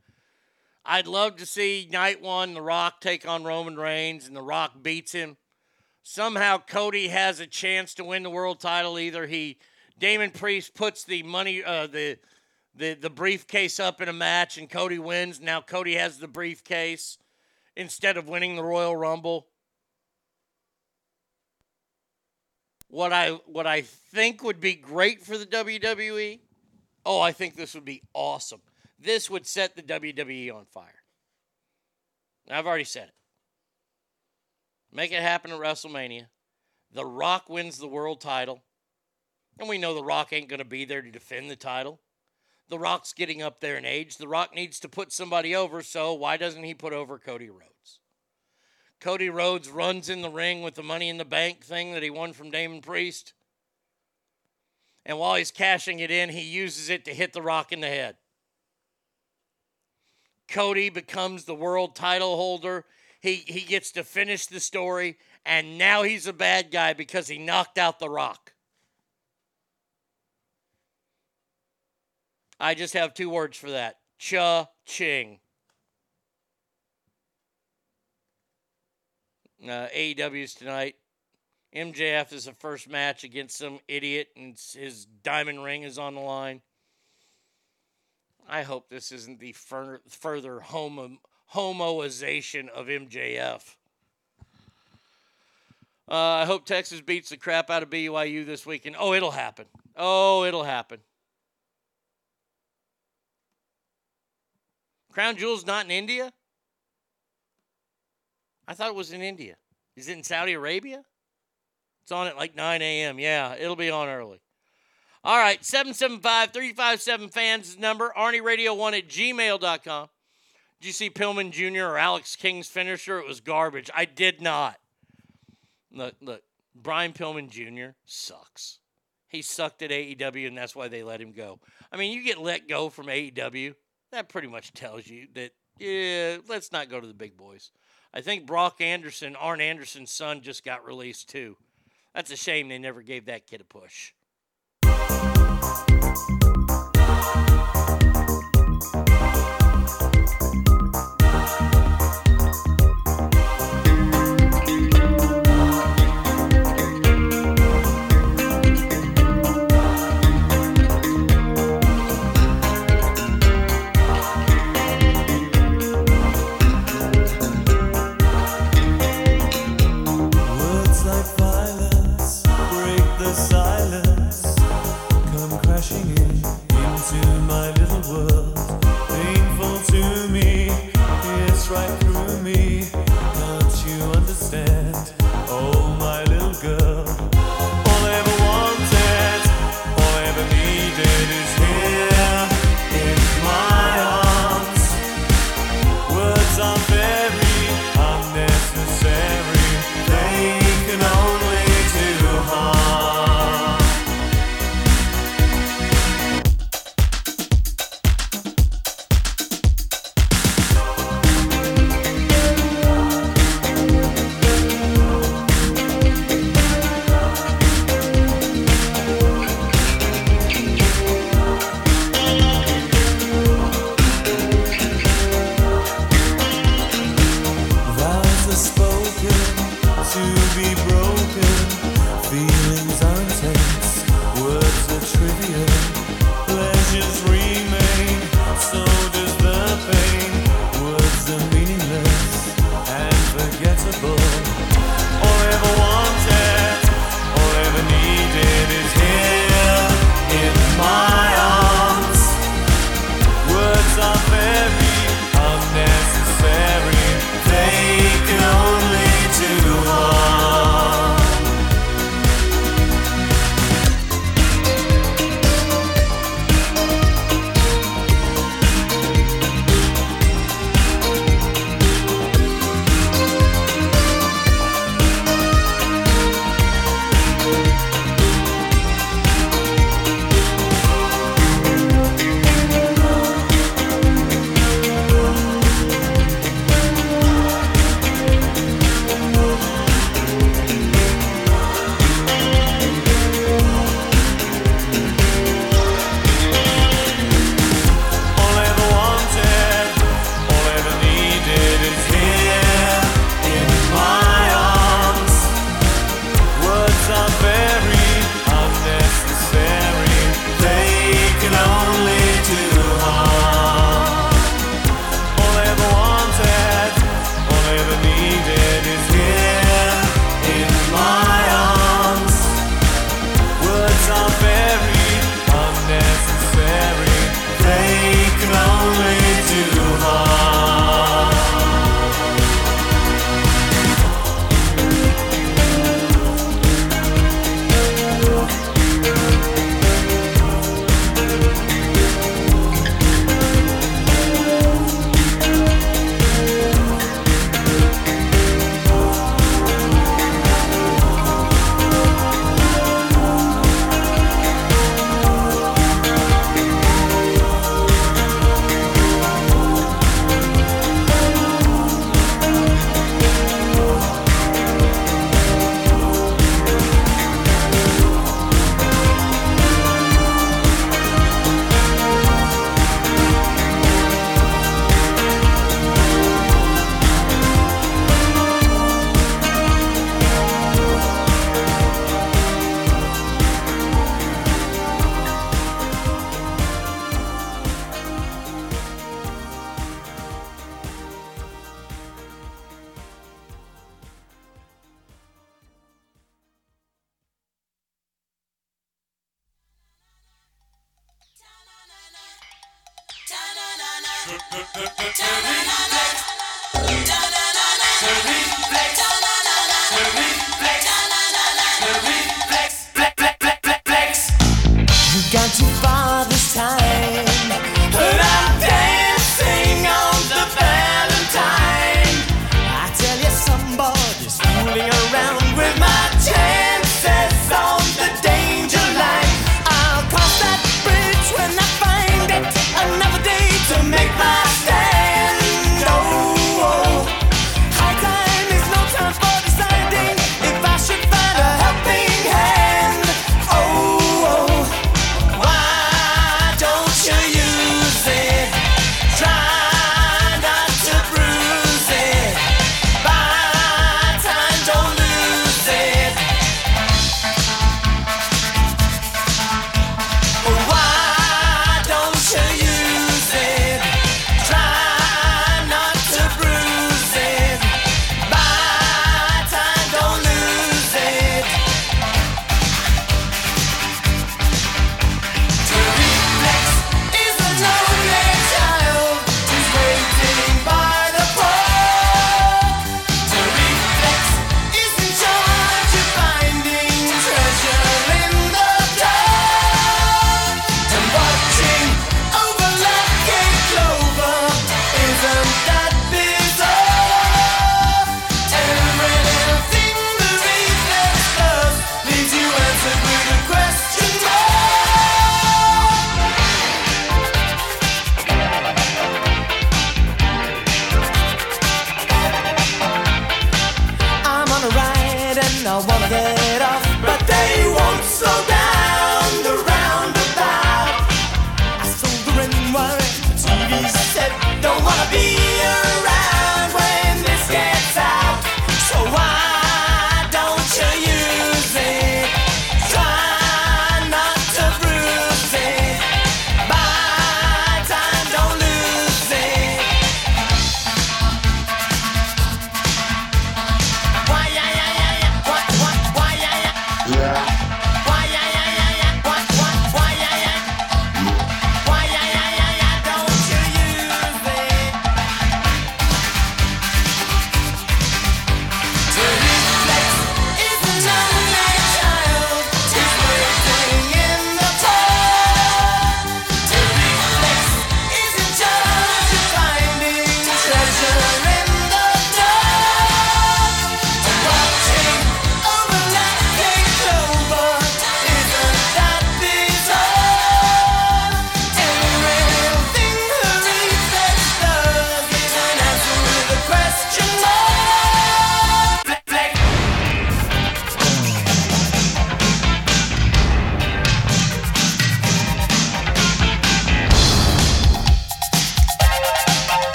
I'd love to see night one, The Rock take on Roman Reigns, and The Rock beats him. Somehow Cody has a chance to win the world title. Either he, Damian Priest puts the money, uh, the the the briefcase up in a match, and Cody wins. Now Cody has the briefcase instead of winning the Royal Rumble. What I what I think would be great for the WWE. Oh, I think this would be awesome. This would set the WWE on fire. I've already said it. Make it happen at WrestleMania. The Rock wins the world title. And we know The Rock ain't going to be there to defend the title. The Rock's getting up there in age. The Rock needs to put somebody over, so why doesn't he put over Cody Rhodes? Cody Rhodes runs in the ring with the money in the bank thing that he won from Damian Priest. And while he's cashing it in, he uses it to hit The Rock in the head. Cody becomes the world title holder. He, he gets to finish the story, and now he's a bad guy because he knocked out The Rock. I just have two words for that cha Uh, AEW's tonight. MJF is the first match against some idiot, and his diamond ring is on the line. I hope this isn't the fur- further homo- homoization of MJF. Uh, I hope Texas beats the crap out of BYU this weekend. Oh, it'll happen. Oh, it'll happen. Crown Jewel's not in India? I thought it was in India. Is it in Saudi Arabia? It's on at like 9 a.m. Yeah, it'll be on early. All right, 775 357 fans number, ArnieRadio1 at gmail.com. Did you see Pillman Jr. or Alex King's finisher? It was garbage. I did not. Look, look, Brian Pillman Jr. sucks. He sucked at AEW, and that's why they let him go. I mean, you get let go from AEW, that pretty much tells you that, yeah, let's not go to the big boys. I think Brock Anderson, Arn Anderson's son, just got released too. That's a shame they never gave that kid a push.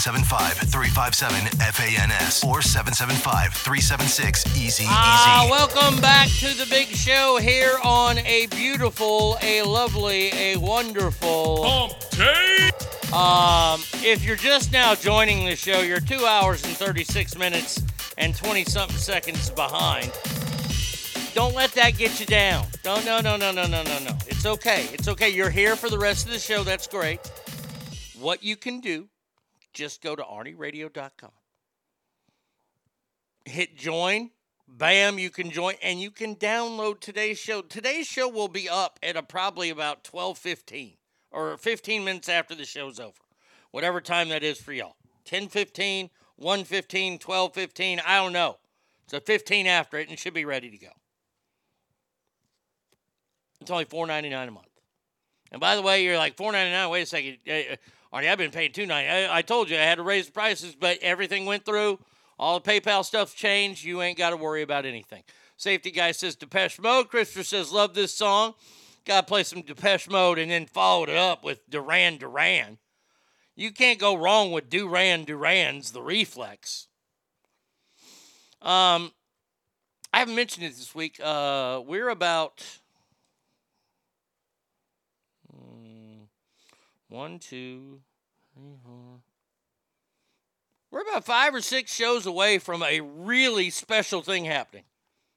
775-357-FANS or 775-376-EASY-EASY. Ah, welcome back to the big show here on a beautiful, a lovely, a wonderful... Pump. Um, if you're just now joining the show, you're 2 hours and 36 minutes and 20-something seconds behind. Don't let that get you down. No, no, no, no, no, no, no, no. It's okay. It's okay. You're here for the rest of the show. That's great. What you can do just go to ArnieRadio.com. Hit join. Bam, you can join and you can download today's show. Today's show will be up at a, probably about 12:15 or 15 minutes after the show's over. Whatever time that is for y'all. 10:15, 1:15, 12:15, I don't know. It's a 15 after it and should be ready to go. It's only $4.99 a month. And by the way, you're like four ninety-nine. Wait a second. Uh, uh, Arnie. I've been paying $2.99. I, I told you I had to raise the prices, but everything went through. All the PayPal stuff changed. You ain't got to worry about anything. Safety guy says Depeche Mode. Christopher says love this song. Got to play some Depeche Mode and then followed it up with Duran Duran. You can't go wrong with Duran Duran's The Reflex. Um, I haven't mentioned it this week. Uh, we're about one, two, three, four. We're about five or six shows away from a really special thing happening.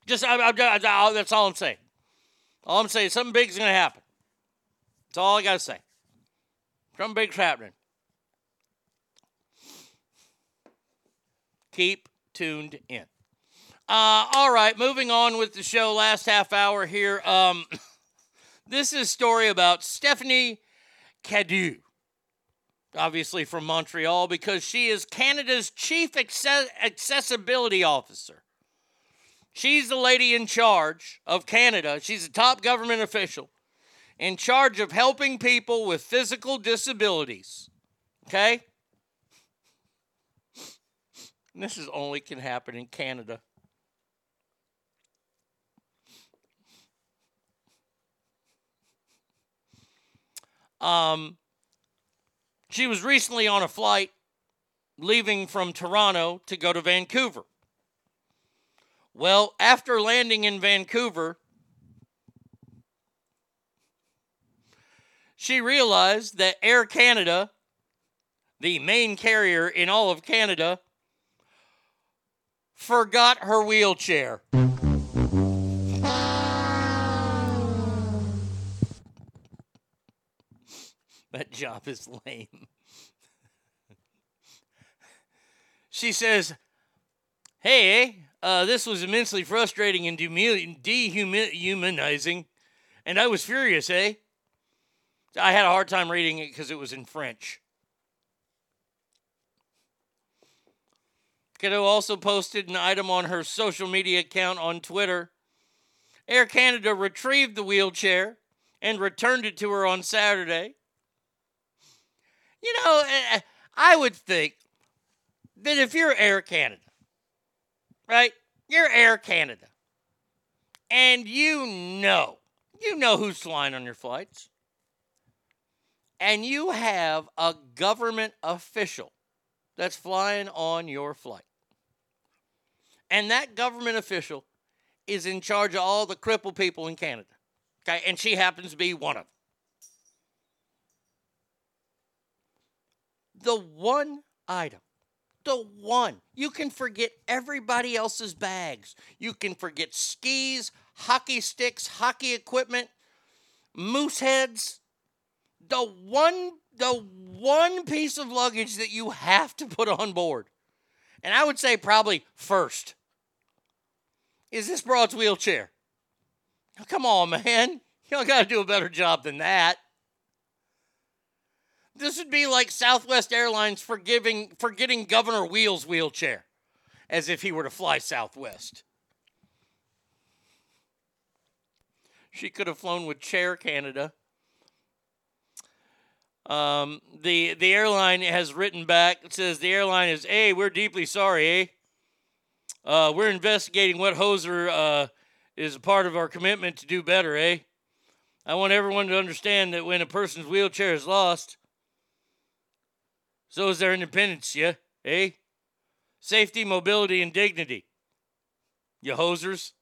Just I, I, I, that's all I'm saying. All I'm saying, something big's gonna happen. That's all I gotta say. Something big's happening. Keep tuned in. Uh, all right, moving on with the show. Last half hour here. Um, this is a story about Stephanie Cadieux, obviously from Montreal, because she is Canada's chief access- accessibility officer. She's the lady in charge of Canada. She's a top government official in charge of helping people with physical disabilities. Okay? This is only can happen in Canada. Um, she was recently on a flight leaving from Toronto to go to Vancouver. Well, after landing in Vancouver, she realized that Air Canada, the main carrier in all of Canada, forgot her wheelchair. That job is lame. she says, Hey, uh, this was immensely frustrating and dehumanizing, and I was furious, eh? I had a hard time reading it because it was in French. Cadieux also posted an item on her social media account on Twitter. Air Canada retrieved the wheelchair and returned it to her on Saturday. You know, eh, I would think that if you're Air Canada, right? You're Air Canada. And you know, you know who's flying on your flights. And you have a government official that's flying on your flight. And that government official is in charge of all the crippled people in Canada. Okay, and she happens to be one of them. The one item, the one, you can forget everybody else's bags. You can forget skis, hockey sticks, hockey equipment, moose heads. The one, the one piece of luggage that you have to put on board, and I would say probably first, is this broad's wheelchair. Now, come on, man. Y'all got to do a better job than that. This would be like Southwest Airlines forgiving, forgetting Governor Wheels' wheelchair as if he were to fly Southwest. She could have flown with Chair Canada. Um, the the airline has written back. It says the airline is, "Hey, we're deeply sorry, eh? Uh, we're investigating what Hoser uh, is a part of our commitment to do better, eh? I want everyone to understand that when a person's wheelchair is lost, so is their independence, yeah? Eh? Safety, mobility, and dignity. You hosers.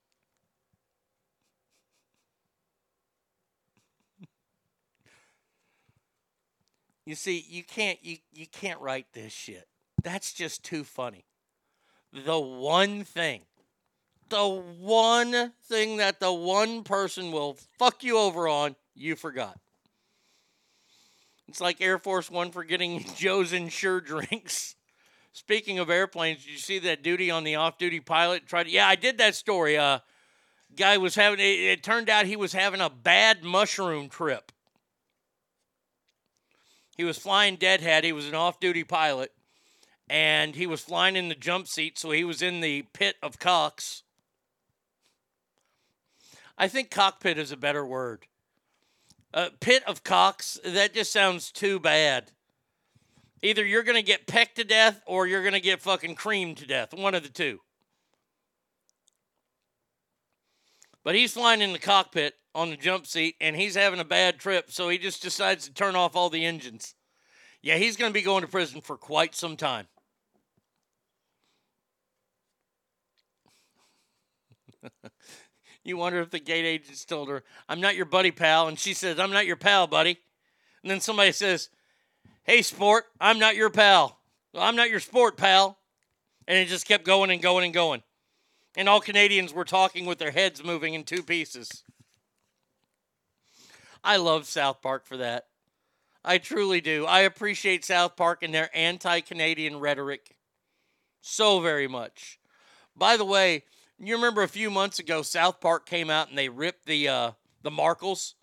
You see, you can't you, you can't write this shit. That's just too funny. The one thing, the one thing that the one person will fuck you over on, you forgot. It's like Air Force One for getting Joe's Ensure drinks. Speaking of airplanes, did you see that duty on the off-duty pilot tried? Yeah, I did that story. Uh, guy was having. It, it turned out he was having a bad mushroom trip. He was flying deadhead. He was an off-duty pilot, and he was flying in the jump seat, so he was in the pit of cocks. I think cockpit is a better word. Uh, pit of cocks. That just sounds too bad. Either you're going to get pecked to death or you're going to get fucking creamed to death. One of the two. But he's flying in the cockpit on the jump seat and he's having a bad trip, so he just decides to turn off all the engines. Yeah, he's going to be going to prison for quite some time. you wonder if the gate agents told her, I'm not your buddy, pal. And she says, I'm not your pal, buddy. And then somebody says, Hey, sport, I'm not your pal. I'm not your sport, pal. And it just kept going and going and going. And all Canadians were talking with their heads moving in two pieces. I love South Park for that. I truly do. I appreciate South Park and their anti Canadian rhetoric so very much. By the way, you remember a few months ago, South Park came out and they ripped the uh, the Markles.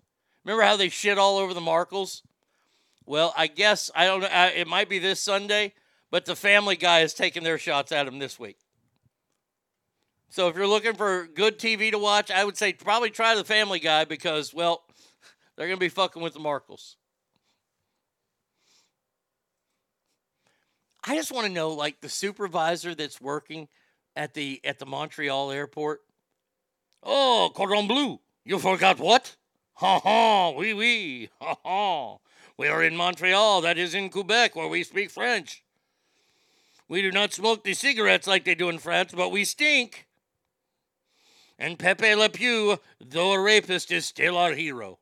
Remember how they shit all over the Markles? Well, I guess I don't know. It might be this Sunday, but the Family Guy is taking their shots at him this week. So if you're looking for good TV to watch, I would say probably try the Family Guy because, well, they're gonna be fucking with the Markles. I just want to know, like the supervisor that's working at the at the Montreal airport. Oh, cordon bleu! You forgot what? Ha ha! Oui oui! Ha ha! We are in Montreal. That is in Quebec, where we speak French. We do not smoke the cigarettes like they do in France, but we stink. And Pepe Le Pew, though a rapist, is still our hero.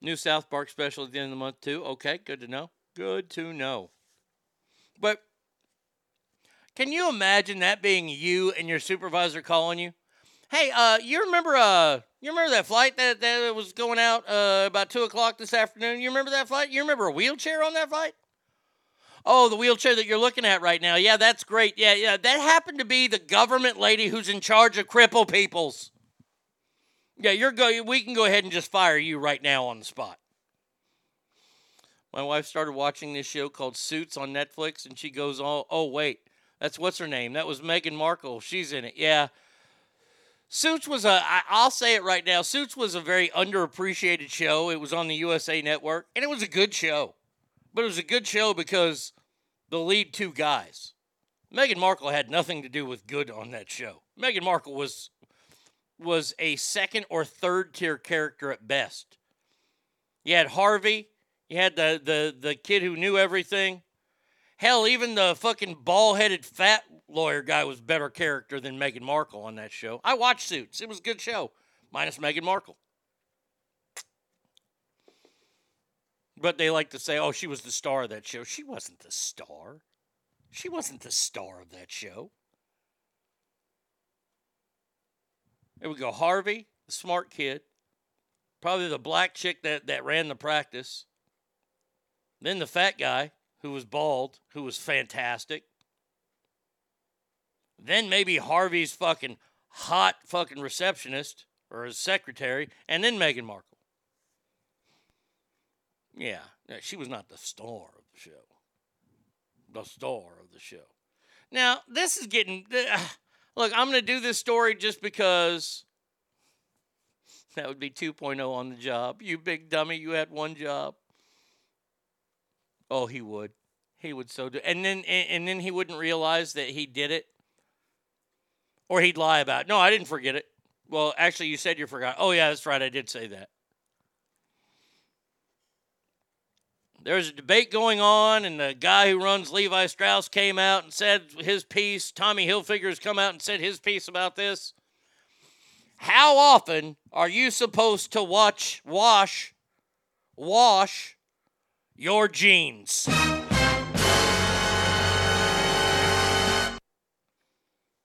New South Park special at the end of the month, too. Okay, good to know. Good to know. But can you imagine that being you and your supervisor calling you? Hey, uh, you remember uh you remember that flight that, that was going out uh about two o'clock this afternoon? You remember that flight? You remember a wheelchair on that flight? Oh, the wheelchair that you're looking at right now. Yeah, that's great. Yeah, yeah. That happened to be the government lady who's in charge of cripple peoples. Yeah, you're go we can go ahead and just fire you right now on the spot. My wife started watching this show called Suits on Netflix, and she goes, "Oh, oh, wait, that's what's her name? That was Meghan Markle. She's in it. Yeah." Suits was a, I'll say it right now. Suits was a very underappreciated show. It was on the USA Network, and it was a good show. But it was a good show because the lead two guys. Meghan Markle had nothing to do with good on that show. Meghan Markle was was a second or third tier character at best. You had Harvey, you had the the the kid who knew everything. Hell, even the fucking bald headed fat lawyer guy was better character than Meghan Markle on that show. I watched Suits. It was a good show, minus Meghan Markle. But they like to say, oh, she was the star of that show. She wasn't the star. She wasn't the star of that show. There we go. Harvey, the smart kid. Probably the black chick that, that ran the practice. Then the fat guy who was bald, who was fantastic. Then maybe Harvey's fucking hot fucking receptionist or his secretary, and then Meghan Markle. Yeah, she was not the star of the show. The star of the show. Now, this is getting. Uh, look, I'm going to do this story just because that would be 2.0 on the job. You big dummy, you had one job. Oh, he would. He would so do. And then and, then he wouldn't realize that he did it. Or he'd lie about it. No, I didn't forget it. Well, actually, you said you forgot. Oh, yeah, that's right. I did say that. There's a debate going on, and the guy who runs Levi Strauss came out and said his piece. Tommy Hilfiger has come out and said his piece about this. How often are you supposed to watch, wash, wash your jeans?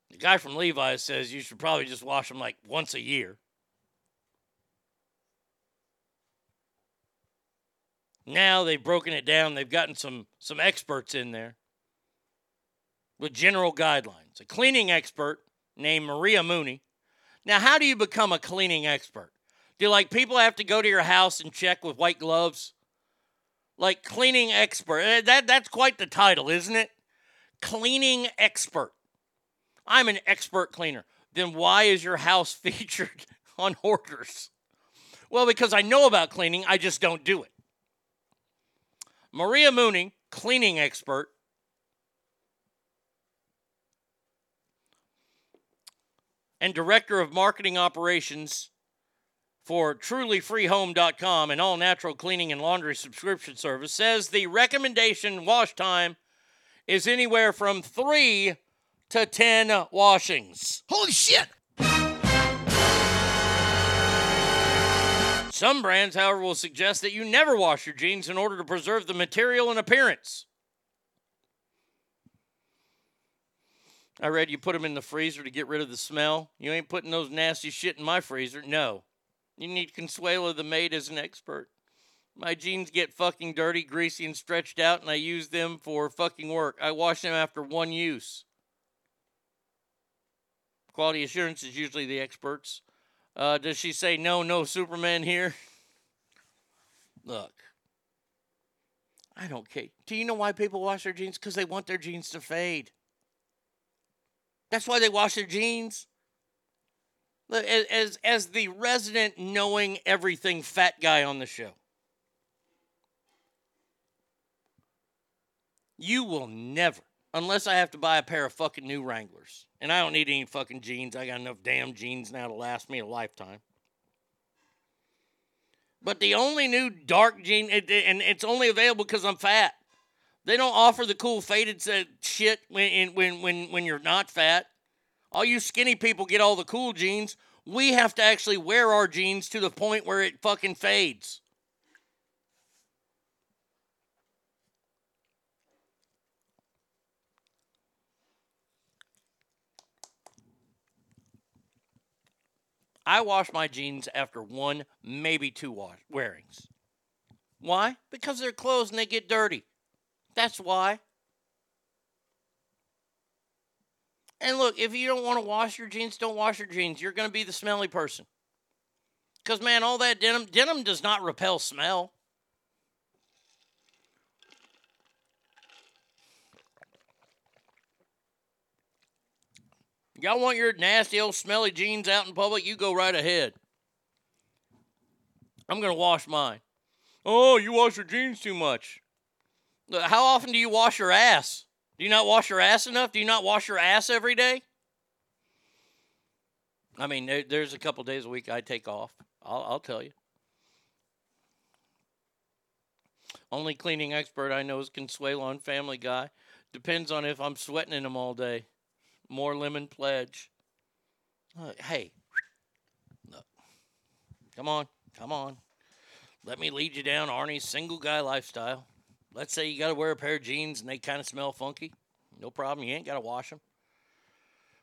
The guy from Levi's says you should probably just wash them like once a year. Now they've broken it down. They've gotten some some experts in there with general guidelines. A cleaning expert named Maria Mooney. Now, how do you become a cleaning expert? Do like people have to go to your house and check with white gloves? Like cleaning expert. Eh, That that's quite the title, isn't it? Cleaning expert. I'm an expert cleaner. Then why is your house featured on Hoarders? Well, because I know about cleaning, I just don't do it. Maria Mooney, cleaning expert, and director of marketing operations for trulyfreehome.com an all natural cleaning and laundry subscription service says the recommendation wash time is anywhere from 3 to 10 washings. Holy shit! Some brands, however, will suggest that you never wash your jeans in order to preserve the material and appearance. I read you put them in the freezer to get rid of the smell. You ain't putting those nasty shit in my freezer. No. You need Consuelo the maid as an expert. My jeans get fucking dirty, greasy, and stretched out, and I use them for fucking work. I wash them after one use. Quality assurance is usually the experts. Uh, does she say no, no Superman here? Look, I don't care. Do you know why people wash their jeans? Because they want their jeans to fade. That's why they wash their jeans. As, as, the resident knowing everything fat guy on the show, you will never, unless I have to buy a pair of fucking new Wranglers, and I don't need any fucking jeans. I got enough damn jeans now to last me a lifetime. But the only new dark jean, and it's only available because I'm fat. They don't offer the cool faded shit when when when when you're not fat. All you skinny people get all the cool jeans. We have to actually wear our jeans to the point where it fucking fades. I wash my jeans after one, maybe two wash wearings. Why? Because they're clothes and they get dirty. That's why. And look, if you don't want to wash your jeans, don't wash your jeans. You're going to be the smelly person. Because, man, all that denim, denim does not repel smell. Y'all want your nasty old smelly jeans out in public? You go right ahead. I'm going to wash mine. Oh, you wash your jeans too much. How often do you wash your ass? Do you not wash your ass enough? Do you not wash your ass every day? I mean, there's a couple days a week I take off. I'll, I'll tell you. Only cleaning expert I know is Consuelo on Family Guy. Depends on if I'm sweating in them all day. More lemon pledge. Uh, hey, look. Come on, come on. Let me lead you down Arnie's single guy lifestyle. Let's say you got to wear a pair of jeans and they kind of smell funky. No problem. You ain't got to wash them.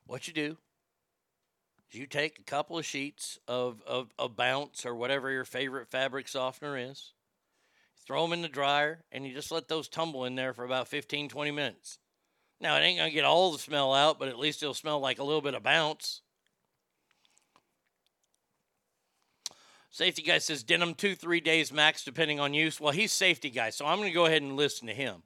What you do is you take a couple of sheets of, of, of Bounce or whatever your favorite fabric softener is, throw them in the dryer, and you just let those tumble in there for about 15, 20 minutes. Now, it ain't going to get all the smell out, but at least it'll smell like a little bit of Bounce. Safety guy says denim two, three days max, depending on use. Well, he's safety guy, so I'm going to go ahead and listen to him.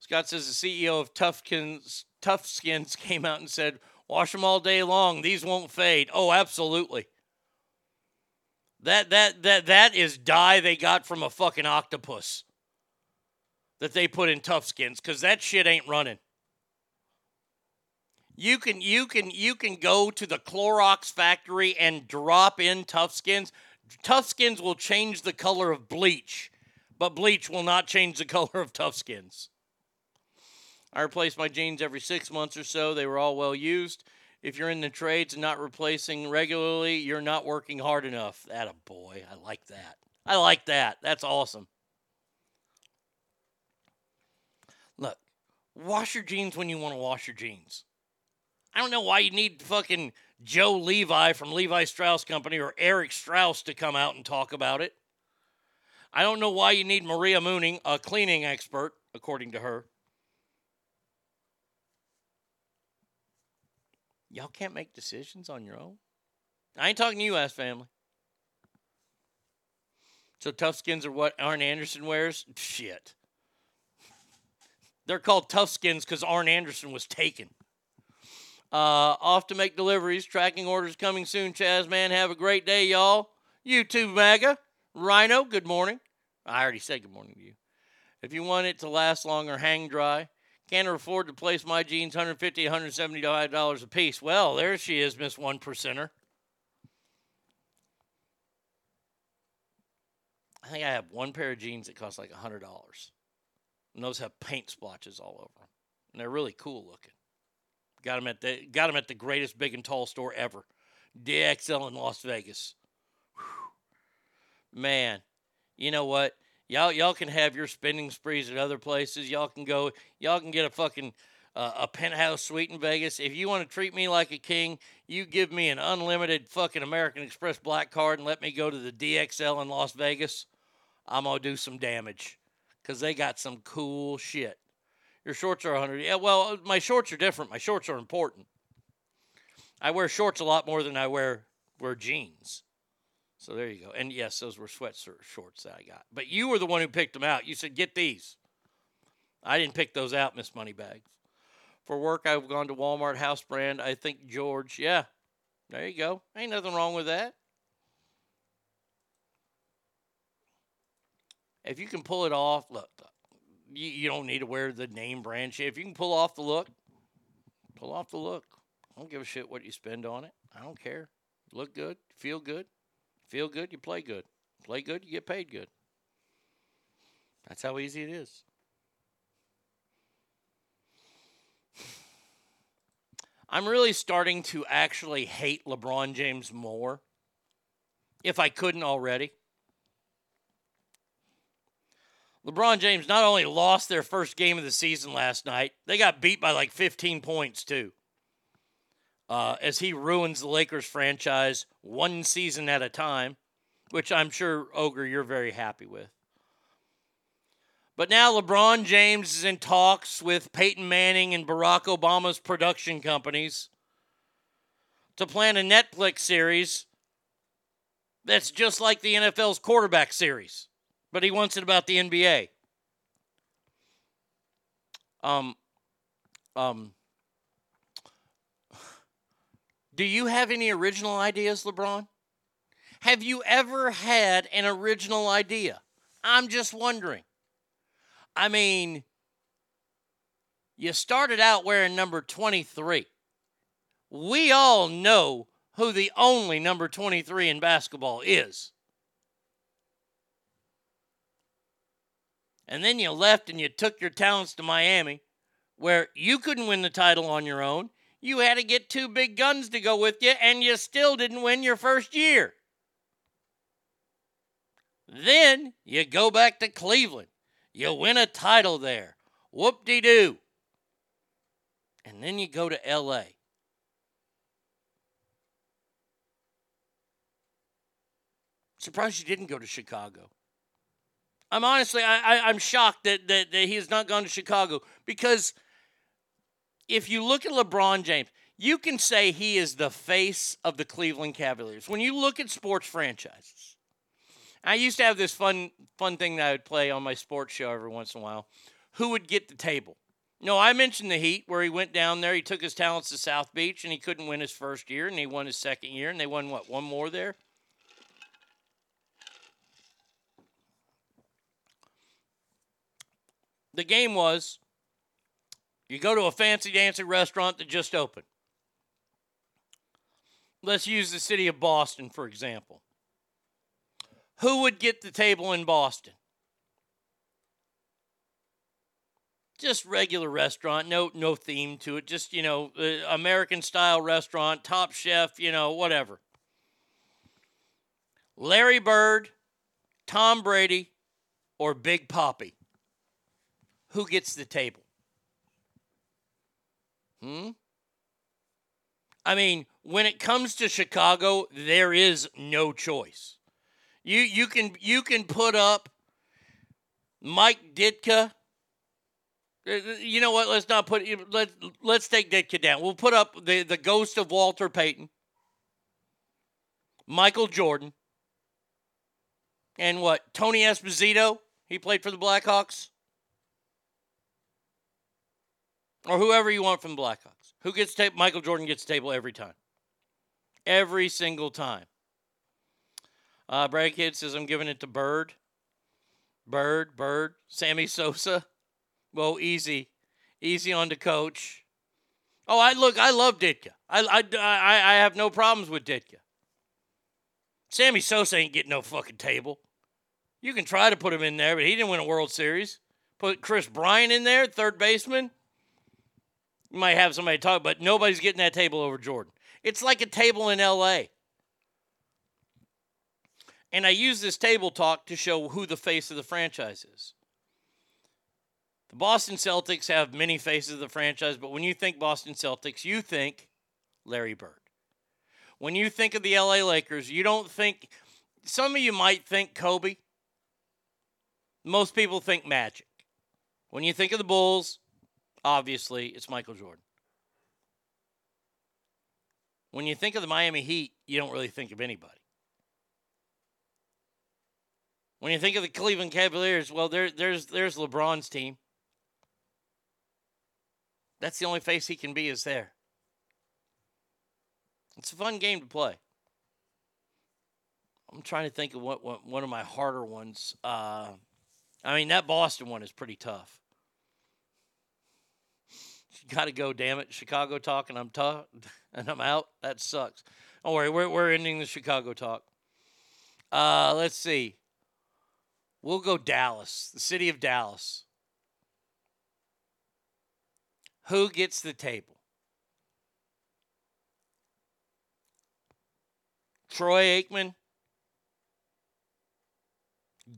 Scott says the CEO of Toughskins, Tough Skins came out and said, "Wash them all day long; these won't fade." Oh, absolutely. That that that that is dye they got from a fucking octopus that they put in Tough Skins because that shit ain't running. You can you can you can go to the Clorox factory and drop in Tough Skins. Tough Skins will change the color of bleach, but bleach will not change the color of Tough Skins. I replace my jeans every six months or so. They were all well used. If you're in the trades and not replacing regularly, you're not working hard enough. That a boy. I like that. I like that. That's awesome. Look, wash your jeans when you want to wash your jeans. I don't know why you need fucking Joe Levi from Levi Strauss Company or Eric Strauss to come out and talk about it. I don't know why you need Maria Mooning, a cleaning expert, according to her. Y'all can't make decisions on your own. I ain't talking to you, ass family. So tough skins are what Arn Anderson wears? Shit. They're called tough skins because Arn Anderson was taken. Uh, off to make deliveries. Tracking orders coming soon, Chaz, man. Have a great day, y'all. YouTube MAGA. Rhino, good morning. I already said good morning to you. If you want it to last longer, hang dry. Can't afford to place my jeans $150, $175 a piece. Well, there she is, Miss One Percenter. I think I have one pair of jeans that cost like $100. And those have paint splotches all over them. And they're really cool looking. Got them at the got 'em at the greatest big and tall store ever. DXL in Las Vegas. Man, you know what? Y'all y'all can have your spending sprees at other places. Y'all can go y'all can get a fucking uh, a penthouse suite in Vegas. If you want to treat me like a king, you give me an unlimited fucking American Express black card and let me go to the DXL in Las Vegas. I'm to do some damage cuz they got some cool shit. Your shorts are 100. Yeah, well, uh, my shorts are different. My shorts are important. I wear shorts a lot more than I wear wear jeans. So there you go. And yes, those were sweatshirt shorts that I got. But you were the one who picked them out. You said, get these. I didn't pick those out, Miss Moneybags. For work, I've gone to Walmart House Brand. I think George. Yeah, there you go. Ain't nothing wrong with that. If you can pull it off, look, you, you don't need to wear the name brand shit. If you can pull off the look, pull off the look. I don't give a shit what you spend on it. I don't care. Look good, feel good. Feel good, you play good. Play good, you get paid good. That's how easy it is. I'm really starting to actually hate LeBron James more, if I couldn't already. LeBron James not only lost their first game of the season last night, they got beat by like 15 points too. Uh, as he ruins the Lakers franchise one season at a time, which I'm sure, Ogre, you're very happy with. But now LeBron James is in talks with Peyton Manning and Barack Obama's production companies to plan a Netflix series that's just like the NFL's quarterback series, but he wants it about the NBA. Um, um, do you have any original ideas, LeBron? Have you ever had an original idea? I'm just wondering. I mean, you started out wearing number 23. We all know who the only number 23 in basketball is. And then you left and you took your talents to Miami, where you couldn't win the title on your own. You had to get two big guns to go with you, and you still didn't win your first year. Then you go back to Cleveland. You win a title there. Whoop de doo. And then you go to LA. Surprised you didn't go to Chicago. I'm honestly, I, I, am shocked that, that, that he has not gone to Chicago because if you look at LeBron James, you can say he is the face of the Cleveland Cavaliers. When you look at sports franchises, I used to have this fun fun thing that I would play on my sports show every once in a while. Who would get the table? No, I mentioned the Heat where he went down there. He took his talents to South Beach and he couldn't win his first year, and he won his second year, and they won what one more there. The game was you go to a fancy dancy restaurant that just opened. Let's use the city of Boston, for example. Who would get the table in Boston? Just regular restaurant, no no theme to it. Just you know, uh, American style restaurant, Top Chef, you know, whatever. Larry Bird, Tom Brady, or Big Papi. Who gets the table? Hmm? I mean, when it comes to Chicago, there is no choice. You you can you can put up Mike Ditka. Uh, You know what? Let's not put. Let Let's take Ditka down. We'll put up the the ghost of Walter Payton, Michael Jordan, and what? Tony Esposito. He played for the Blackhawks, or whoever you want from the Blackhawks. Who gets table? Michael Jordan gets table every time. Every single time. Uh, Brad Kid says I'm giving it to Bird. Bird, Bird, Sammy Sosa. Well, easy, easy on the coach. Oh, I look, I love Ditka. I, I, I, I have no problems with Ditka. Sammy Sosa ain't getting no fucking table. You can try to put him in there, but he didn't win a World Series. Put Kris Bryant in there, third baseman. You might have somebody talk, but nobody's getting that table over Jordan. It's like a table in L.A. And I use this table talk to show who the face of the franchise is. The Boston Celtics have many faces of the franchise, but when you think Boston Celtics, you think Larry Bird. When you think of the LA Lakers, you don't think, some of you might think Kobe. Most people think Magic. When you think of the Bulls, obviously it's Michael Jordan. When you think of the Miami Heat, you don't really think of anybody. When you think of the Cleveland Cavaliers, well, there, there's there's LeBron's team. That's the only face he can be is there. It's a fun game to play. I'm trying to think of what, what one of my harder ones. Uh, I mean, that Boston one is pretty tough. Got to go, damn it. Chicago talk, and I'm tough, and I'm out. That sucks. Don't worry, we're, we're ending the Chicago talk. Uh, let's see. We'll go Dallas, the city of Dallas. Who gets the table? Troy Aikman,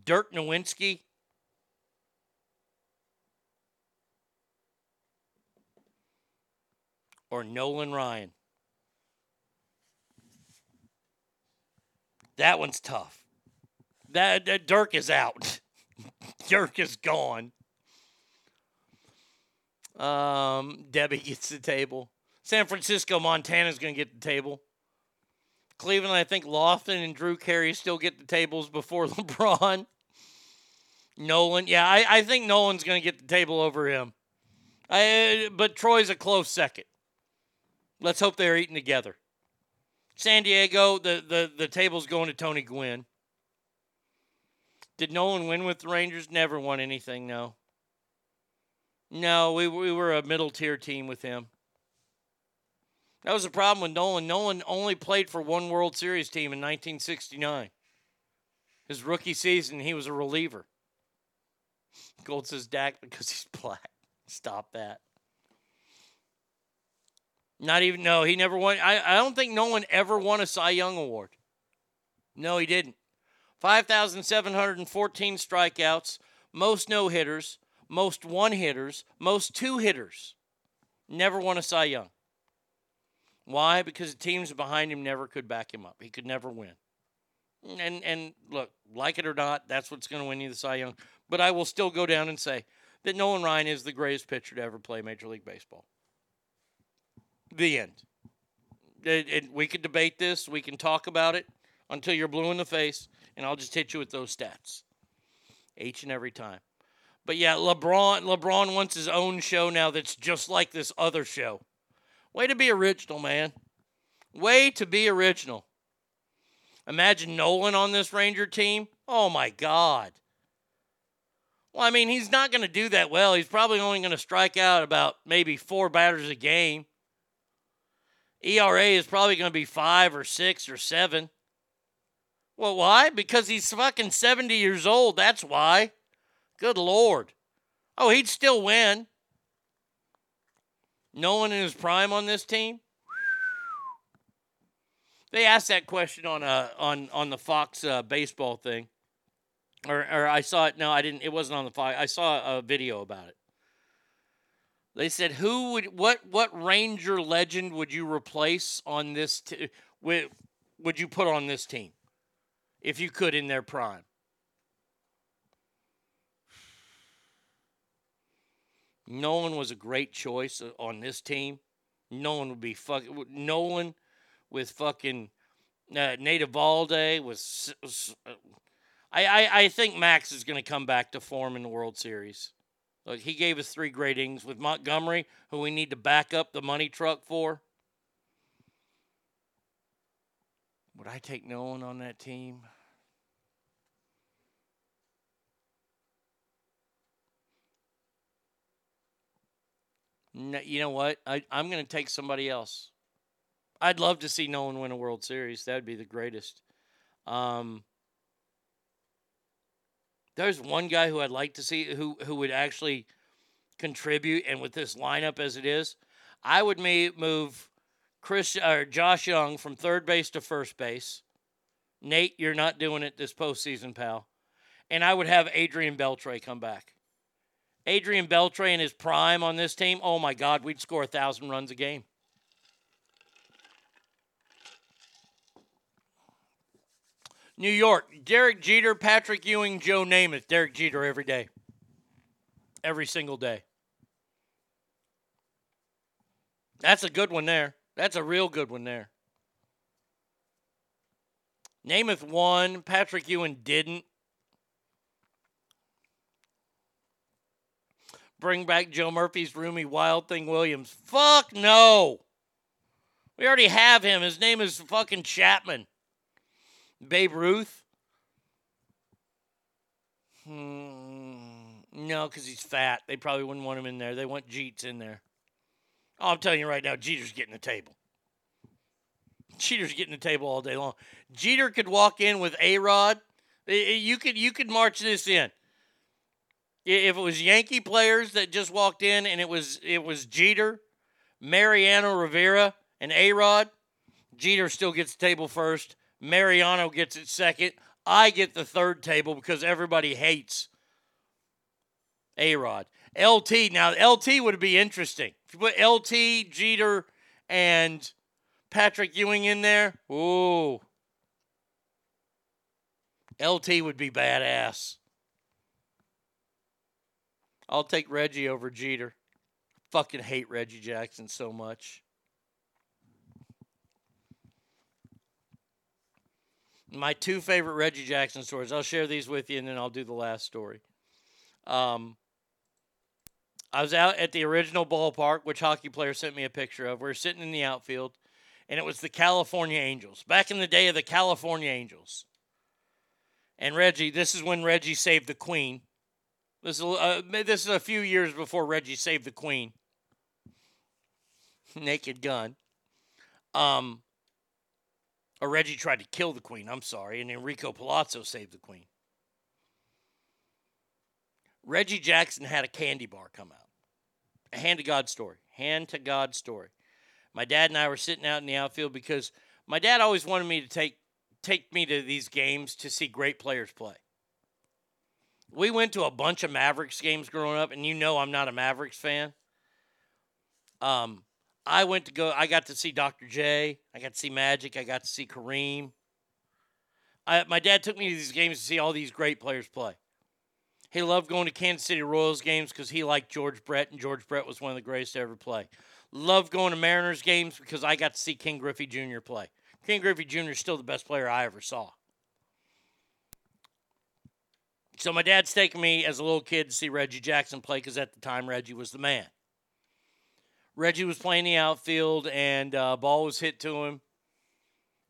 Dirk Nowitzki, or Nolan Ryan? That one's tough. That, that Dirk is out. Dirk is gone. Um, Debbie gets the table. San Francisco, Montana's going to get the table. Cleveland, I think Lofton and Drew Carey still get the tables before LeBron. Nolan, yeah, I, I think Nolan's going to get the table over him. I, but Troy's a close second. Let's hope they're eating together. San Diego, the, the, the table's going to Tony Gwynn. Did Nolan win with the Rangers? Never won anything, no. No, we, we were a middle tier team with him. That was the problem with Nolan. Nolan only played for one World Series team in 1969. His rookie season, he was a reliever. Gold says Dak because he's black. Stop that. Not even, no, he never won. I, I don't think Nolan ever won a Cy Young Award. No, he didn't. 5,714 strikeouts, most no hitters, most one hitters, most two hitters. Never won a Cy Young. Why? Because the teams behind him never could back him up. He could never win. And and look, like it or not, that's what's going to win you the Cy Young. But I will still go down and say that Nolan Ryan is the greatest pitcher to ever play Major League Baseball. The end. It, it, we could debate this. We can talk about it until you're blue in the face, and I'll just hit you with those stats each and every time. But yeah, LeBron LeBron wants his own show now that's just like this other show. Way to be original, man. Way to be original. Imagine Nolan on this Ranger team. Oh my God. Well, I mean, he's not going to do that well. He's probably only going to strike out about maybe four batters a game. ERA is probably going to be five or six or seven. Well, why? Because he's fucking 70 years old. That's why. Good Lord. Oh, he'd still win. No one in his prime on this team. They asked that question on uh on on the Fox uh, baseball thing, or or I saw it. No, I didn't. It wasn't on the Fox. I saw a video about it. They said, "Who would what what Ranger legend would you replace on this? T- would would you put on this team if you could in their prime?" Nolan was a great choice uh, on this team. Nolan would be fucking Nolan with fucking uh, Nate Eovaldi with. s- s- uh, I, I I think Max is going to come back to form in the World Series. Look, he gave us three great innings with Montgomery, who we need to back up the money truck for. Would I take Nolan on that team? No, you know what? I, I'm going to take somebody else. I'd love to see Nolan win a World Series. That would be the greatest. Um, there's one guy who I'd like to see who who would actually contribute, and with this lineup as it is, I would move Chris or Josh Jung from third base to first base. Nate, you're not doing it this postseason, pal. And I would have Adrian Beltre come back. Adrian Beltre in his prime on this team, oh my God, we'd score a thousand runs a game. New York, Derek Jeter, Patrick Ewing, Joe Namath. Derek Jeter every day. Every single day. That's a good one there. That's a real good one there. Namath won. Patrick Ewing didn't. Bring back Joe Murphy's roomy Wild Thing Williams. Fuck no. We already have him. His name is fucking Chapman. Babe Ruth? Hmm, no, because he's fat. They probably wouldn't want him in there. They want Jeets in there. Oh, I'm telling you right now, Jeter's getting the table. Jeter's getting the table all day long. Jeter could walk in with A Rod. You could you could march this in. If it was Yankee players that just walked in and it was it was Jeter, Mariano Rivera, and A Rod, Jeter still gets the table first. Mariano gets it second. I get the third table because everybody hates A Rod. LT, now LT would be interesting. If you put LT, Jeter, and Patrick Ewing in there, ooh. LT would be badass. I'll take Reggie over Jeter. Fucking hate Reggie Jackson so much. My two favorite Reggie Jackson stories. I'll share these with you and then I'll do the last story. Um, I was out at the original ballpark, which hockey player sent me a picture of. We are sitting in the outfield, and it was the California Angels. Back in the day of the California Angels. And Reggie, this is when Reggie saved the Queen. This is, uh, this is a few years before Reggie saved the Queen. Naked gun. Um, or Reggie tried to kill the Queen, I'm sorry, and Enrico Palazzo saved the Queen. Reggie Jackson had a candy bar come out. A hand to God story. Hand to God story. My dad and I were sitting out in the outfield because my dad always wanted me to take take me to these games to see great players play. We went to a bunch of Mavericks games growing up, and you know I'm not a Mavericks fan. Um, I went to go. I got to see Dr. J. I got to see Magic. I got to see Kareem. I, my dad took me to these games to see all these great players play. He loved going to Kansas City Royals games because he liked George Brett, and George Brett was one of the greatest to ever play. Loved going to Mariners games because I got to see Ken Griffey Jr. play. Ken Griffey Jr. is still the best player I ever saw. So my dad's taking me as a little kid to see Reggie Jackson play because at the time Reggie was the man. Reggie was playing the outfield and uh, ball was hit to him.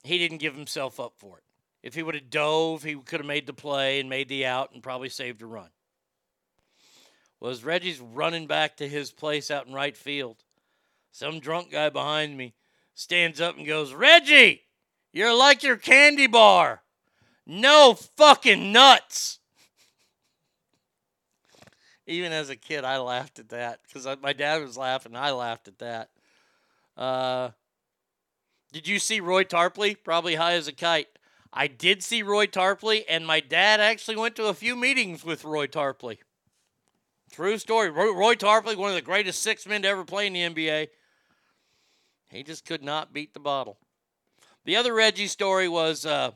He didn't give himself up for it. If he would have dove, he could have made the play and made the out and probably saved a run. Well, as Reggie's running back to his place out in right field, some drunk guy behind me stands up and goes, Reggie, you're like your candy bar. No fucking nuts. Even as a kid, I laughed at that because my dad was laughing. I laughed at that. Uh, did you see Roy Tarpley? Probably high as a kite. I did see Roy Tarpley, and my dad actually went to a few meetings with Roy Tarpley. True story. Roy, Roy Tarpley, one of the greatest six men to ever play in the NBA. He just could not beat the bottle. The other Reggie story was uh,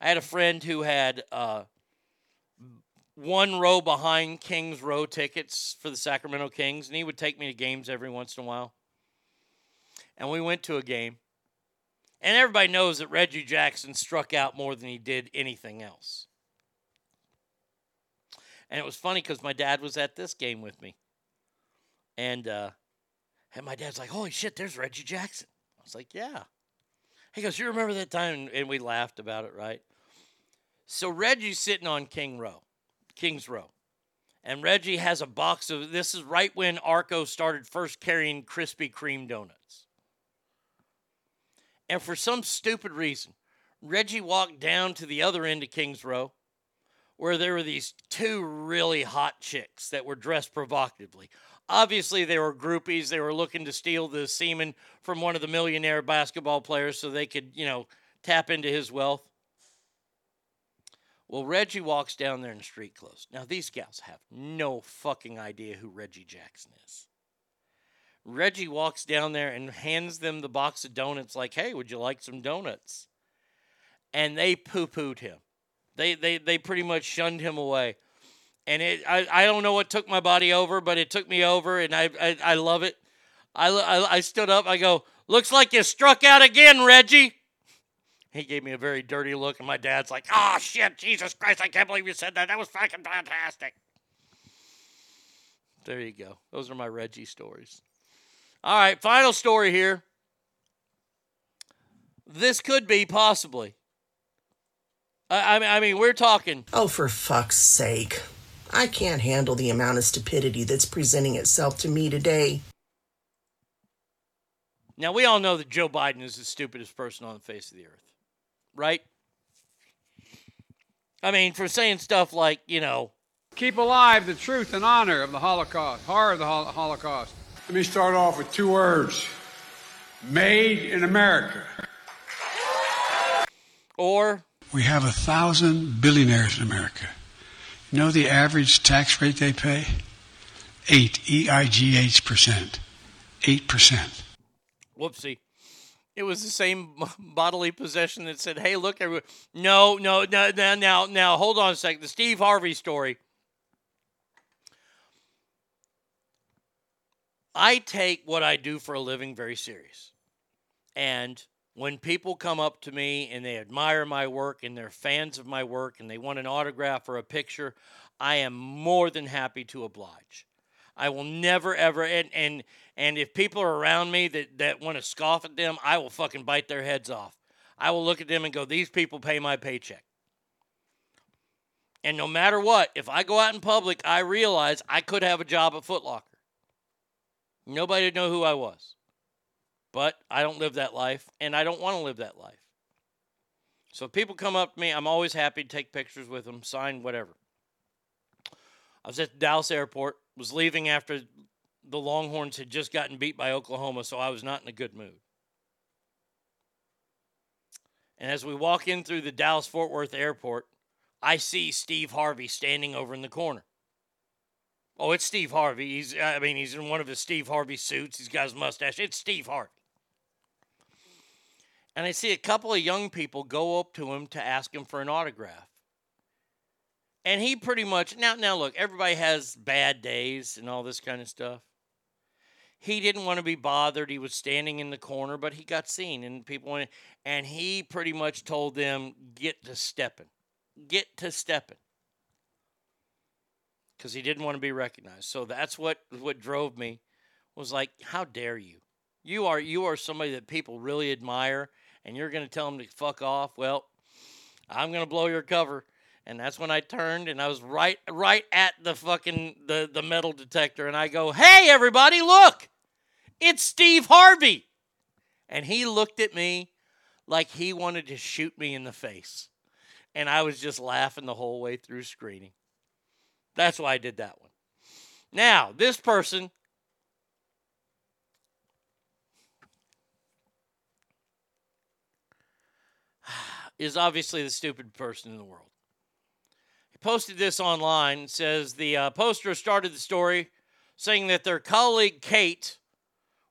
I had a friend who had uh, one row behind Kings row tickets for the Sacramento Kings, and he would take me to games every once in a while. And we went to a game. And everybody knows that Reggie Jackson struck out more than he did anything else. And it was funny because my dad was at this game with me. And, uh, and my dad's like, holy shit, there's Reggie Jackson. I was like, yeah. He goes, you remember that time? And we laughed about it, right? So Reggie's sitting on King Row, King's Row. And Reggie has a box of this is right when Arco started first carrying Krispy Kreme donuts. And for some stupid reason, Reggie walked down to the other end of King's Row where there were these two really hot chicks that were dressed provocatively. Obviously, they were groupies. They were looking to steal the semen from one of the millionaire basketball players so they could, you know, tap into his wealth. Well, Reggie walks down there in street clothes. Now, these gals have no fucking idea who Reggie Jackson is. Reggie walks down there and hands them the box of donuts, like, hey, would you like some donuts? And they poo pooed him. They, they, they pretty much shunned him away. And it, I, I don't know what took my body over, but it took me over, and I, I, I love it. I, I, I stood up. I go, looks like you struck out again, Reggie. He gave me a very dirty look, and my dad's like, oh, shit, Jesus Christ, I can't believe you said that. That was fucking fantastic. There you go. Those are my Reggie stories. All right, final story here. This could be possibly. I, I mean, I mean, we're talking. Oh, for fuck's sake. I can't handle the amount of stupidity that's presenting itself to me today. Now, we all know that Joe Biden is the stupidest person on the face of the earth, right? I mean, for saying stuff like, you know, Keep alive the truth and honor of the Holocaust, horror of the Hol- Holocaust. Let me start off with two words made in America. Or we have a thousand billionaires in America. You know the average tax rate they pay? Eight, E I G H percent. Eight percent. whoopsie. It was the same bodily possession that said, "Hey, look, everyone." No, no, no, no, now, now, hold on a second. The Steve Harvey story. I take what I do for a living very serious, and when people come up to me and they admire my work and they're fans of my work and they want an autograph or a picture, I am more than happy to oblige. I will never ever and and and if people are around me that that want to scoff at them, I will fucking bite their heads off. I will look at them and go, "These people pay my paycheck." And no matter what, if I go out in public, I realize I could have a job at Foot Locker. Nobody would know who I was. But I don't live that life, and I don't want to live that life. So if people come up to me, I'm always happy to take pictures with them, sign whatever. I was at the Dallas airport, was leaving after the Longhorns had just gotten beat by Oklahoma, so I was not in a good mood. And as we walk in through the Dallas Fort Worth airport, I see Steve Harvey standing over in the corner. Oh, it's Steve Harvey. He's I mean, he's in one of his Steve Harvey suits. He's got his mustache. It's Steve Harvey. And I see a couple of young people go up to him to ask him for an autograph. And he pretty much now now look, everybody has bad days and all this kind of stuff. He didn't want to be bothered. He was standing in the corner, but he got seen and people went and he pretty much told them, get to stepping. Get to stepping. Because he didn't want to be recognized. So that's what what drove me was like, how dare you? You are you are somebody that people really admire and you're going to tell them to fuck off. Well, I'm going to blow your cover. And that's when I turned and I was right right at the fucking the the metal detector and I go, "Hey everybody, look. It's Steve Harvey." And he looked at me like he wanted to shoot me in the face. And I was just laughing the whole way through screening. That's why I did that one. Now, this person is obviously the stupid person in the world. Posted this online. Says the uh, poster started the story saying that their colleague Kate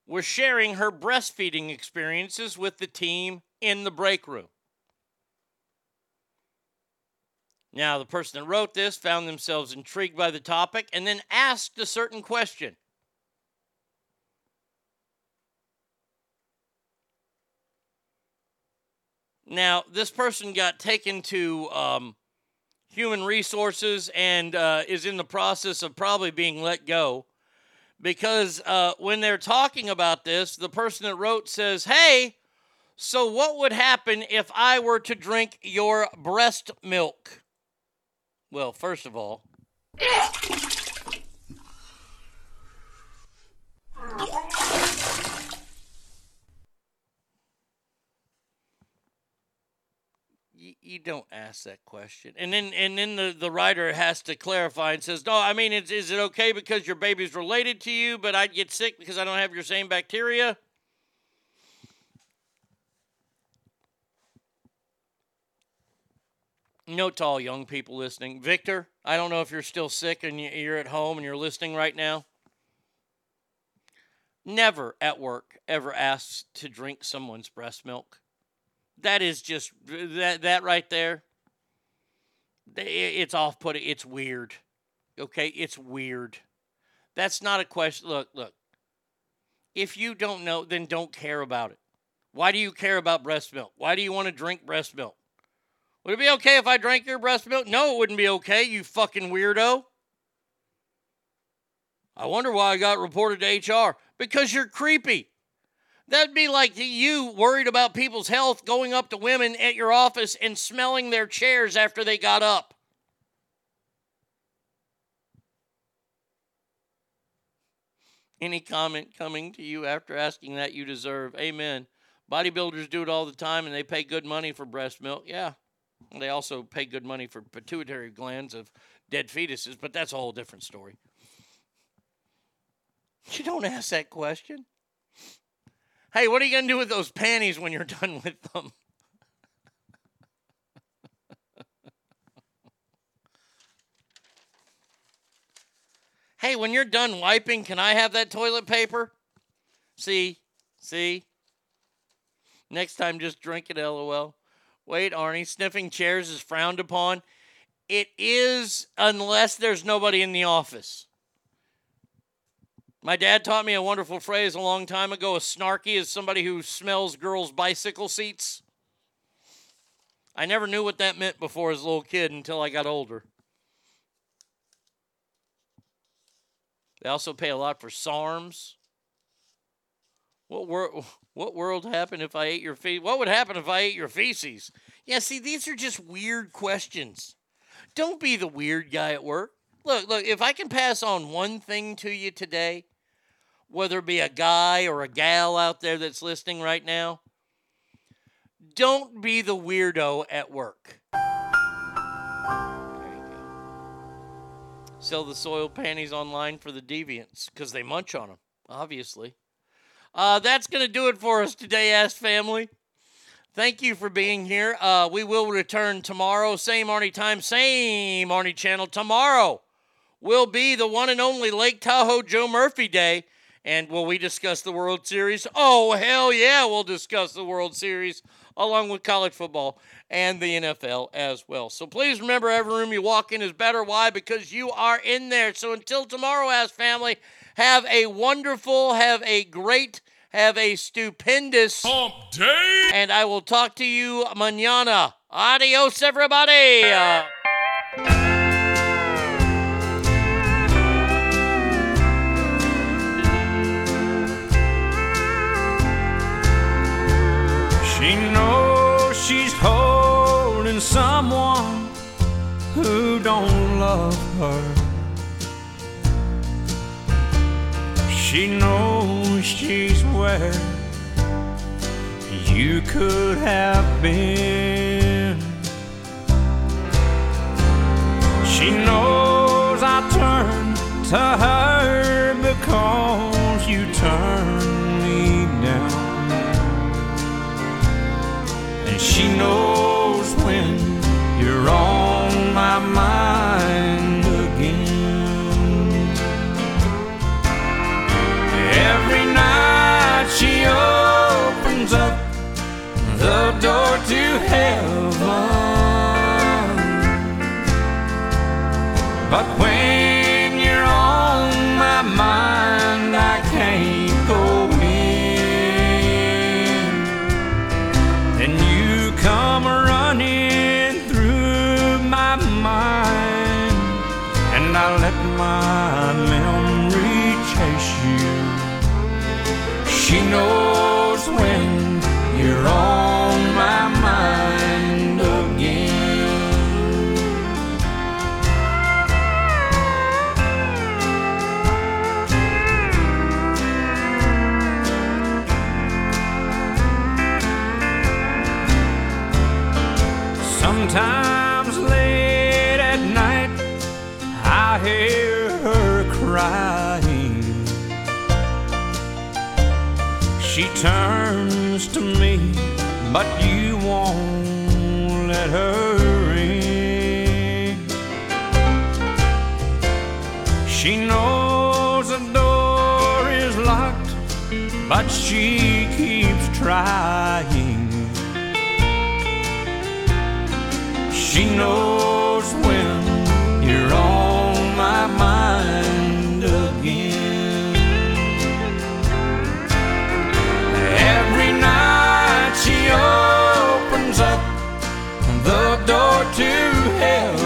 was sharing her breastfeeding experiences with the team in the break room. Now, the person that wrote this found themselves intrigued by the topic and then asked a certain question. Now, this person got taken to um, human resources and uh, is in the process of probably being let go because uh, when they're talking about this, the person that wrote says, Hey, so what would happen if I were to drink your breast milk? Well, first of all, you, don't ask that question. And then and then the, the writer has to clarify and says, No, I mean, is, is it okay because your baby's related to you, but I'd get sick because I don't have your same bacteria? Note to all young people listening. Victor, I don't know if you're still sick and you- you're at home and you're listening right now. Never at work ever asks to drink someone's breast milk. That is just that that right there. It's off putting. It's weird. Okay, it's weird. That's not a question. Look, look. If you don't know, then don't care about it. Why do you care about breast milk? Why do you want to drink breast milk? Would it be okay if I drank your breast milk? No, it wouldn't be okay, you fucking weirdo. I wonder why I got reported to HR. Because you're creepy. That'd be like you worried about people's health going up to women at your office and smelling their chairs after they got up. Any comment coming to you after asking that you deserve? Amen. Bodybuilders do it all the time and they pay good money for breast milk. Yeah. They also pay good money for pituitary glands of dead fetuses, but that's a whole different story. You don't ask that question. Hey, what are you going to do with those panties when you're done with them? hey, when you're done wiping, can I have that toilet paper? See? See? Next time, just drink it, lol. Wait, Arnie, sniffing chairs is frowned upon. It is unless there's nobody in the office. My dad taught me a wonderful phrase a long time ago. A snarky is somebody who smells girls' bicycle seats. I never knew what that meant before as a little kid until I got older. They also pay a lot for SARMs. What wor- what world happened if I ate your feces? What would happen if I ate your feces? Yeah, see, these are just weird questions. Don't be the weird guy at work. Look, look, if I can pass on one thing to you today, whether it be a guy or a gal out there that's listening right now, don't be the weirdo at work. Sell the soiled panties online for the deviants because they munch on them, obviously. Uh, that's going to do it for us today, Ask Family. Thank you for being here. Uh, we will return tomorrow, same Arnie time, same Arnie channel. Tomorrow will be the one and only Lake Tahoe Joe Murphy Day. And will we discuss the World Series? Oh, hell yeah, we'll discuss the World Series along with college football and the NFL as well. So please remember every room you walk in is better. Why? Because you are in there. So until tomorrow, Ask Family, have a wonderful, have a great, have a stupendous hump day. And I will talk to you mañana. Adios, everybody. Who don't love her. She knows she's where you could have been. She knows I turn to her because you turned me down. And she knows when my turns to me, but you won't let her in. She knows the door is locked, but she keeps trying. She knows when you're on up the door to heaven.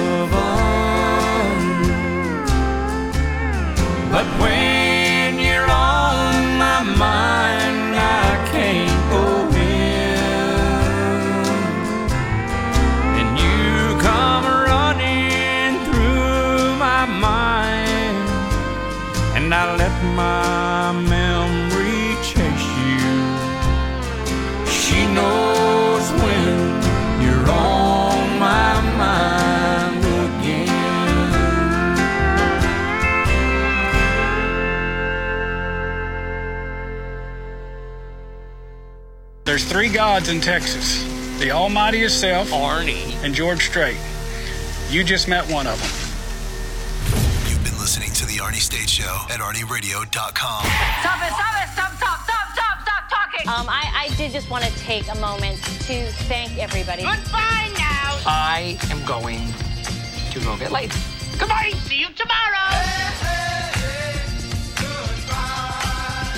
There's three gods in Texas the Almighty Himself, Arnie, and George Strait. You just met one of them. You've been listening to The Arnie State Show at ArnieRadio.com. Stop it, stop it, stop, stop, stop, stop, stop talking. Um, I, I did just want to take a moment to thank everybody. Goodbye now. I am going to go get laid. Goodbye. See you tomorrow.